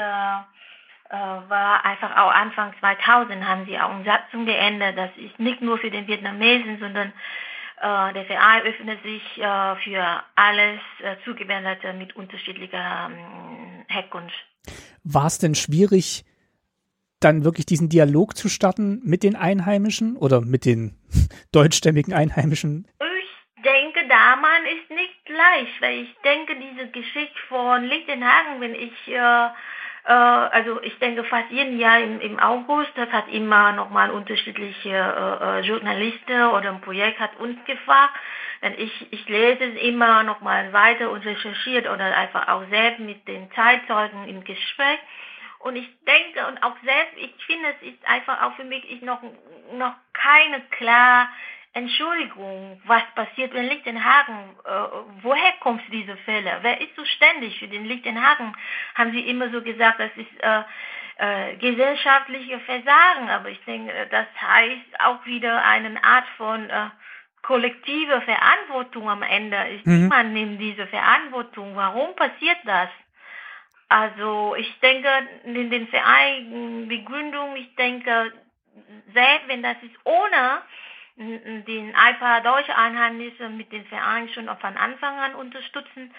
äh, war einfach auch Anfang 2000 haben sie auch eine Satzung geändert, das ist nicht nur für den Vietnamesen, sondern äh, der Verein öffnet sich äh, für alles äh, Zugewanderte mit unterschiedlicher ähm, Herkunft. War es denn schwierig, dann wirklich diesen Dialog zu starten mit den Einheimischen oder mit den deutschstämmigen Einheimischen? Ich denke, damals ist nicht leicht, weil ich denke, diese Geschichte von Lichtenhagen, wenn ich äh, äh, also ich denke fast jeden Jahr im, im August, das hat immer nochmal unterschiedliche äh, äh, Journalisten oder ein Projekt hat uns gefragt. Denn ich, ich lese es immer nochmal weiter und recherchiert oder einfach auch selbst mit den Zeitzeugen im Gespräch. Und ich denke und auch selbst, ich finde, es ist einfach auch für mich ich noch, noch keine klar Entschuldigung, was passiert in Lichtenhagen? Äh, woher kommt diese Fälle? Wer ist zuständig für den Lichtenhagen? Haben Sie immer so gesagt, das ist äh, äh, gesellschaftliche Versagen, aber ich denke, das heißt auch wieder eine Art von äh, kollektive Verantwortung am Ende. Ist mhm. Niemand nimmt diese Verantwortung. Warum passiert das? Also ich denke, in den Vereinen, Begründung, ich denke, selbst wenn das ist ohne den paar deutsche Einheimnisse mit den Vereinen schon von Anfang an unterstützen,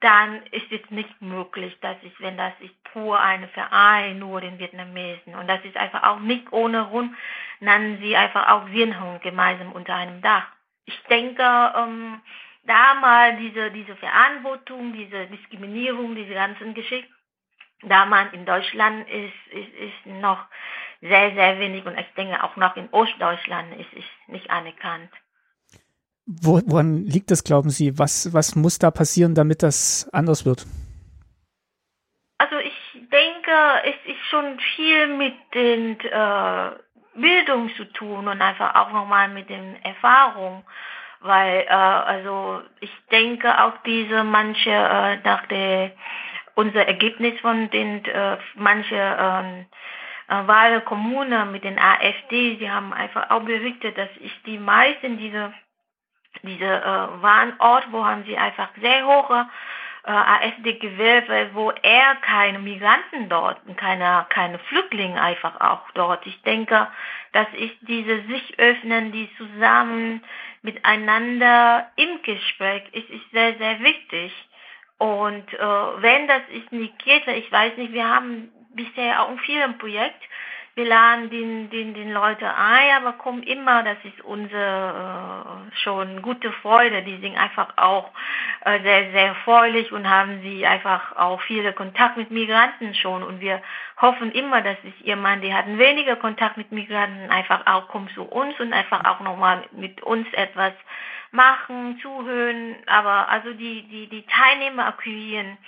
dann ist es nicht möglich, dass ich, wenn das ist pur ein Verein, nur den Vietnamesen. Und das ist einfach auch nicht ohne Grund, nennen sie einfach auch Sienhung gemeinsam unter einem Dach. Ich denke, ähm, da mal diese, diese Verantwortung, diese Diskriminierung, diese ganzen Geschichten, da man in Deutschland ist, ist, ist noch sehr, sehr wenig und ich denke auch noch in Ostdeutschland ist es nicht anerkannt. Wo, woran liegt das, glauben Sie? Was, was muss da passieren, damit das anders wird? Also ich denke, es ist schon viel mit den äh, Bildung zu tun und einfach auch nochmal mit den Erfahrungen. Weil, äh, also ich denke auch diese manche äh, nach der unser Ergebnis von den äh, manche äh, Wahlkommune mit den AfD, sie haben einfach auch berichtet, dass ich die meisten diese diese äh, Wahlort, wo haben sie einfach sehr hohe äh, AfD gewählt, wo er keine Migranten dort, keine, keine Flüchtlinge einfach auch dort. Ich denke, das ist diese sich öffnen, die zusammen miteinander im Gespräch ist, ist sehr, sehr wichtig. Und äh, wenn das ist nicht geht, ich weiß nicht, wir haben bisher auch in vielen Projekten wir laden den, den, den Leute ein, aber kommen immer, das ist unsere äh, schon gute Freude. Die sind einfach auch äh, sehr, sehr erfreulich und haben sie einfach auch viele Kontakt mit Migranten schon. Und wir hoffen immer, dass ihr Mann, die hatten weniger Kontakt mit Migranten, einfach auch kommt zu uns und einfach auch nochmal mit uns etwas machen, zuhören. Aber also die, die, die Teilnehmer akquirieren,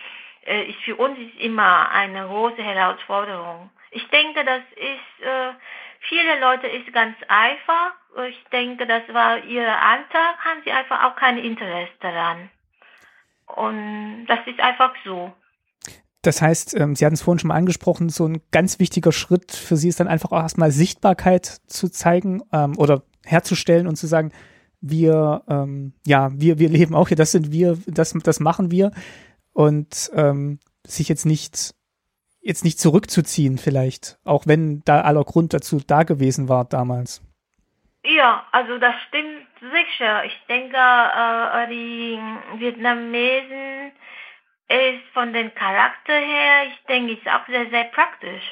ist für uns ist immer eine große Herausforderung. Ich denke, das ist, äh, viele Leute ist ganz einfach. Ich denke, das war ihr Antrag, haben sie einfach auch kein Interesse daran. Und das ist einfach so. Das heißt, ähm, Sie hatten es vorhin schon mal angesprochen, so ein ganz wichtiger Schritt für Sie ist dann einfach auch erstmal Sichtbarkeit zu zeigen ähm, oder herzustellen und zu sagen, wir, ähm, ja, wir, wir leben auch hier, das sind wir, das, das machen wir und ähm, sich jetzt nicht jetzt nicht zurückzuziehen vielleicht, auch wenn da aller Grund dazu da gewesen war damals. Ja, also das stimmt sicher. Ich denke, äh, die Vietnamesen ist von den Charakter her, ich denke, ist auch sehr, sehr praktisch.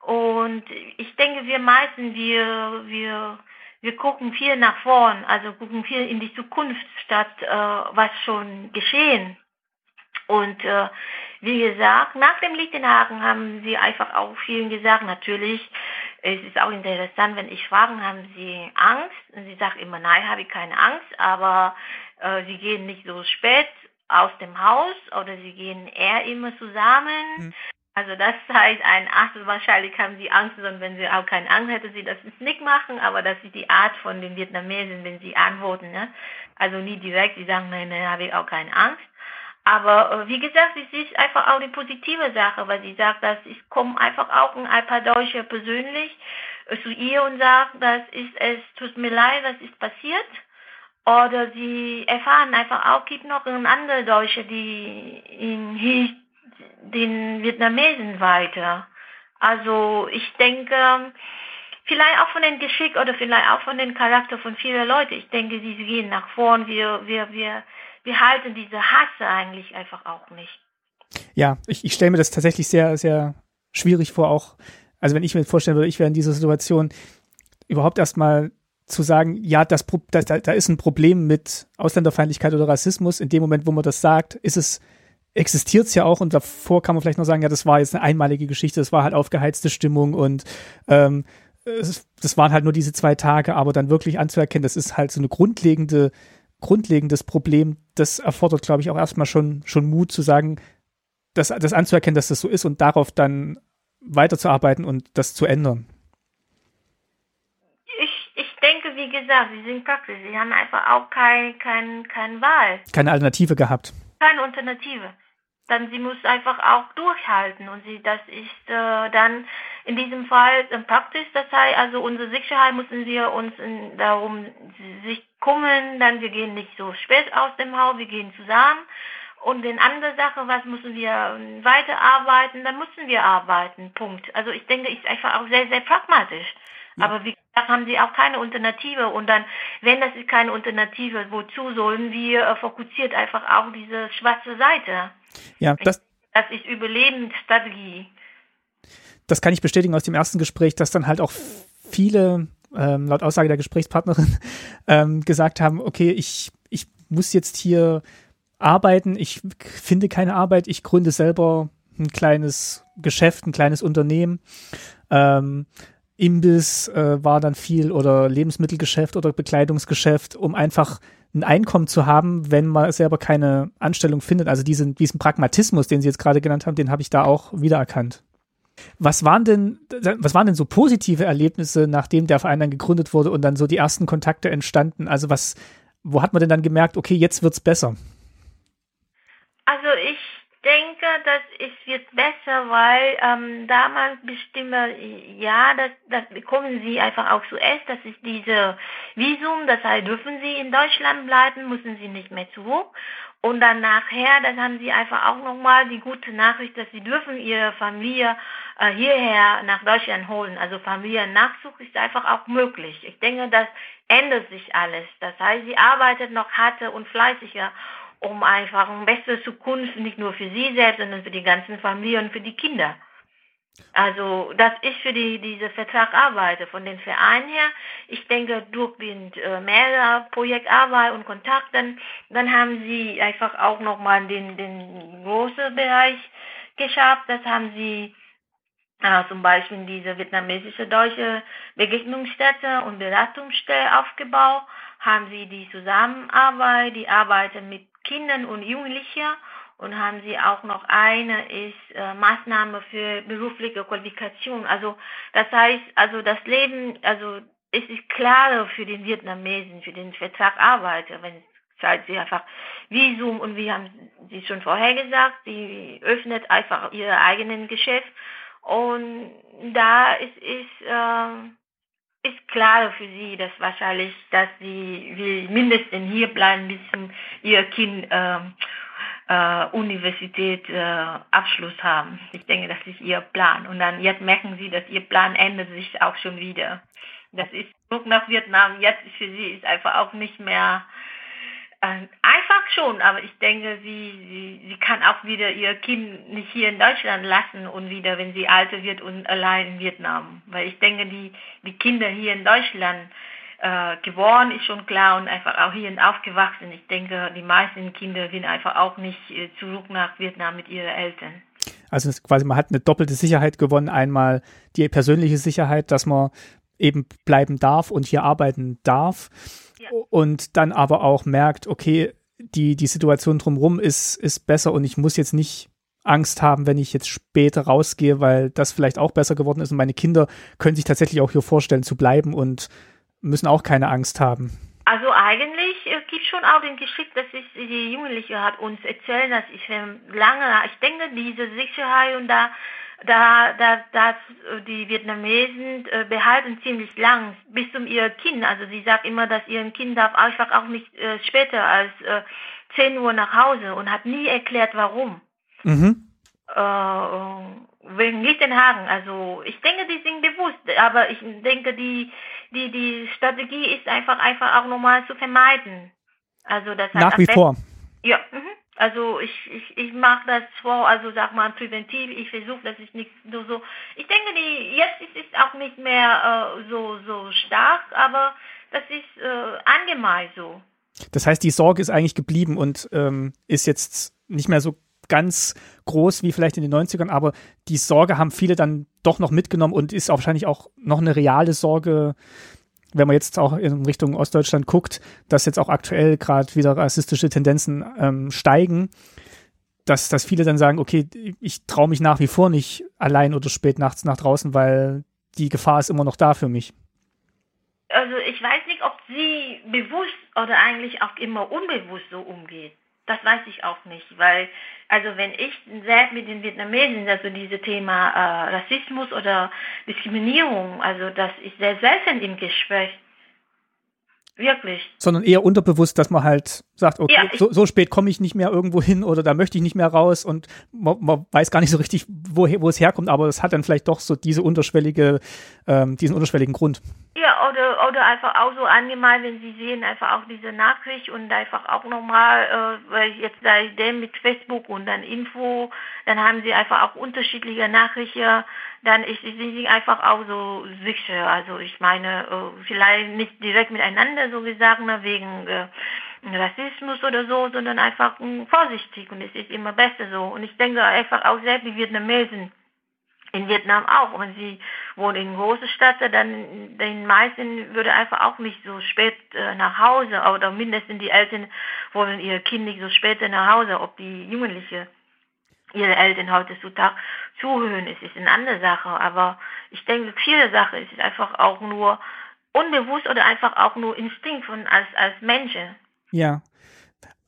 Und ich denke, wir meisten, wir, wir, wir gucken viel nach vorn, also gucken viel in die Zukunft statt äh, was schon geschehen. Und äh, wie gesagt, nach dem Lichtenhagen haben sie einfach auch vielen gesagt, natürlich, es ist auch interessant, wenn ich frage, haben sie Angst? Und sie sagt immer, nein, habe ich keine Angst, aber äh, sie gehen nicht so spät aus dem Haus oder sie gehen eher immer zusammen. Mhm. Also das heißt, ein Achtel wahrscheinlich haben sie Angst, sondern wenn sie auch keine Angst hätten, sie das nicht machen, aber das ist die Art von den Vietnamesen, wenn sie antworten. Ne? Also nie direkt, sie sagen, nein, nein, habe ich auch keine Angst. Aber äh, wie gesagt, es ist einfach auch eine positive Sache, weil sie sagt, dass ich komme einfach auch ein paar Deutsche persönlich äh, zu ihr und sagt, das ist es, tut mir leid, was ist passiert. Oder sie erfahren einfach auch, gibt noch andere Deutsche, die in den Vietnamesen weiter. Also ich denke, vielleicht auch von den Geschick oder vielleicht auch von den Charakter von vielen Leuten. Ich denke, sie gehen nach vorn. Wir, wir, wir wir halten diese Hasse eigentlich einfach auch nicht. Ja, ich, ich stelle mir das tatsächlich sehr, sehr schwierig vor, auch, also wenn ich mir vorstellen würde, ich wäre in dieser Situation, überhaupt erstmal zu sagen, ja, das, da, da ist ein Problem mit Ausländerfeindlichkeit oder Rassismus. In dem Moment, wo man das sagt, ist es, existiert es ja auch und davor kann man vielleicht noch sagen, ja, das war jetzt eine einmalige Geschichte, das war halt aufgeheizte Stimmung und ähm, das waren halt nur diese zwei Tage, aber dann wirklich anzuerkennen, das ist halt so eine grundlegende grundlegendes Problem, das erfordert, glaube ich, auch erstmal schon, schon Mut zu sagen, das, das anzuerkennen, dass das so ist und darauf dann weiterzuarbeiten und das zu ändern. Ich, ich denke, wie gesagt, sie sind praktisch. Sie haben einfach auch kein, kein, keine Wahl. Keine Alternative gehabt. Keine Alternative. Dann sie muss einfach auch durchhalten und sie, das ist äh, dann in diesem Fall äh, praktisch. Das heißt, also unsere Sicherheit müssen wir uns in, darum sich kümmern, dann wir gehen nicht so spät aus dem Haus, wir gehen zusammen. Und in andere Sache, was müssen wir ähm, weiterarbeiten, dann müssen wir arbeiten. Punkt. Also ich denke, ist einfach auch sehr, sehr pragmatisch. Ja. Aber wie gesagt, haben sie auch keine Alternative. Und dann, wenn das ist keine Alternative, wozu sollen wir äh, fokussiert einfach auch diese schwarze Seite? Ja, das, das ist Überlebensstrategie. Das kann ich bestätigen aus dem ersten Gespräch, dass dann halt auch viele ähm, laut Aussage der Gesprächspartnerin ähm, gesagt haben, okay, ich, ich muss jetzt hier arbeiten, ich finde keine Arbeit, ich gründe selber ein kleines Geschäft, ein kleines Unternehmen. Ähm, Imbiss äh, war dann viel oder Lebensmittelgeschäft oder Bekleidungsgeschäft, um einfach ein Einkommen zu haben, wenn man selber keine Anstellung findet. Also diesen, diesen Pragmatismus, den Sie jetzt gerade genannt haben, den habe ich da auch wiedererkannt. Was waren denn, was waren denn so positive Erlebnisse, nachdem der Verein dann gegründet wurde und dann so die ersten Kontakte entstanden? Also was, wo hat man denn dann gemerkt, okay, jetzt wird's besser? Also ich denke, dass es wird besser, weil ähm, damals bestimme, ja, das, das bekommen sie einfach auch zuerst, das ist diese Visum, das heißt, dürfen sie in Deutschland bleiben, müssen sie nicht mehr zurück. Und dann nachher, dann haben sie einfach auch nochmal die gute Nachricht, dass sie dürfen ihre Familie äh, hierher nach Deutschland holen. Also Familiennachzug ist einfach auch möglich. Ich denke, das ändert sich alles. Das heißt, sie arbeitet noch härter und fleißiger, um einfach eine bessere Zukunft nicht nur für sie selbst, sondern für die ganzen Familie und für die Kinder. Also, dass ich für die, diese Vertrag arbeite, von den Vereinen her. Ich denke, durch den äh, mehrere Projektarbeit und Kontakten, dann haben sie einfach auch nochmal den, den großen Bereich geschafft. Das haben sie äh, zum Beispiel diese vietnamesische deutsche Begegnungsstätte und Beratungsstelle aufgebaut. Haben sie die Zusammenarbeit, die arbeiten mit Kindern und Jugendlichen und haben sie auch noch eine ist äh, Maßnahme für berufliche Qualifikation. Also das heißt, also das Leben, also es ist klarer für den Vietnamesen, für den Vertragarbeiter, wenn zahlt sie einfach Visum und wie haben Sie schon vorher gesagt, sie öffnet einfach ihr eigenen Geschäft und da ist, ist, äh, ist klar für sie, dass wahrscheinlich, dass sie will mindestens hier bleiben, bis ihr Kind äh, äh, Universität äh, Abschluss haben. Ich denke, das ist ihr Plan. Und dann jetzt merken sie, dass ihr Plan ändert sich auch schon wieder. Das ist zurück nach Vietnam. Jetzt für sie ist einfach auch nicht mehr äh, einfach schon, aber ich denke, sie, sie, sie kann auch wieder ihr Kind nicht hier in Deutschland lassen und wieder, wenn sie älter wird und allein in Vietnam. Weil ich denke, die, die Kinder hier in Deutschland, äh, geboren ist schon klar und einfach auch hierhin aufgewachsen. Ich denke, die meisten Kinder gehen einfach auch nicht äh, zurück nach Vietnam mit ihren Eltern. Also quasi man hat eine doppelte Sicherheit gewonnen. Einmal die persönliche Sicherheit, dass man eben bleiben darf und hier arbeiten darf. Ja. Und dann aber auch merkt, okay, die, die Situation drumherum ist, ist besser und ich muss jetzt nicht Angst haben, wenn ich jetzt später rausgehe, weil das vielleicht auch besser geworden ist und meine Kinder können sich tatsächlich auch hier vorstellen zu bleiben und müssen auch keine Angst haben. Also eigentlich äh, gibt schon auch den Geschick, dass ich, die Jugendliche hat uns erzählt, dass ich lange, ich denke, diese Sicherheit und da, da, da, da die Vietnamesen äh, behalten ziemlich lang bis zum ihr Kind. Also sie sagt immer, dass ihr Kind darf einfach auch nicht äh, später als äh, 10 Uhr nach Hause und hat nie erklärt, warum. Mhm. Äh, wegen Lichtenhagen. Also ich denke, die sind bewusst, aber ich denke, die die, die Strategie ist einfach, einfach auch nochmal zu vermeiden. Also das heißt, Nach wie vor. Ja, mhm. also ich, ich, ich mache das vor, also sag mal präventiv, ich versuche, dass ich nicht so, so, ich denke, die, jetzt ist es auch nicht mehr äh, so, so stark, aber das ist äh, allgemein so. Das heißt, die Sorge ist eigentlich geblieben und ähm, ist jetzt nicht mehr so ganz groß wie vielleicht in den 90ern, aber die Sorge haben viele dann doch noch mitgenommen und ist auch wahrscheinlich auch noch eine reale Sorge, wenn man jetzt auch in Richtung Ostdeutschland guckt, dass jetzt auch aktuell gerade wieder rassistische Tendenzen ähm, steigen, dass, dass viele dann sagen, okay, ich traue mich nach wie vor nicht allein oder spät nachts nach draußen, weil die Gefahr ist immer noch da für mich. Also ich weiß nicht, ob sie bewusst oder eigentlich auch immer unbewusst so umgeht. Das weiß ich auch nicht, weil, also wenn ich selbst mit den Vietnamesen, also dieses Thema äh, Rassismus oder Diskriminierung, also das ist sehr selten im Gespräch. Wirklich. Sondern eher unterbewusst, dass man halt sagt, okay, ja, so, so, spät komme ich nicht mehr irgendwo hin oder da möchte ich nicht mehr raus und man, man weiß gar nicht so richtig, wo, wo es herkommt, aber es hat dann vielleicht doch so diese unterschwellige, ähm, diesen unterschwelligen Grund. Ja, oder, oder einfach auch so allgemein, wenn Sie sehen, einfach auch diese Nachricht und einfach auch nochmal, äh, weil jetzt seitdem mit Facebook und dann Info, dann haben Sie einfach auch unterschiedliche Nachrichten, dann ist, sind Sie einfach auch so sicher. Also ich meine, äh, vielleicht nicht direkt miteinander so gesagt, wegen äh, Rassismus oder so, sondern einfach vorsichtig und es ist immer besser so. Und ich denke einfach auch selbst die Vietnamesen, in Vietnam auch. Wenn sie wohnen in großen Städten, dann den meisten würde einfach auch nicht so spät äh, nach Hause oder mindestens die Eltern wollen ihre Kinder nicht so spät nach Hause, ob die Jugendliche ihre Eltern heutzutage zuhören, es ist eine andere Sache. Aber ich denke, viele Sachen ist einfach auch nur unbewusst oder einfach auch nur Instinkt von als, als Menschen. Ja,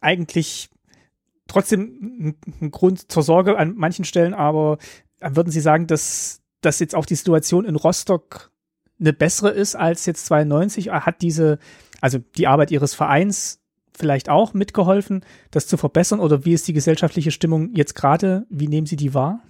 eigentlich trotzdem ein Grund zur Sorge an manchen Stellen, aber würden Sie sagen, dass, dass jetzt auch die Situation in Rostock eine bessere ist als jetzt 92? Hat diese, also die Arbeit Ihres Vereins vielleicht auch mitgeholfen, das zu verbessern? Oder wie ist die gesellschaftliche Stimmung jetzt gerade? Wie nehmen Sie die wahr?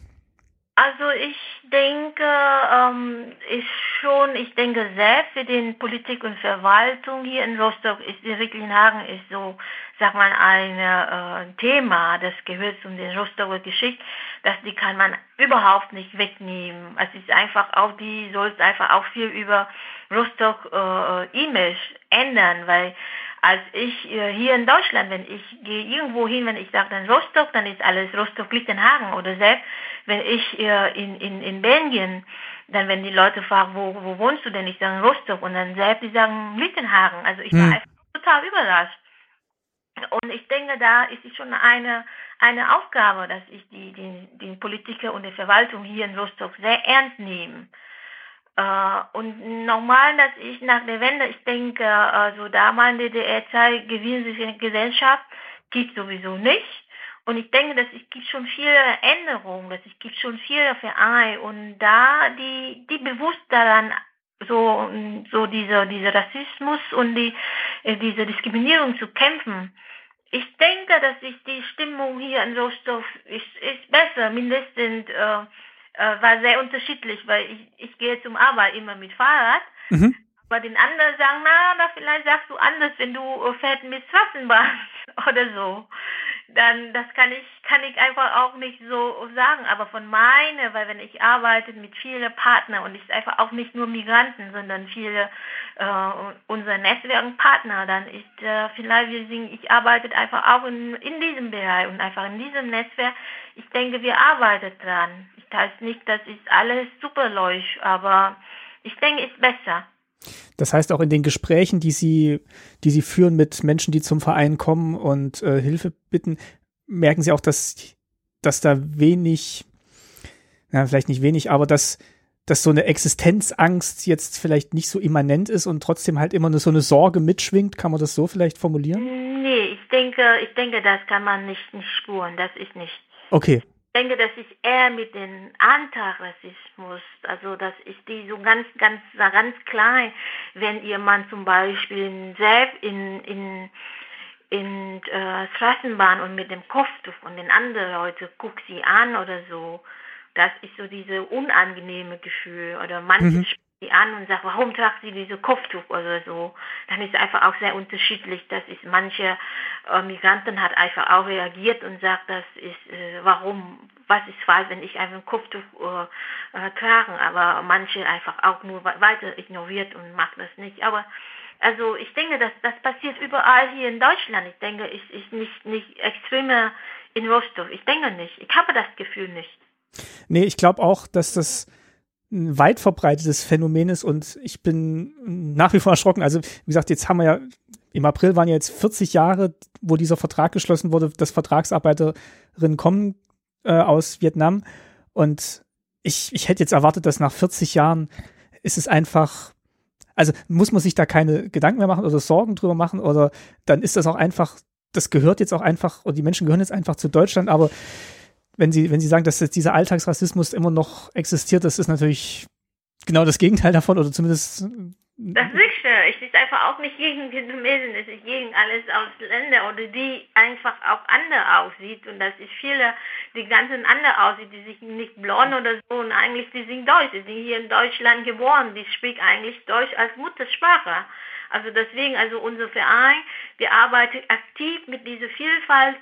Also ich denke, ähm, ist schon, ich denke selbst für den Politik und Verwaltung hier in Rostock ist die Recklinhagen ist so, sag mal, ein äh, Thema, das gehört zu den Rostocker Geschichte. dass die kann man überhaupt nicht wegnehmen. Es ist einfach auch, die soll einfach auch viel über Rostock äh, Image ändern, weil als ich äh, hier in Deutschland, wenn ich gehe irgendwo hin, wenn ich sage dann Rostock, dann ist alles Rostock-Lichtenhagen oder selbst wenn ich äh, in, in, in Belgien, dann wenn die Leute fragen, wo, wo wohnst du denn, ich sage Rostock und dann selbst die sagen Lichtenhagen. Also ich war hm. einfach total überrascht. Und ich denke, da ist es schon eine, eine Aufgabe, dass ich die, die, die Politiker und die Verwaltung hier in Rostock sehr ernst nehme. Äh, und normal, dass ich nach der Wende, ich denke, also damals in der DDR-Zeit, Gesellschaft gibt sowieso nicht. Und ich denke, dass es gibt schon viele Änderungen, dass es gibt schon viele Vereine und da die, die bewusst daran so, so dieser, dieser Rassismus und die, äh, diese Diskriminierung zu kämpfen. Ich denke, dass ich die Stimmung hier in Rostock ist, ist besser, mindestens äh, äh, war sehr unterschiedlich, weil ich, ich gehe zum Arbeit immer mit Fahrrad. Mhm. Aber den anderen sagen, na, na, vielleicht sagst du anders, wenn du äh, fährst mit Straßenbahn oder so. Dann, das kann ich, kann ich einfach auch nicht so sagen. Aber von meine, weil wenn ich arbeite mit vielen Partnern und ich einfach auch nicht nur Migranten, sondern viele, äh, unser Netzwerkpartner, dann ist äh, vielleicht, wir singen, ich arbeite einfach auch in, in diesem Bereich und einfach in diesem Netzwerk. Ich denke, wir arbeiten dran. Ich heißt nicht, dass es alles super läuft, aber ich denke, es ist besser. Das heißt auch in den Gesprächen, die Sie, die Sie führen mit Menschen, die zum Verein kommen und äh, Hilfe bitten, merken Sie auch, dass, dass da wenig, na, vielleicht nicht wenig, aber dass, dass so eine Existenzangst jetzt vielleicht nicht so immanent ist und trotzdem halt immer so eine Sorge mitschwingt. Kann man das so vielleicht formulieren? Nee, ich denke, ich denke, das kann man nicht, nicht spuren. Das ist nicht. Okay denke, dass ich eher mit dem Antirassismus, also dass ich die so ganz, ganz, ganz klein, wenn ihr Mann zum Beispiel selbst in, in, in äh, Straßenbahn und mit dem Kopftuch und den anderen Leute guckt sie an oder so, das ist so diese unangenehme Gefühl oder manche mhm sie an und sagt, warum tragt sie diese Kopftuch oder so, dann ist es einfach auch sehr unterschiedlich. Das ist manche äh, Migranten hat einfach auch reagiert und sagt, das ist äh, warum, was ist falsch, wenn ich einfach ein Kopftuch äh, äh, tragen, aber manche einfach auch nur weiter ignoriert und macht das nicht. Aber also ich denke, dass das passiert überall hier in Deutschland. Ich denke, es ist nicht nicht extremer in Rostock. Ich denke nicht. Ich habe das Gefühl nicht. Nee, ich glaube auch, dass das ein weit verbreitetes Phänomen ist und ich bin nach wie vor erschrocken. Also, wie gesagt, jetzt haben wir ja, im April waren ja jetzt 40 Jahre, wo dieser Vertrag geschlossen wurde, dass Vertragsarbeiterinnen kommen äh, aus Vietnam und ich, ich hätte jetzt erwartet, dass nach 40 Jahren ist es einfach, also muss man sich da keine Gedanken mehr machen oder Sorgen drüber machen oder dann ist das auch einfach, das gehört jetzt auch einfach, und die Menschen gehören jetzt einfach zu Deutschland, aber wenn Sie, wenn Sie sagen, dass dieser Alltagsrassismus immer noch existiert, das ist natürlich genau das Gegenteil davon oder zumindest. Das ist schön. Es ist einfach auch nicht gegen Vietnamesen, es ist gegen alles Ausländer oder die einfach auch anders aussieht und das ist viele, die ganzen anders aussieht, die sich nicht blond oder so und eigentlich die sind Deutsch, die sind hier in Deutschland geboren, die spricht eigentlich Deutsch als Muttersprache. Also deswegen, also unser Verein, wir arbeiten aktiv mit dieser Vielfalt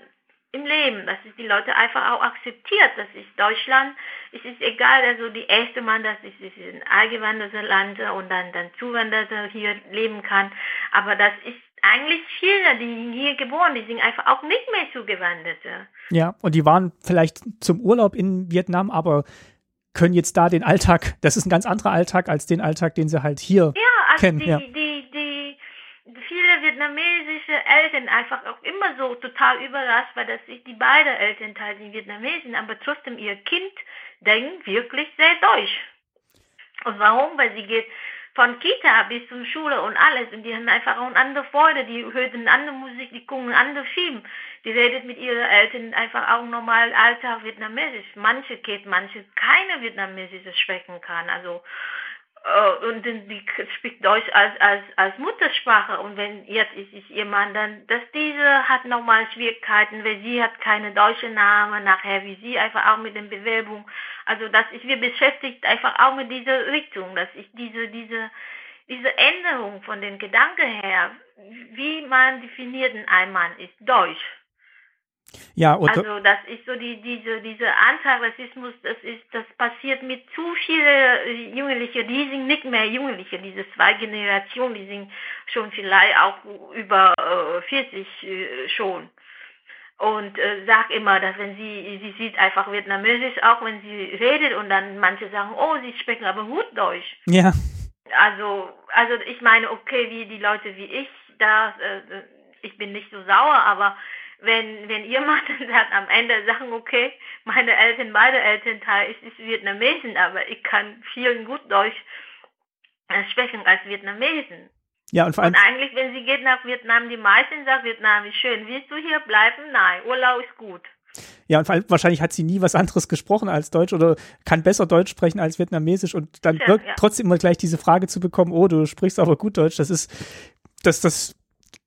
im Leben, dass es die Leute einfach auch akzeptiert. Das ist Deutschland. Es ist egal, also die erste Mann, dass es ist ein eingewandertes Land und dann, dann Zuwanderer hier leben kann. Aber das ist eigentlich viele, die hier geboren, die sind einfach auch nicht mehr Zugewanderte. Ja, und die waren vielleicht zum Urlaub in Vietnam, aber können jetzt da den Alltag, das ist ein ganz anderer Alltag als den Alltag, den sie halt hier ja, also kennen. Die, ja, die, vietnamesische Eltern einfach auch immer so total überrascht, weil dass sich die beiden Elternteile sind Vietnamesen, aber trotzdem ihr Kind denkt wirklich sehr deutsch. Und warum? Weil sie geht von Kita bis zur Schule und alles und die haben einfach auch eine andere Freude, die hören andere Musik, die gucken andere Film, die redet mit ihren Eltern einfach auch normal Alltag Vietnamesisch. Manche geht, manche keine Vietnamesische sprechen kann, also und die spricht Deutsch als, als, als Muttersprache und wenn jetzt ist es ihr Mann, dann, dass diese hat nochmal Schwierigkeiten, weil sie hat keine deutsche Name, nachher wie sie einfach auch mit den Bewerbungen. Also das ist, wir beschäftigt einfach auch mit dieser Richtung, dass ich diese, diese, diese Änderung von den Gedanken her, wie man definiert ein Mann ist, Deutsch. Ja, oder also das ist so die diese diese Antirassismus, das ist das passiert mit zu viele Jugendliche, die sind nicht mehr Jugendliche, diese zwei Generationen, die sind schon vielleicht auch über äh, 40 äh, schon und äh, sag immer, dass wenn sie, sie sieht einfach vietnamesisch, auch wenn sie redet und dann manche sagen, oh, sie sprechen aber gut Deutsch. Ja. Also, also ich meine, okay, wie die Leute wie ich, da, äh, ich bin nicht so sauer, aber wenn, wenn ihr macht, dann am Ende sagen, okay, meine Eltern, beide Elternteile ist, ist Vietnamesen, aber ich kann vielen gut Deutsch äh, sprechen als Vietnamesen. Ja, und vor allem. Und eigentlich, wenn sie geht nach Vietnam, die meisten sagen, Vietnam ist schön. Willst du hier bleiben? Nein, Urlaub ist gut. Ja, und vor allem wahrscheinlich hat sie nie was anderes gesprochen als Deutsch oder kann besser Deutsch sprechen als Vietnamesisch und dann ja, wirkt ja. trotzdem immer gleich diese Frage zu bekommen, oh, du sprichst aber gut Deutsch, das ist, das, das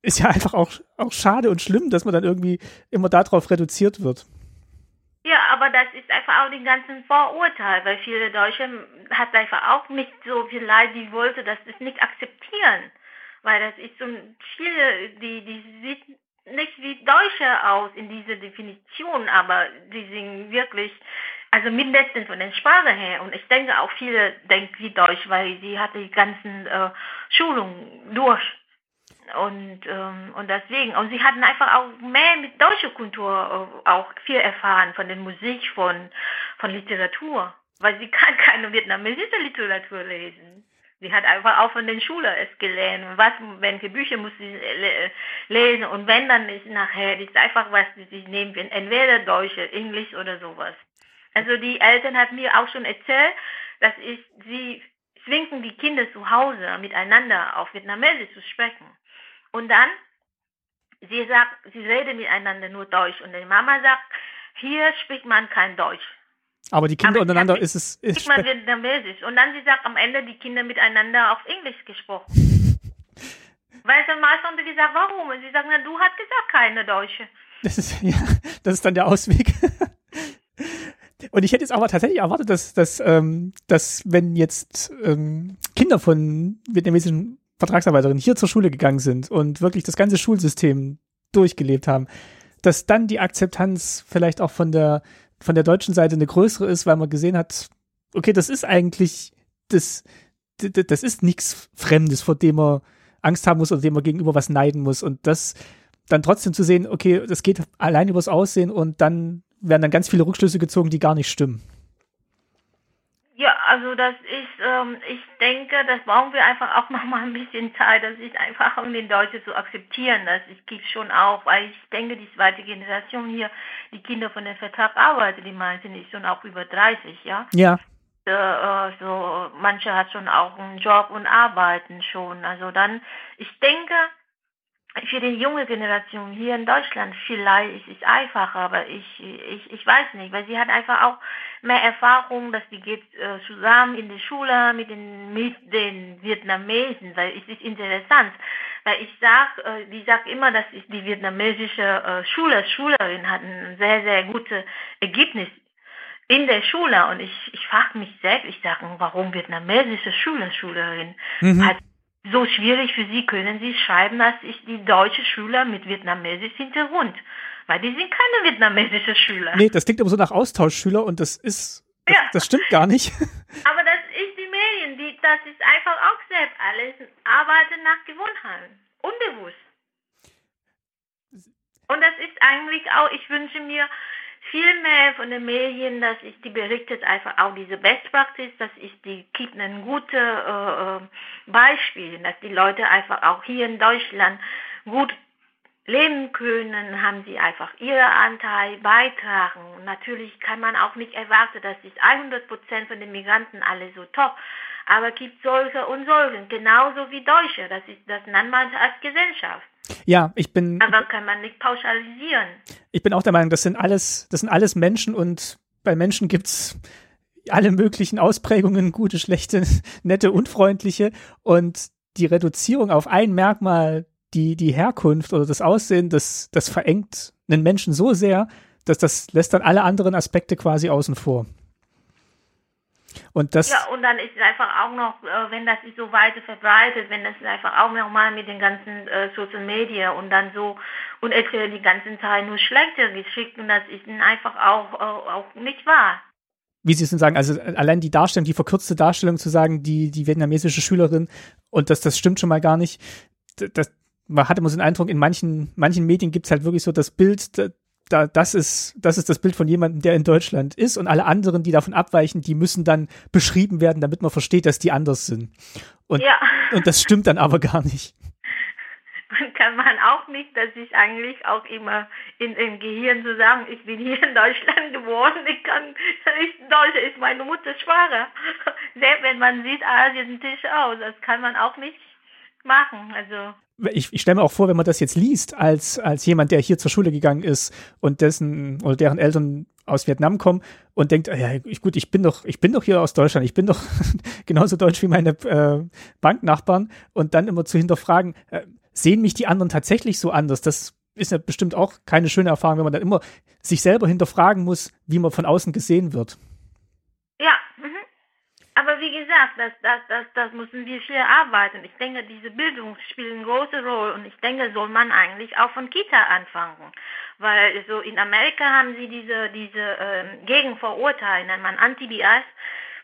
ist ja einfach auch, auch schade und schlimm, dass man dann irgendwie immer darauf reduziert wird. Ja, aber das ist einfach auch den ganzen Vorurteil, weil viele Deutsche hat einfach auch nicht so viel Leid, die wollte das nicht akzeptieren weil das ist so Chile, die, die sieht nicht wie Deutsche aus in dieser Definition, aber die sind wirklich, also mindestens von der Sprache her. Und ich denke auch viele denken wie Deutsch, weil sie hat die ganzen äh, Schulungen durch. Und, ähm, und deswegen, und sie hatten einfach auch mehr mit deutscher Kultur äh, auch viel erfahren, von der Musik, von, von Literatur. Weil sie kann keine vietnamesische Literatur lesen. Sie hat einfach auch von den Schülern es gelernt. Was, welche Bücher muss sie lesen und wenn dann ist nachher, ist einfach was, die sich nehmen können. Entweder Deutsche, Englisch oder sowas. Also die Eltern hat mir auch schon erzählt, dass ich, sie zwingen die Kinder zu Hause miteinander auf Vietnamesisch zu sprechen. Und dann, sie sagt, sie reden miteinander nur Deutsch und die Mama sagt, hier spricht man kein Deutsch. Aber die Kinder Aber untereinander ist es. Ist man vietnamesisch. Und dann sie sagt am Ende die Kinder miteinander auf Englisch gesprochen. Weil dann haben sie gesagt, warum? Und sie sagen, na, du hast gesagt, keine Deutsche. Das ist, ja, das ist dann der Ausweg. Und ich hätte jetzt aber tatsächlich erwartet, dass, dass, ähm, dass wenn jetzt ähm, Kinder von vietnamesischen Vertragsarbeiterinnen hier zur Schule gegangen sind und wirklich das ganze Schulsystem durchgelebt haben, dass dann die Akzeptanz vielleicht auch von der von der deutschen Seite eine größere ist, weil man gesehen hat, okay, das ist eigentlich, das, das ist nichts Fremdes, vor dem man Angst haben muss oder dem man gegenüber was neiden muss. Und das dann trotzdem zu sehen, okay, das geht allein übers Aussehen und dann werden dann ganz viele Rückschlüsse gezogen, die gar nicht stimmen. Ja, also das ist, ähm, ich denke, das brauchen wir einfach auch noch mal ein bisschen Zeit. Das ist einfach, um den Deutschen zu akzeptieren. Das gibt schon auch, weil ich denke, die zweite Generation hier, die Kinder von dem Vertrag arbeiten, die meisten ist schon auch über 30, ja. Ja. Äh, so, manche hat schon auch einen Job und arbeiten schon. Also dann, ich denke, für die junge Generation hier in Deutschland vielleicht ist es einfacher, aber ich, ich, ich weiß nicht, weil sie hat einfach auch mehr Erfahrung, dass die geht äh, zusammen in die Schule mit den, mit den Vietnamesen, weil es ist interessant, weil ich sag, äh, die sagt immer, dass die vietnamesische äh, Schule, Schülerin hat ein sehr, sehr gutes Ergebnis in der Schule und ich, ich frage mich selbst, ich sage, warum vietnamesische Schüler, Schülerin mhm. hat so schwierig für sie können sie schreiben, als ich die deutsche Schüler mit vietnamesisch Hintergrund. Weil die sind keine vietnamesische Schüler. Nee, das klingt aber so nach Austauschschüler und das ist, das, ja. das stimmt gar nicht. Aber das ist die Medien, die, das ist einfach auch selbst alles Arbeiten nach Gewohnheit. Unbewusst. Und das ist eigentlich auch, ich wünsche mir, viel mehr von den Medien, dass ich die berichtet einfach auch diese Best Practice, dass ich die gibt ein gutes äh, äh, Beispiel, dass die Leute einfach auch hier in Deutschland gut leben können, haben sie einfach ihren Anteil beitragen. Natürlich kann man auch nicht erwarten, dass sich 100 Prozent von den Migranten alle so top, aber es gibt solche und solche, genauso wie Deutsche. Das ist das nennt man als Gesellschaft. Ja, ich bin. Aber kann man nicht pauschalisieren. Ich bin auch der Meinung, das sind alles, das sind alles Menschen und bei Menschen gibt's alle möglichen Ausprägungen, gute, schlechte, nette, unfreundliche und die Reduzierung auf ein Merkmal, die, die Herkunft oder das Aussehen, das, das verengt einen Menschen so sehr, dass das lässt dann alle anderen Aspekte quasi außen vor. Und das ja, und dann ist es einfach auch noch, äh, wenn das sich so weiter verbreitet, wenn das einfach auch nochmal mit den ganzen äh, Social Media und dann so und erzählen die ganzen Zeit nur schlechte Geschichten und das ist einfach auch, äh, auch nicht wahr. Wie Sie es denn sagen, also allein die Darstellung, die verkürzte Darstellung zu sagen, die, die vietnamesische Schülerin und das, das stimmt schon mal gar nicht. Das, man hat immer so den Eindruck, in manchen, manchen Medien gibt es halt wirklich so das Bild, da, das ist, das ist das Bild von jemandem, der in Deutschland ist und alle anderen, die davon abweichen, die müssen dann beschrieben werden, damit man versteht, dass die anders sind. Und, ja. und das stimmt dann aber gar nicht. Und kann man auch nicht, dass ich eigentlich auch immer in, im Gehirn so sagen, ich bin hier in Deutschland geboren, ich kann, ich, Deutsche ist meine Mutter schwanger. Selbst wenn man sieht, Asien Tisch aus, das kann man auch nicht machen. Also ich, ich stelle mir auch vor, wenn man das jetzt liest, als, als jemand, der hier zur Schule gegangen ist und dessen oder deren Eltern aus Vietnam kommen und denkt, ja, gut, ich bin doch, ich bin doch hier aus Deutschland, ich bin doch genauso deutsch wie meine äh, Banknachbarn und dann immer zu hinterfragen, äh, sehen mich die anderen tatsächlich so anders? Das ist ja bestimmt auch keine schöne Erfahrung, wenn man dann immer sich selber hinterfragen muss, wie man von außen gesehen wird. Wie gesagt, das, das, das, das müssen wir viel arbeiten. Ich denke, diese Bildung spielt eine große Rolle und ich denke, soll man eigentlich auch von Kita anfangen. Weil so in Amerika haben sie diese, diese ähm, Gegenvorurteile, nennt man Anti-Bias,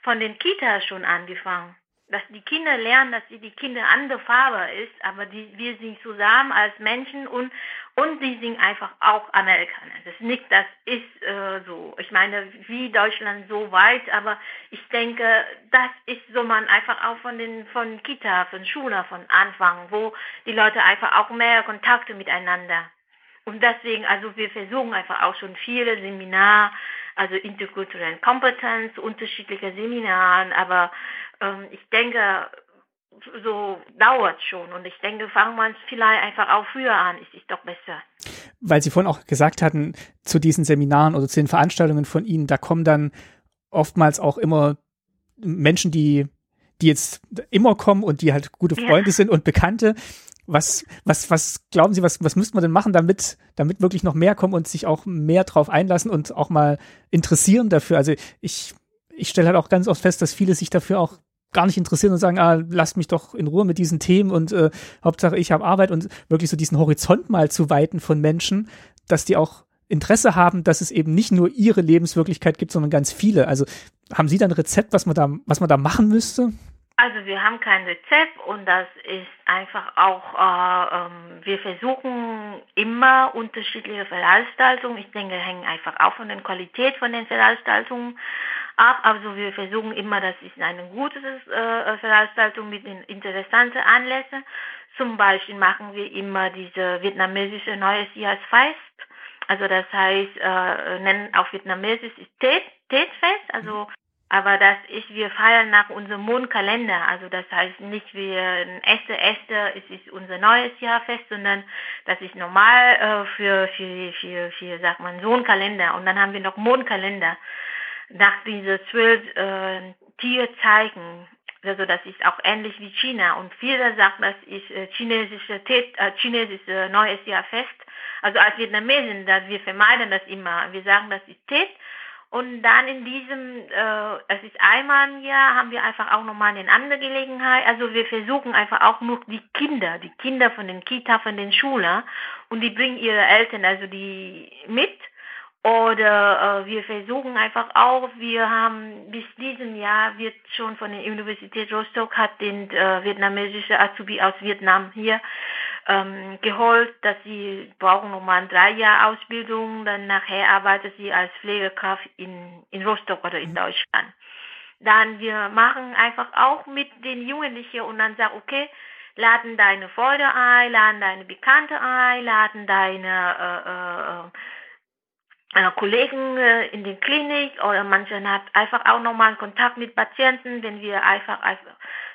von den Kitas schon angefangen dass die Kinder lernen, dass die Kinder andere Farbe ist, aber die, wir sind zusammen als Menschen und und die sind einfach auch Amerikaner. Das ist nicht, das ist äh, so. Ich meine, wie Deutschland so weit, aber ich denke, das ist so man einfach auch von den von Kita, von Schule, von Anfang, wo die Leute einfach auch mehr Kontakte miteinander. Und deswegen, also wir versuchen einfach auch schon viele Seminare, also interkulturelle Kompetenz, unterschiedliche Seminaren, aber ähm, ich denke, so dauert schon. Und ich denke, fangen wir es vielleicht einfach auch früher an, ist es doch besser. Weil Sie vorhin auch gesagt hatten, zu diesen Seminaren oder zu den Veranstaltungen von Ihnen, da kommen dann oftmals auch immer Menschen, die, die jetzt immer kommen und die halt gute Freunde ja. sind und Bekannte. Was, was, was glauben Sie, was, was müsste man denn machen, damit, damit wirklich noch mehr kommen und sich auch mehr drauf einlassen und auch mal interessieren dafür? Also ich, ich stelle halt auch ganz oft fest, dass viele sich dafür auch gar nicht interessieren und sagen, ah, lasst mich doch in Ruhe mit diesen Themen und äh, Hauptsache ich habe Arbeit und wirklich so diesen Horizont mal zu weiten von Menschen, dass die auch Interesse haben, dass es eben nicht nur ihre Lebenswirklichkeit gibt, sondern ganz viele. Also haben Sie da ein Rezept, was man da, was man da machen müsste? Also wir haben kein Rezept und das ist einfach auch, äh, ähm, wir versuchen immer unterschiedliche Veranstaltungen. Ich denke, hängen einfach auch von der Qualität von den Veranstaltungen ab. Also wir versuchen immer, das ist eine gute äh, Veranstaltung mit interessanten Anlässen. Zum Beispiel machen wir immer diese vietnamesische Neues Jahresfest. Also das heißt, äh, nennen auf Vietnamesisch ist Tet, Tetfest, also aber das ist, wir feiern nach unserem Mondkalender. Also das heißt nicht, wir erste erste es ist unser neues Jahrfest, sondern das ist normal äh, für, für, für, für, sagt man, so ein Kalender. Und dann haben wir noch Mondkalender nach diese zwölf äh, Tierzeichen. Also das ist auch ähnlich wie China. Und viele sagen, das ist äh, chinesische, Tet, äh, chinesische neues Jahr fest. Also als Vietnamesen, dass wir vermeiden das immer. Wir sagen, das ist Tet. Und dann in diesem, äh, es ist einmal im Jahr, haben wir einfach auch nochmal eine andere Gelegenheit. Also wir versuchen einfach auch nur die Kinder, die Kinder von den Kita, von den Schulen, und die bringen ihre Eltern, also die mit. Oder äh, wir versuchen einfach auch, wir haben bis diesem Jahr wird schon von der Universität Rostock hat den äh, vietnamesische Azubi aus Vietnam hier ähm, geholt, dass sie brauchen nochmal drei Jahre Ausbildung, dann nachher arbeitet sie als Pflegekraft in, in Rostock oder in Deutschland. Dann wir machen einfach auch mit den Jugendlichen und dann sagen, okay, laden deine Freunde ein, laden deine Bekannte ein, laden deine äh, äh, äh, Kollegen äh, in der Klinik oder manche hat einfach auch nochmal Kontakt mit Patienten, wenn wir einfach als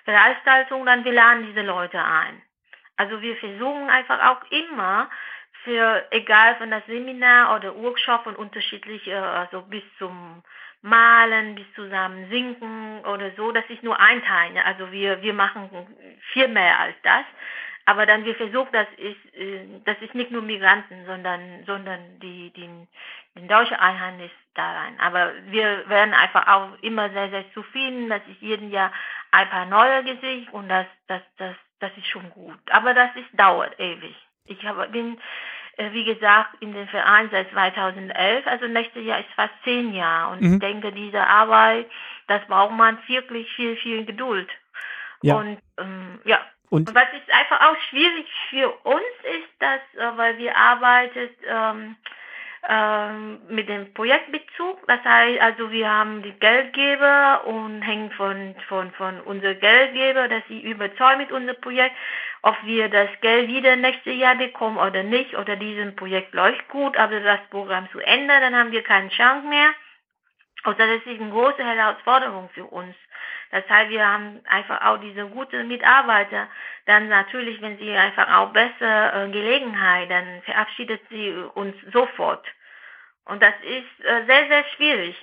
Veranstaltung, dann wir laden diese Leute ein. Also wir versuchen einfach auch immer für, egal von das Seminar oder Workshop und unterschiedliche, also bis zum Malen, bis zusammen Singen oder so, das ist nur ein Teil. Also wir, wir machen viel mehr als das. Aber dann wir versuchen, das ist, äh, das ist nicht nur Migranten, sondern, sondern die, die, die deutsche Einheit ist da rein. Aber wir werden einfach auch immer sehr, sehr zufrieden. Das ist jeden Jahr ein paar neue Gesichter und das, das, das, das ist schon gut. Aber das ist, dauert ewig. Ich habe, bin, äh, wie gesagt, in den Verein seit 2011, also nächstes Jahr ist fast zehn Jahre. Und mhm. ich denke, diese Arbeit, das braucht man wirklich viel, viel Geduld. Ja. Und ähm, ja, und, und was ist einfach auch schwierig für uns ist, dass, äh, weil wir arbeitet ähm, ähm, mit dem Projektbezug, das heißt also wir haben die Geldgeber und hängen von von von unser Geldgeber, dass sie überzeugen mit unserem Projekt, ob wir das Geld wieder nächstes Jahr bekommen oder nicht oder diesem Projekt läuft gut, aber das Programm zu ändern, dann haben wir keinen Chance mehr. Und das ist eine große Herausforderung für uns. Das heißt, wir haben einfach auch diese guten Mitarbeiter. Dann natürlich, wenn sie einfach auch besser äh, Gelegenheit, dann verabschiedet sie uns sofort. Und das ist äh, sehr, sehr schwierig.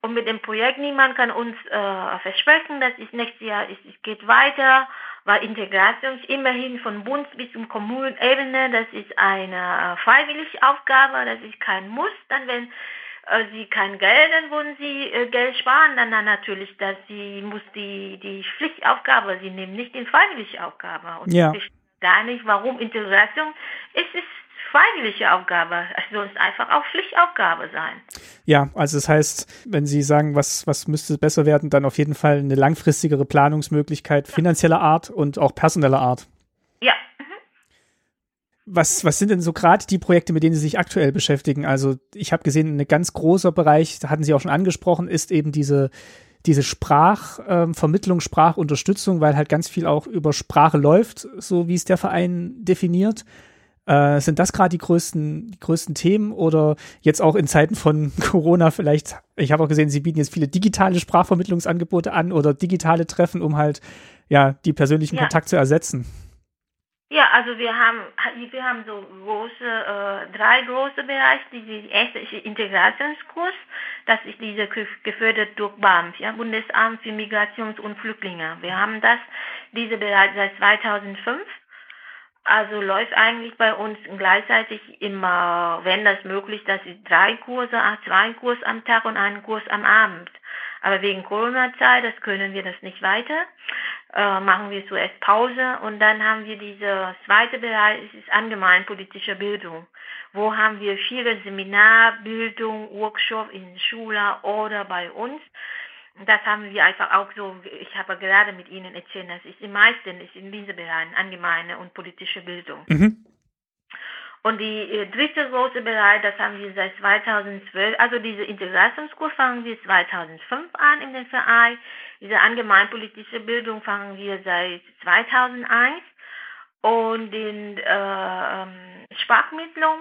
Und mit dem Projekt, niemand kann uns äh, versprechen, dass es nächstes Jahr ist, es geht weiter, weil Integration ist immerhin von Bund bis zum Kommunenebene, das ist eine äh, freiwillige Aufgabe, das ist kein Muss. Dann, wenn sie kein Geld, dann wollen sie äh, Geld sparen, dann, dann natürlich, dass sie muss die, die Pflichtaufgabe, sie nehmen nicht die freiwillige Aufgabe. Und ja. ich gar nicht, warum Integration ist, ist freiwillige Aufgabe. Es soll einfach auch Pflichtaufgabe sein. Ja, also das heißt, wenn Sie sagen, was, was müsste besser werden, dann auf jeden Fall eine langfristigere Planungsmöglichkeit finanzieller Art und auch personeller Art. Was, was sind denn so gerade die Projekte, mit denen Sie sich aktuell beschäftigen? Also ich habe gesehen, ein ganz großer Bereich, da hatten Sie auch schon angesprochen, ist eben diese, diese Sprachvermittlung, ähm, Sprachunterstützung, weil halt ganz viel auch über Sprache läuft, so wie es der Verein definiert. Äh, sind das gerade die größten, die größten Themen oder jetzt auch in Zeiten von Corona vielleicht? Ich habe auch gesehen, Sie bieten jetzt viele digitale Sprachvermittlungsangebote an oder digitale Treffen, um halt ja die persönlichen ja. Kontakt zu ersetzen. Ja, also wir haben wir haben so große äh, drei große Bereiche. Die erste ist Integrationskurs, das ist diese gefördert durch BAMF, ja Bundesamt für Migrations- und Flüchtlinge. Wir haben das diese Bereich seit 2005. Also läuft eigentlich bei uns gleichzeitig immer, wenn das möglich, dass sie drei Kurse, zwei Kurs am Tag und einen Kurs am Abend. Aber wegen Corona-Zeit, das können wir das nicht weiter äh, machen wir zuerst Pause und dann haben wir diese zweite Bereich, es ist allgemeinpolitische Bildung. Wo haben wir viele Seminarbildung, Workshop in Schule oder bei uns. Das haben wir einfach auch so, ich habe gerade mit Ihnen erzählt, das ist im meisten ist in diesen Bereichen allgemeine und politische Bildung. Mhm. Und die äh, dritte große Bereich, das haben wir seit 2012, also diese Integrationskurs fangen wir 2005 an in den Verein. Diese allgemeinpolitische Bildung fangen wir seit 2001. Und in äh, ähm, Sprachmittlung,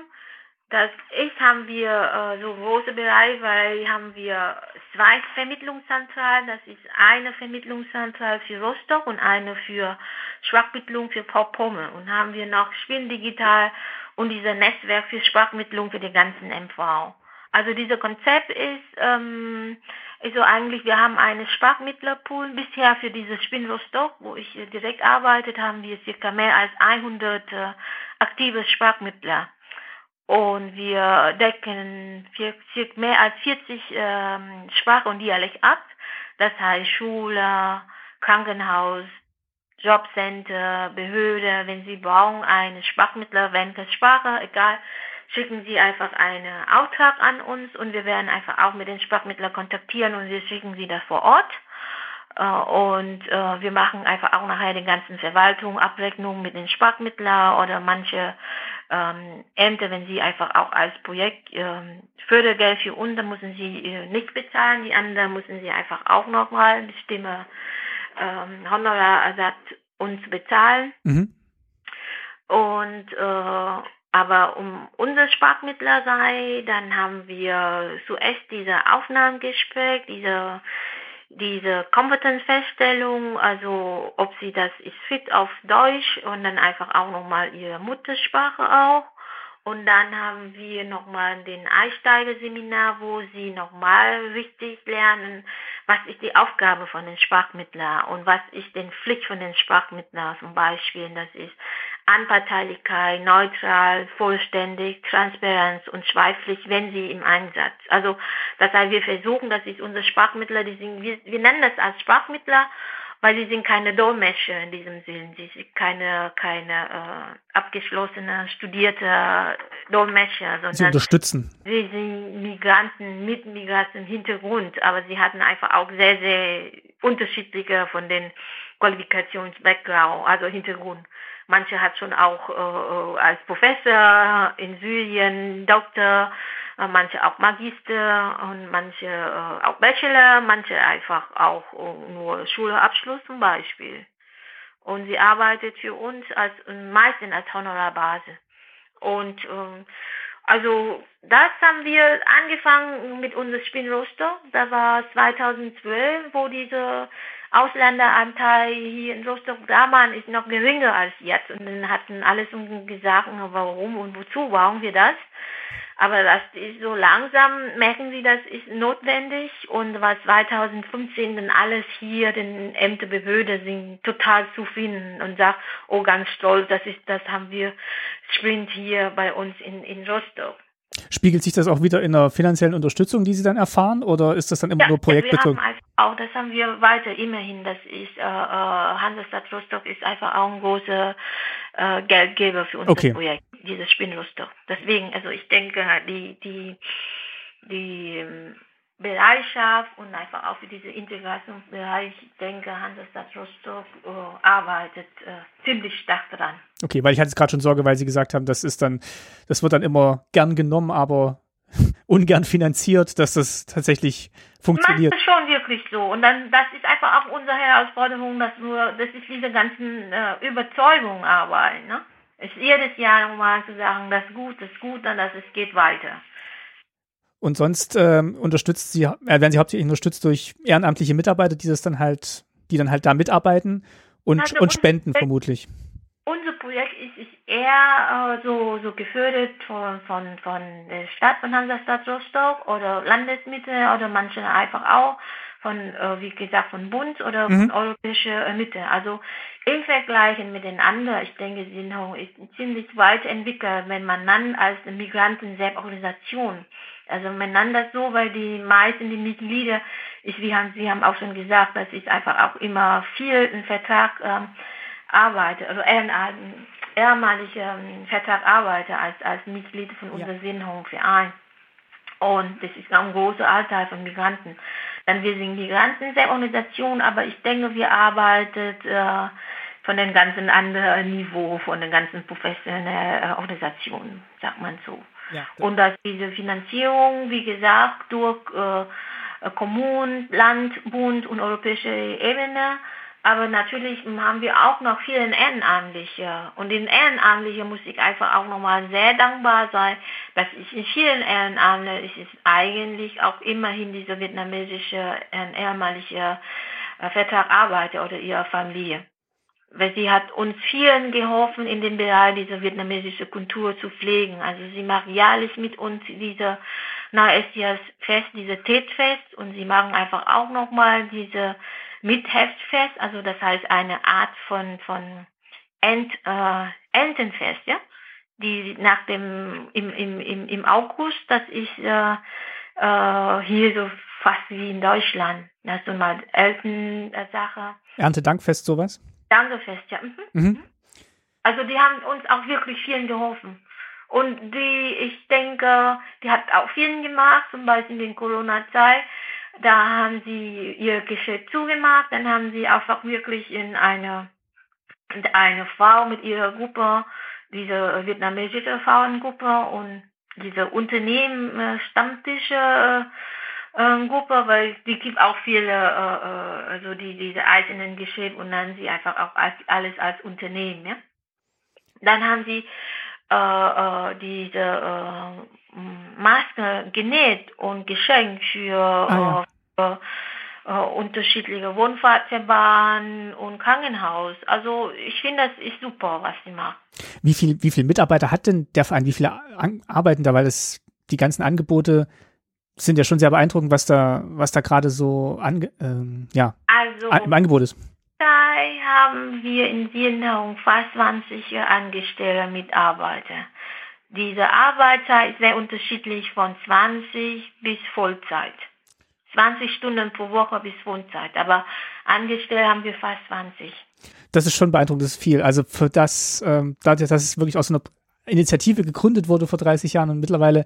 das ist, haben wir äh, so große Bereiche, weil haben wir zwei Vermittlungszentralen. Das ist eine Vermittlungszentrale für Rostock und eine für Sprachmittlung für Vorpommern. Und haben wir noch Schwinn Digital und dieser Netzwerk für Sprachmittlung für den ganzen MV. Also dieser Konzept ist, ähm, also eigentlich, wir haben einen Sprachmittlerpool. Bisher für dieses Spin Rostock, wo ich direkt arbeitet, haben wir circa mehr als 100 äh, aktive Sprachmittler. Und wir decken mehr als 40 ähm, Sprache und Dialekt ab. Das heißt Schule, Krankenhaus, Jobcenter, Behörde, wenn Sie brauchen einen Sprachmittler, wenn das Sprache, egal, schicken Sie einfach einen Auftrag an uns und wir werden einfach auch mit den Sprachmittlern kontaktieren und wir schicken Sie das vor Ort. Äh, und äh, wir machen einfach auch nachher die ganzen Verwaltung, Abrechnung mit den Sprachmittlern oder manche ähm, Ämter, wenn sie einfach auch als Projekt ähm, Fördergeld für uns, dann müssen sie äh, nicht bezahlen, die anderen müssen sie einfach auch nochmal bestimmte ähm, Honorarersatz uns bezahlen. Mhm. Und äh, aber um unser Sprachmittler sei, dann haben wir zuerst diese Aufnahmegespräch, diese diese Kompetenzfeststellung, also ob sie das ist fit auf Deutsch und dann einfach auch nochmal ihre Muttersprache auch. Und dann haben wir nochmal den Einsteigerseminar, wo sie nochmal richtig lernen, was ist die Aufgabe von den Sprachmittlern und was ist die Pflicht von den Sprachmittlern zum Beispiel. Das ist Anparteilichkeit, neutral, vollständig, Transparenz und schweiflich, wenn sie im Einsatz. Also das heißt, wir versuchen, das ist unser Sprachmittler, die sind, wir, wir nennen das als Sprachmittler weil sie sind keine Dolmetscher in diesem Sinn. Sie sind keine, keine äh, abgeschlossene, studierte Dolmetscher, sondern sie unterstützen. Sie sind Migranten mit Migrantenhintergrund, aber sie hatten einfach auch sehr, sehr unterschiedliche von den Qualifikations-Background, also Hintergrund. Manche hat schon auch äh, als Professor in Syrien, Doktor, äh, manche auch Magister und manche äh, auch Bachelor, manche einfach auch äh, nur Schulabschluss zum Beispiel. Und sie arbeitet für uns als meistens als Honorarbase. Und ähm, also das haben wir angefangen mit unserem Spinnroster. Da war 2012, wo diese Ausländeranteil hier in Rostock damals ist noch geringer als jetzt. Und dann hatten alles gesagt, warum und wozu brauchen wir das? Aber das ist so langsam merken sie, das ist notwendig und was 2015 dann alles hier den Ämterbehörde sind total zufrieden und sagt, oh ganz stolz, das ist, das haben wir Sprint hier bei uns in, in Rostock. Spiegelt sich das auch wieder in der finanziellen Unterstützung, die Sie dann erfahren, oder ist das dann immer ja, nur projektbezogen? Auch das haben wir weiter immerhin. Das ist äh, äh, Hansestadt Rostock ist einfach auch ein großer äh, Geldgeber für unser okay. Projekt, dieses Spinnrostock. Deswegen, also ich denke, die die die ähm, Bereitschaft und einfach auch für diesen Integrationsbereich, ich denke, Hansestadt Rostock äh, arbeitet äh, ziemlich stark dran. Okay, weil ich hatte gerade schon Sorge, weil Sie gesagt haben, das ist dann, das wird dann immer gern genommen, aber ungern finanziert, dass das tatsächlich funktioniert. Das ist schon wirklich so. Und dann, das ist einfach auch unsere Herausforderung, dass nur, das ist diese ganzen äh, Überzeugungen arbeiten. Ne? Es ist jedes Jahr nochmal zu sagen, das ist gut, das ist gut, dann das es geht weiter. Und sonst ähm, unterstützt sie, äh, werden sie hauptsächlich unterstützt durch ehrenamtliche Mitarbeiter, die das dann halt, die dann halt da mitarbeiten und, also und spenden Projekt, vermutlich. Unser Projekt ist, ist eher äh, so, so gefördert von, von, von der Stadt von Hansastadt Rostock oder Landesmitte oder manche einfach auch von, äh, wie gesagt, von Bund oder mhm. von europäischer Mitte. Also im Vergleich mit den anderen, ich denke, Sinhong ist ziemlich weit entwickelt, wenn man dann als Migranten-Selbstorganisation also das so, weil die meisten, die Mitglieder, ich, wie haben, Sie haben auch schon gesagt, dass ich einfach auch immer viel im Vertrag ähm, arbeite, also ehemalige ähm, Vertrag arbeite als, als Mitglied von unserem ja. Sinnhong-Verein. Und das ist ein großer Anteil von Migranten. Dann wir sind Migranten sehr Organisation, aber ich denke, wir arbeiten äh, von den ganzen anderen Niveau, von den ganzen professionellen äh, Organisationen, sagt man so. Und dass diese Finanzierung, wie gesagt, durch äh, Kommunen, Land, Bund und europäische Ebene, aber natürlich haben wir auch noch viele Ehrenamtliche. Und den Ehrenamtlichen muss ich einfach auch nochmal sehr dankbar sein, dass ich in vielen Ehrenamtlichen ist eigentlich auch immerhin dieser vietnamesische äh, ehemalige äh, Vertrag arbeite oder ihre Familie weil sie hat uns vielen geholfen, in dem Bereich dieser vietnamesischen Kultur zu pflegen. Also sie macht jährlich mit uns diese Naestias Fest, diese Tätfest und sie machen einfach auch nochmal diese Mitheftfest, also das heißt eine Art von, von Ent, äh, Entenfest, ja, die nach dem, im, im, im, im August, das ist äh, äh, hier so fast wie in Deutschland, das ist so mal Eltern-Sache. Erntedankfest, sowas? Dankefest, ja. Mhm. Mhm. Also die haben uns auch wirklich vielen geholfen. Und die, ich denke, die hat auch vielen gemacht, zum Beispiel in der Corona-Zeit. Da haben sie ihr Geschäft zugemacht, dann haben sie einfach wirklich in eine, eine Frau mit ihrer Gruppe, diese vietnamesische Frauengruppe und diese Unternehmen, äh, Stammtische, äh, ähm, Gruppe, weil die gibt auch viele, äh, äh, also die diese einzelnen Geschäfte und dann sie einfach auch als, alles als Unternehmen. Ja? Dann haben sie äh, äh, diese äh, Maske genäht und geschenkt für, ah, ja. äh, äh, unterschiedliche Wohnfahrtverband und Krankenhaus. Also ich finde, das ist super, was sie macht. Wie viel, wie viele Mitarbeiter hat denn der Verein? Wie viele arbeiten da? Weil es die ganzen Angebote sind ja schon sehr beeindruckend, was da, was da gerade so ange, ähm, ja, also, im Angebot ist. Da haben wir in Vietnam fast 20 Angestellte, Mitarbeiter. Diese Arbeitszeit ist sehr unterschiedlich von 20 bis Vollzeit. 20 Stunden pro Woche bis Vollzeit, aber angestellt haben wir fast 20. Das ist schon beeindruckend, das ist viel. Also für das, ähm, dadurch, dass es wirklich aus einer Initiative gegründet wurde vor 30 Jahren und mittlerweile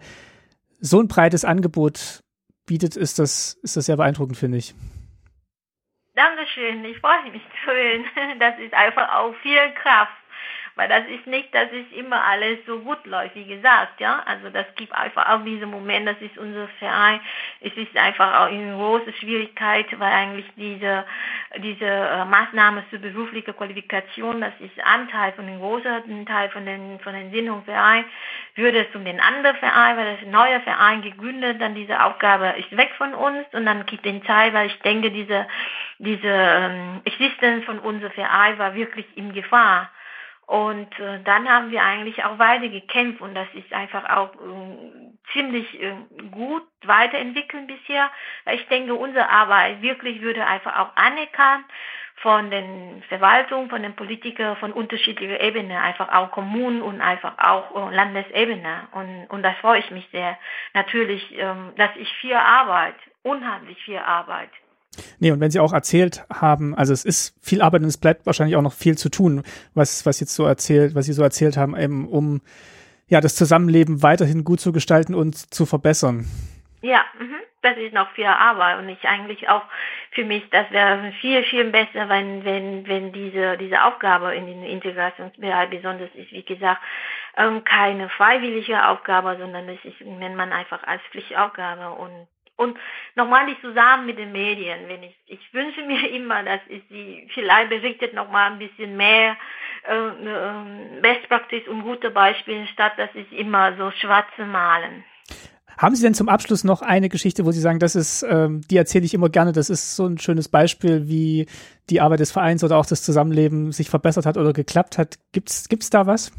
so ein breites Angebot bietet, ist das, ist das sehr beeindruckend, finde ich. Dankeschön, ich freue mich zu hören. Das ist einfach auch viel Kraft. Weil das ist nicht, dass es immer alles so gut läuft, wie gesagt, ja. Also das gibt einfach auch diesen Moment, das ist unser Verein. Es ist einfach auch eine große Schwierigkeit, weil eigentlich diese, diese äh, Maßnahme zur beruflichen Qualifikation, das ist Anteil von dem großen Teil von den, von den Sinnungsverein, würde es um den anderen Verein, weil das ein neuer Verein gegründet, dann diese Aufgabe ist weg von uns und dann gibt den Teil, weil ich denke, diese, diese ähm, Existenz von unserem Verein war wirklich in Gefahr. Und äh, dann haben wir eigentlich auch weiter gekämpft und das ist einfach auch äh, ziemlich äh, gut weiterentwickelt bisher. Ich denke, unsere Arbeit wirklich würde einfach auch anerkannt von den Verwaltungen, von den Politikern, von unterschiedlicher Ebene, einfach auch Kommunen und einfach auch äh, Landesebene. Und, und das freue ich mich sehr. Natürlich, ähm, dass ich viel Arbeit, unheimlich viel Arbeit Nee, und wenn Sie auch erzählt haben, also es ist viel Arbeit und es bleibt wahrscheinlich auch noch viel zu tun, was, was jetzt so erzählt, was Sie so erzählt haben, eben um ja das Zusammenleben weiterhin gut zu gestalten und zu verbessern. Ja, mh. das ist noch viel Arbeit und ich eigentlich auch für mich, das wäre viel, viel besser, wenn, wenn, wenn diese, diese Aufgabe in den Integrationsbereich besonders ist, wie gesagt, ähm, keine freiwillige Aufgabe, sondern es ist, nennt man einfach als Pflichtaufgabe und und nochmal nicht zusammen mit den Medien, wenn ich, ich wünsche mir immer, dass sie vielleicht berichtet nochmal ein bisschen mehr äh, äh, Best Practice und gute Beispiele, statt dass ich immer so schwarze malen. Haben Sie denn zum Abschluss noch eine Geschichte, wo Sie sagen, das ist, ähm, die erzähle ich immer gerne, das ist so ein schönes Beispiel, wie die Arbeit des Vereins oder auch das Zusammenleben sich verbessert hat oder geklappt hat? Gibt's, gibt's da was?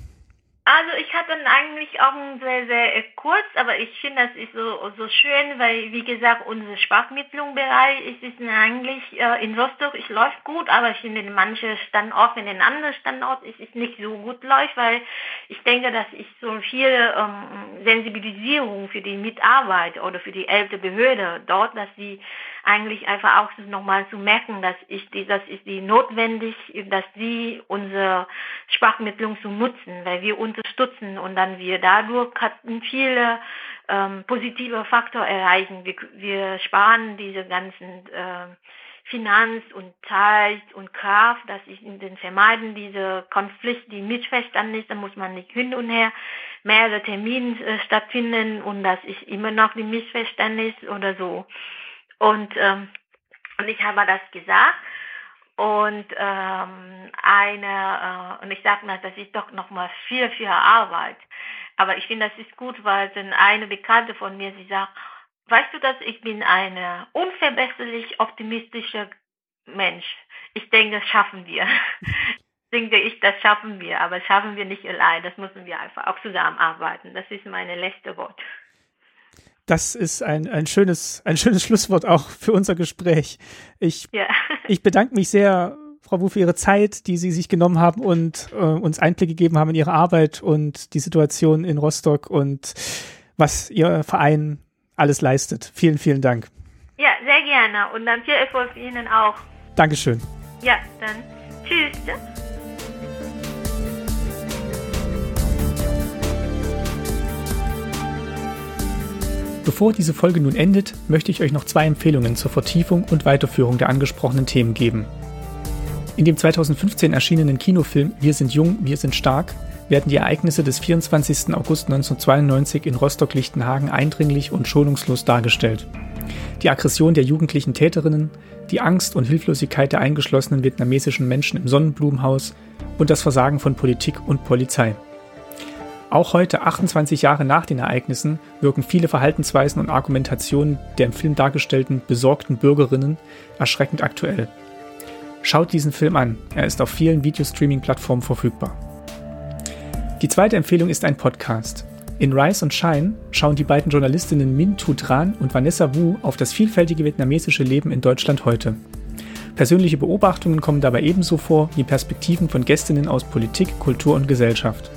Also ich hatte eigentlich auch ein sehr, sehr äh, kurz, aber ich finde, das ist so, so schön, weil, wie gesagt, unser Sprachmittlungsbereich ist, ist eigentlich äh, in Rostock, es läuft gut, aber ich finde, in manchen Standorten, in den anderen Standorten ist es nicht so gut läuft, weil ich denke, dass ich so viel ähm, Sensibilisierung für die Mitarbeit oder für die ältere Behörde dort, dass sie eigentlich einfach auch nochmal zu merken, dass ich die, das ist die notwendig, dass sie unsere Sprachmittlung zu nutzen, weil wir unterstützen und dann wir dadurch hatten viele ähm, positive Faktor erreichen. Wir, wir sparen diese ganzen äh, Finanz und Zeit und Kraft, dass ich den vermeiden diese Konflikte, die Missverständnisse, muss man nicht hin und her mehrere Termine äh, stattfinden und das ist immer noch die Missverständnis oder so. Und, ähm, und ich habe das gesagt. Und ähm, eine, äh, und ich sage mal, das ist doch nochmal viel, viel Arbeit. Aber ich finde, das ist gut, weil dann eine Bekannte von mir, sie sagt, weißt du, dass ich bin eine unverbesserlich optimistische Mensch. Ich denke, das schaffen wir. denke ich, das schaffen wir, aber das schaffen wir nicht allein. Das müssen wir einfach auch zusammenarbeiten. Das ist meine letzte Wort das ist ein, ein, schönes, ein schönes Schlusswort auch für unser Gespräch. Ich, ja. ich bedanke mich sehr, Frau Wu, für Ihre Zeit, die Sie sich genommen haben und äh, uns Einblick gegeben haben in Ihre Arbeit und die Situation in Rostock und was Ihr Verein alles leistet. Vielen, vielen Dank. Ja, sehr gerne und dann viel Erfolg Ihnen auch. Dankeschön. Ja, dann tschüss. Bevor diese Folge nun endet, möchte ich euch noch zwei Empfehlungen zur Vertiefung und Weiterführung der angesprochenen Themen geben. In dem 2015 erschienenen Kinofilm Wir sind jung, wir sind stark werden die Ereignisse des 24. August 1992 in Rostock-Lichtenhagen eindringlich und schonungslos dargestellt. Die Aggression der jugendlichen Täterinnen, die Angst und Hilflosigkeit der eingeschlossenen vietnamesischen Menschen im Sonnenblumenhaus und das Versagen von Politik und Polizei. Auch heute, 28 Jahre nach den Ereignissen, wirken viele Verhaltensweisen und Argumentationen der im Film dargestellten besorgten Bürgerinnen erschreckend aktuell. Schaut diesen Film an, er ist auf vielen Videostreaming-Plattformen verfügbar. Die zweite Empfehlung ist ein Podcast. In Rise und Shine schauen die beiden Journalistinnen Min Tu Tran und Vanessa Wu auf das vielfältige vietnamesische Leben in Deutschland heute. Persönliche Beobachtungen kommen dabei ebenso vor wie Perspektiven von Gästinnen aus Politik, Kultur und Gesellschaft.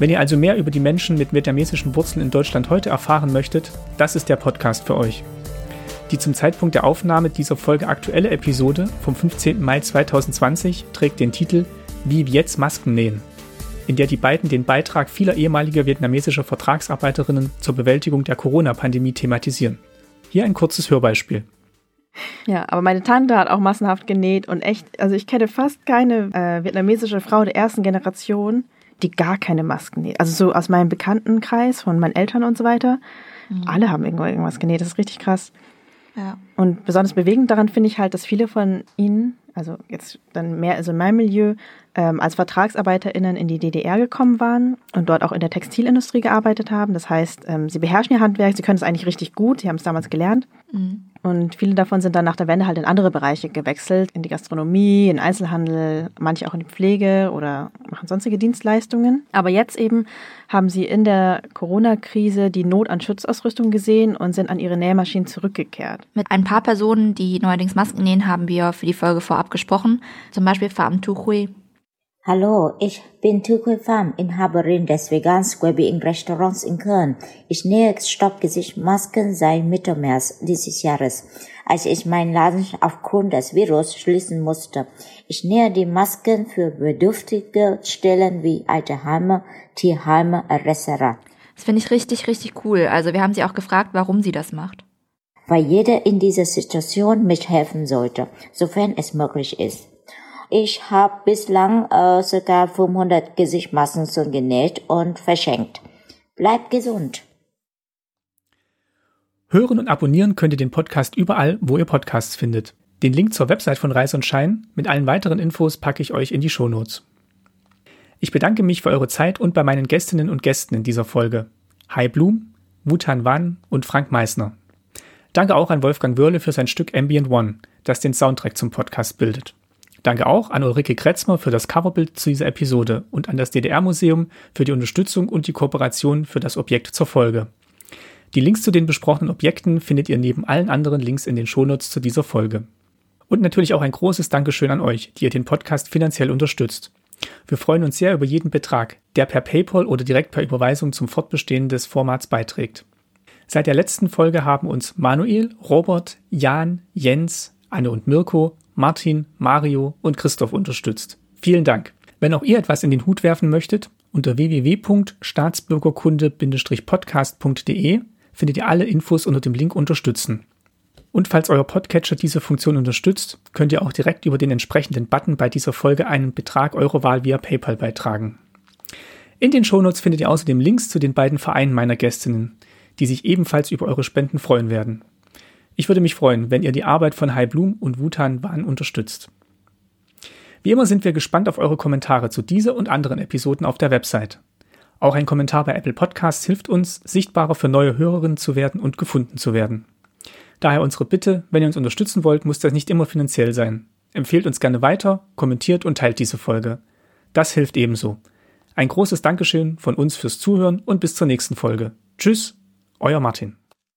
Wenn ihr also mehr über die Menschen mit vietnamesischen Wurzeln in Deutschland heute erfahren möchtet, das ist der Podcast für euch. Die zum Zeitpunkt der Aufnahme dieser Folge aktuelle Episode vom 15. Mai 2020 trägt den Titel Wie jetzt Masken nähen, in der die beiden den Beitrag vieler ehemaliger vietnamesischer Vertragsarbeiterinnen zur Bewältigung der Corona-Pandemie thematisieren. Hier ein kurzes Hörbeispiel. Ja, aber meine Tante hat auch massenhaft genäht und echt, also ich kenne fast keine äh, vietnamesische Frau der ersten Generation, die gar keine Masken näht. Also so aus meinem Bekanntenkreis, von meinen Eltern und so weiter. Mhm. Alle haben irgendwo irgendwas genäht. Das ist richtig krass. Ja. Und besonders bewegend daran finde ich halt, dass viele von ihnen, also jetzt dann mehr also in meinem Milieu, ähm, als VertragsarbeiterInnen in die DDR gekommen waren und dort auch in der Textilindustrie gearbeitet haben. Das heißt, ähm, sie beherrschen ihr Handwerk, sie können es eigentlich richtig gut, sie haben es damals gelernt. Mhm. Und viele davon sind dann nach der Wende halt in andere Bereiche gewechselt, in die Gastronomie, in Einzelhandel, manche auch in die Pflege oder machen sonstige Dienstleistungen. Aber jetzt eben haben sie in der Corona-Krise die Not an Schutzausrüstung gesehen und sind an ihre Nähmaschinen zurückgekehrt. Mit ein paar Personen, die neuerdings Masken nähen, haben wir für die Folge vorab gesprochen. Zum Beispiel Pham Tu Hui. Hallo, ich bin Tukui Pham, Inhaberin des Vegan Being Restaurants in Köln. Ich nähe Stoppgesichtmasken seit Mitte März dieses Jahres, als ich meinen Laden aufgrund des Virus schließen musste. Ich nähe die Masken für bedürftige Stellen wie Alterheime, Tierheime etc. Das finde ich richtig, richtig cool. Also wir haben sie auch gefragt, warum sie das macht. Weil jeder in dieser Situation mithelfen sollte, sofern es möglich ist. Ich habe bislang äh, sogar 500 Gesichtsmasken genäht und verschenkt. Bleibt gesund. Hören und abonnieren könnt ihr den Podcast überall, wo ihr Podcasts findet. Den Link zur Website von Reis und Schein mit allen weiteren Infos packe ich euch in die Shownotes. Ich bedanke mich für eure Zeit und bei meinen Gästinnen und Gästen in dieser Folge. Hai Blum, Wutan Wan und Frank Meissner. Danke auch an Wolfgang Wörle für sein Stück Ambient One, das den Soundtrack zum Podcast bildet. Danke auch an Ulrike Kretzmer für das Coverbild zu dieser Episode und an das DDR-Museum für die Unterstützung und die Kooperation für das Objekt zur Folge. Die Links zu den besprochenen Objekten findet ihr neben allen anderen Links in den Shownotes zu dieser Folge. Und natürlich auch ein großes Dankeschön an euch, die ihr den Podcast finanziell unterstützt. Wir freuen uns sehr über jeden Betrag, der per PayPal oder direkt per Überweisung zum Fortbestehen des Formats beiträgt. Seit der letzten Folge haben uns Manuel, Robert, Jan, Jens, Anne und Mirko Martin, Mario und Christoph unterstützt. Vielen Dank. Wenn auch ihr etwas in den Hut werfen möchtet, unter www.staatsbürgerkunde-podcast.de findet ihr alle Infos unter dem Link Unterstützen. Und falls euer Podcatcher diese Funktion unterstützt, könnt ihr auch direkt über den entsprechenden Button bei dieser Folge einen Betrag eurer Wahl via PayPal beitragen. In den Shownotes findet ihr außerdem Links zu den beiden Vereinen meiner Gästinnen, die sich ebenfalls über eure Spenden freuen werden. Ich würde mich freuen, wenn ihr die Arbeit von Hai Blum und Wutan Wan unterstützt. Wie immer sind wir gespannt auf eure Kommentare zu dieser und anderen Episoden auf der Website. Auch ein Kommentar bei Apple Podcasts hilft uns, sichtbarer für neue Hörerinnen zu werden und gefunden zu werden. Daher unsere Bitte, wenn ihr uns unterstützen wollt, muss das nicht immer finanziell sein. Empfehlt uns gerne weiter, kommentiert und teilt diese Folge. Das hilft ebenso. Ein großes Dankeschön von uns fürs Zuhören und bis zur nächsten Folge. Tschüss, euer Martin.